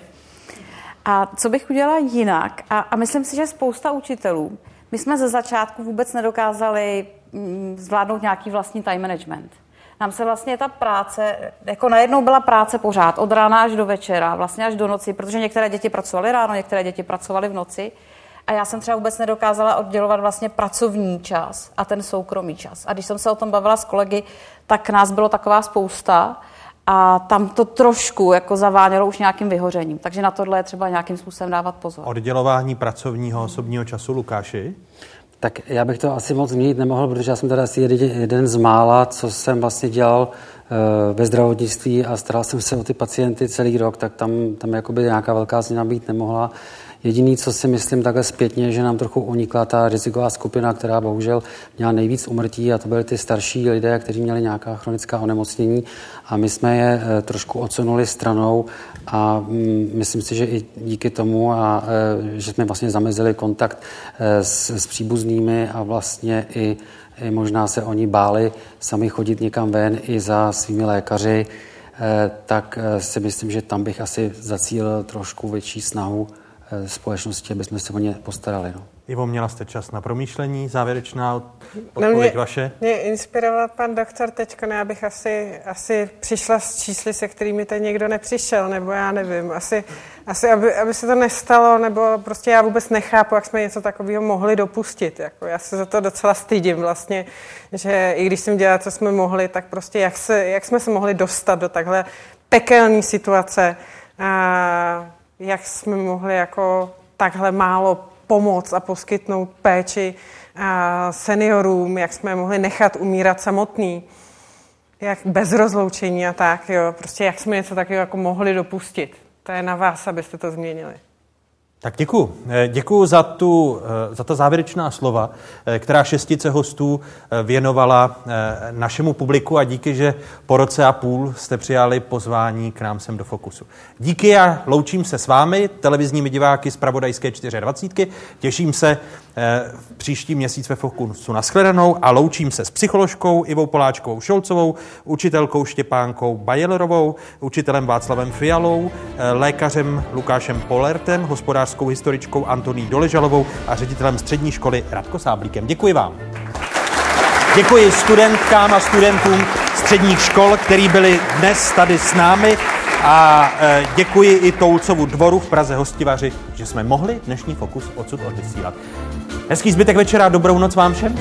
A co bych udělala jinak? A, a myslím si, že spousta učitelů, my jsme ze začátku vůbec nedokázali mm, zvládnout nějaký vlastní time management. Nám se vlastně ta práce, jako najednou byla práce pořád, od rána až do večera, vlastně až do noci, protože některé děti pracovaly ráno, některé děti pracovaly v noci. A já jsem třeba vůbec nedokázala oddělovat vlastně pracovní čas a ten soukromý čas. A když jsem se o tom bavila s kolegy, tak nás bylo taková spousta a tam to trošku jako zavánělo už nějakým vyhořením. Takže na tohle je třeba nějakým způsobem dávat pozor. Oddělování pracovního osobního času, Lukáši? Tak já bych to asi moc změnit nemohl, protože já jsem teda asi jeden z mála, co jsem vlastně dělal eh, ve zdravotnictví a staral jsem se o ty pacienty celý rok, tak tam, tam jakoby nějaká velká změna být nemohla. Jediný, co si myslím takhle zpětně, že nám trochu unikla ta riziková skupina, která bohužel měla nejvíc umrtí a to byly ty starší lidé, kteří měli nějaká chronická onemocnění. A my jsme je eh, trošku odsunuli stranou a mm, myslím si, že i díky tomu, a, eh, že jsme vlastně zamezili kontakt eh, s, s příbuznými a vlastně i, i možná se oni báli sami chodit někam ven i za svými lékaři, tak si myslím, že tam bych asi zacílil trošku větší snahu společnosti, aby jsme se o ně postarali. No. Ivo, měla jste čas na promýšlení, závěrečná odpověď no mě, vaše? Mě inspiroval pan doktor teď, ne, abych asi, asi přišla s čísly, se kterými teď někdo nepřišel, nebo já nevím, asi, asi aby, aby se to nestalo, nebo prostě já vůbec nechápu, jak jsme něco takového mohli dopustit. Jako já se za to docela stydím vlastně, že i když jsem dělala, co jsme mohli, tak prostě jak, se, jak jsme se mohli dostat do takhle pekelné situace. A, jak jsme mohli jako takhle málo pomoct a poskytnout péči seniorům, jak jsme mohli nechat umírat samotný, jak bez rozloučení a tak, jo. Prostě jak jsme něco takového jako mohli dopustit. To je na vás, abyste to změnili. Tak děkuji. Eh, děkuji za, tu, eh, za ta závěrečná slova, eh, která šestice hostů věnovala našemu publiku a díky, že po roce a půl jste přijali pozvání k nám sem do Fokusu. Díky a loučím se s vámi, televizními diváky z Pravodajské 24. Těším se příští měsíc ve Fokusu nashledanou a loučím se s psycholožkou Ivou Poláčkovou Šolcovou, učitelkou Štěpánkou Bajelerovou, učitelem Václavem Fialou, lékařem Lukášem Polertem, hospodářskou historičkou Antoní Doležalovou a ředitelem střední školy Radko Sáblíkem. Děkuji vám. Děkuji studentkám a studentům středních škol, který byli dnes tady s námi a e, děkuji i Toulcovu dvoru v Praze Hostivaři, že jsme mohli dnešní Fokus odsud odvysílat. Hezký zbytek večera dobrou noc vám všem.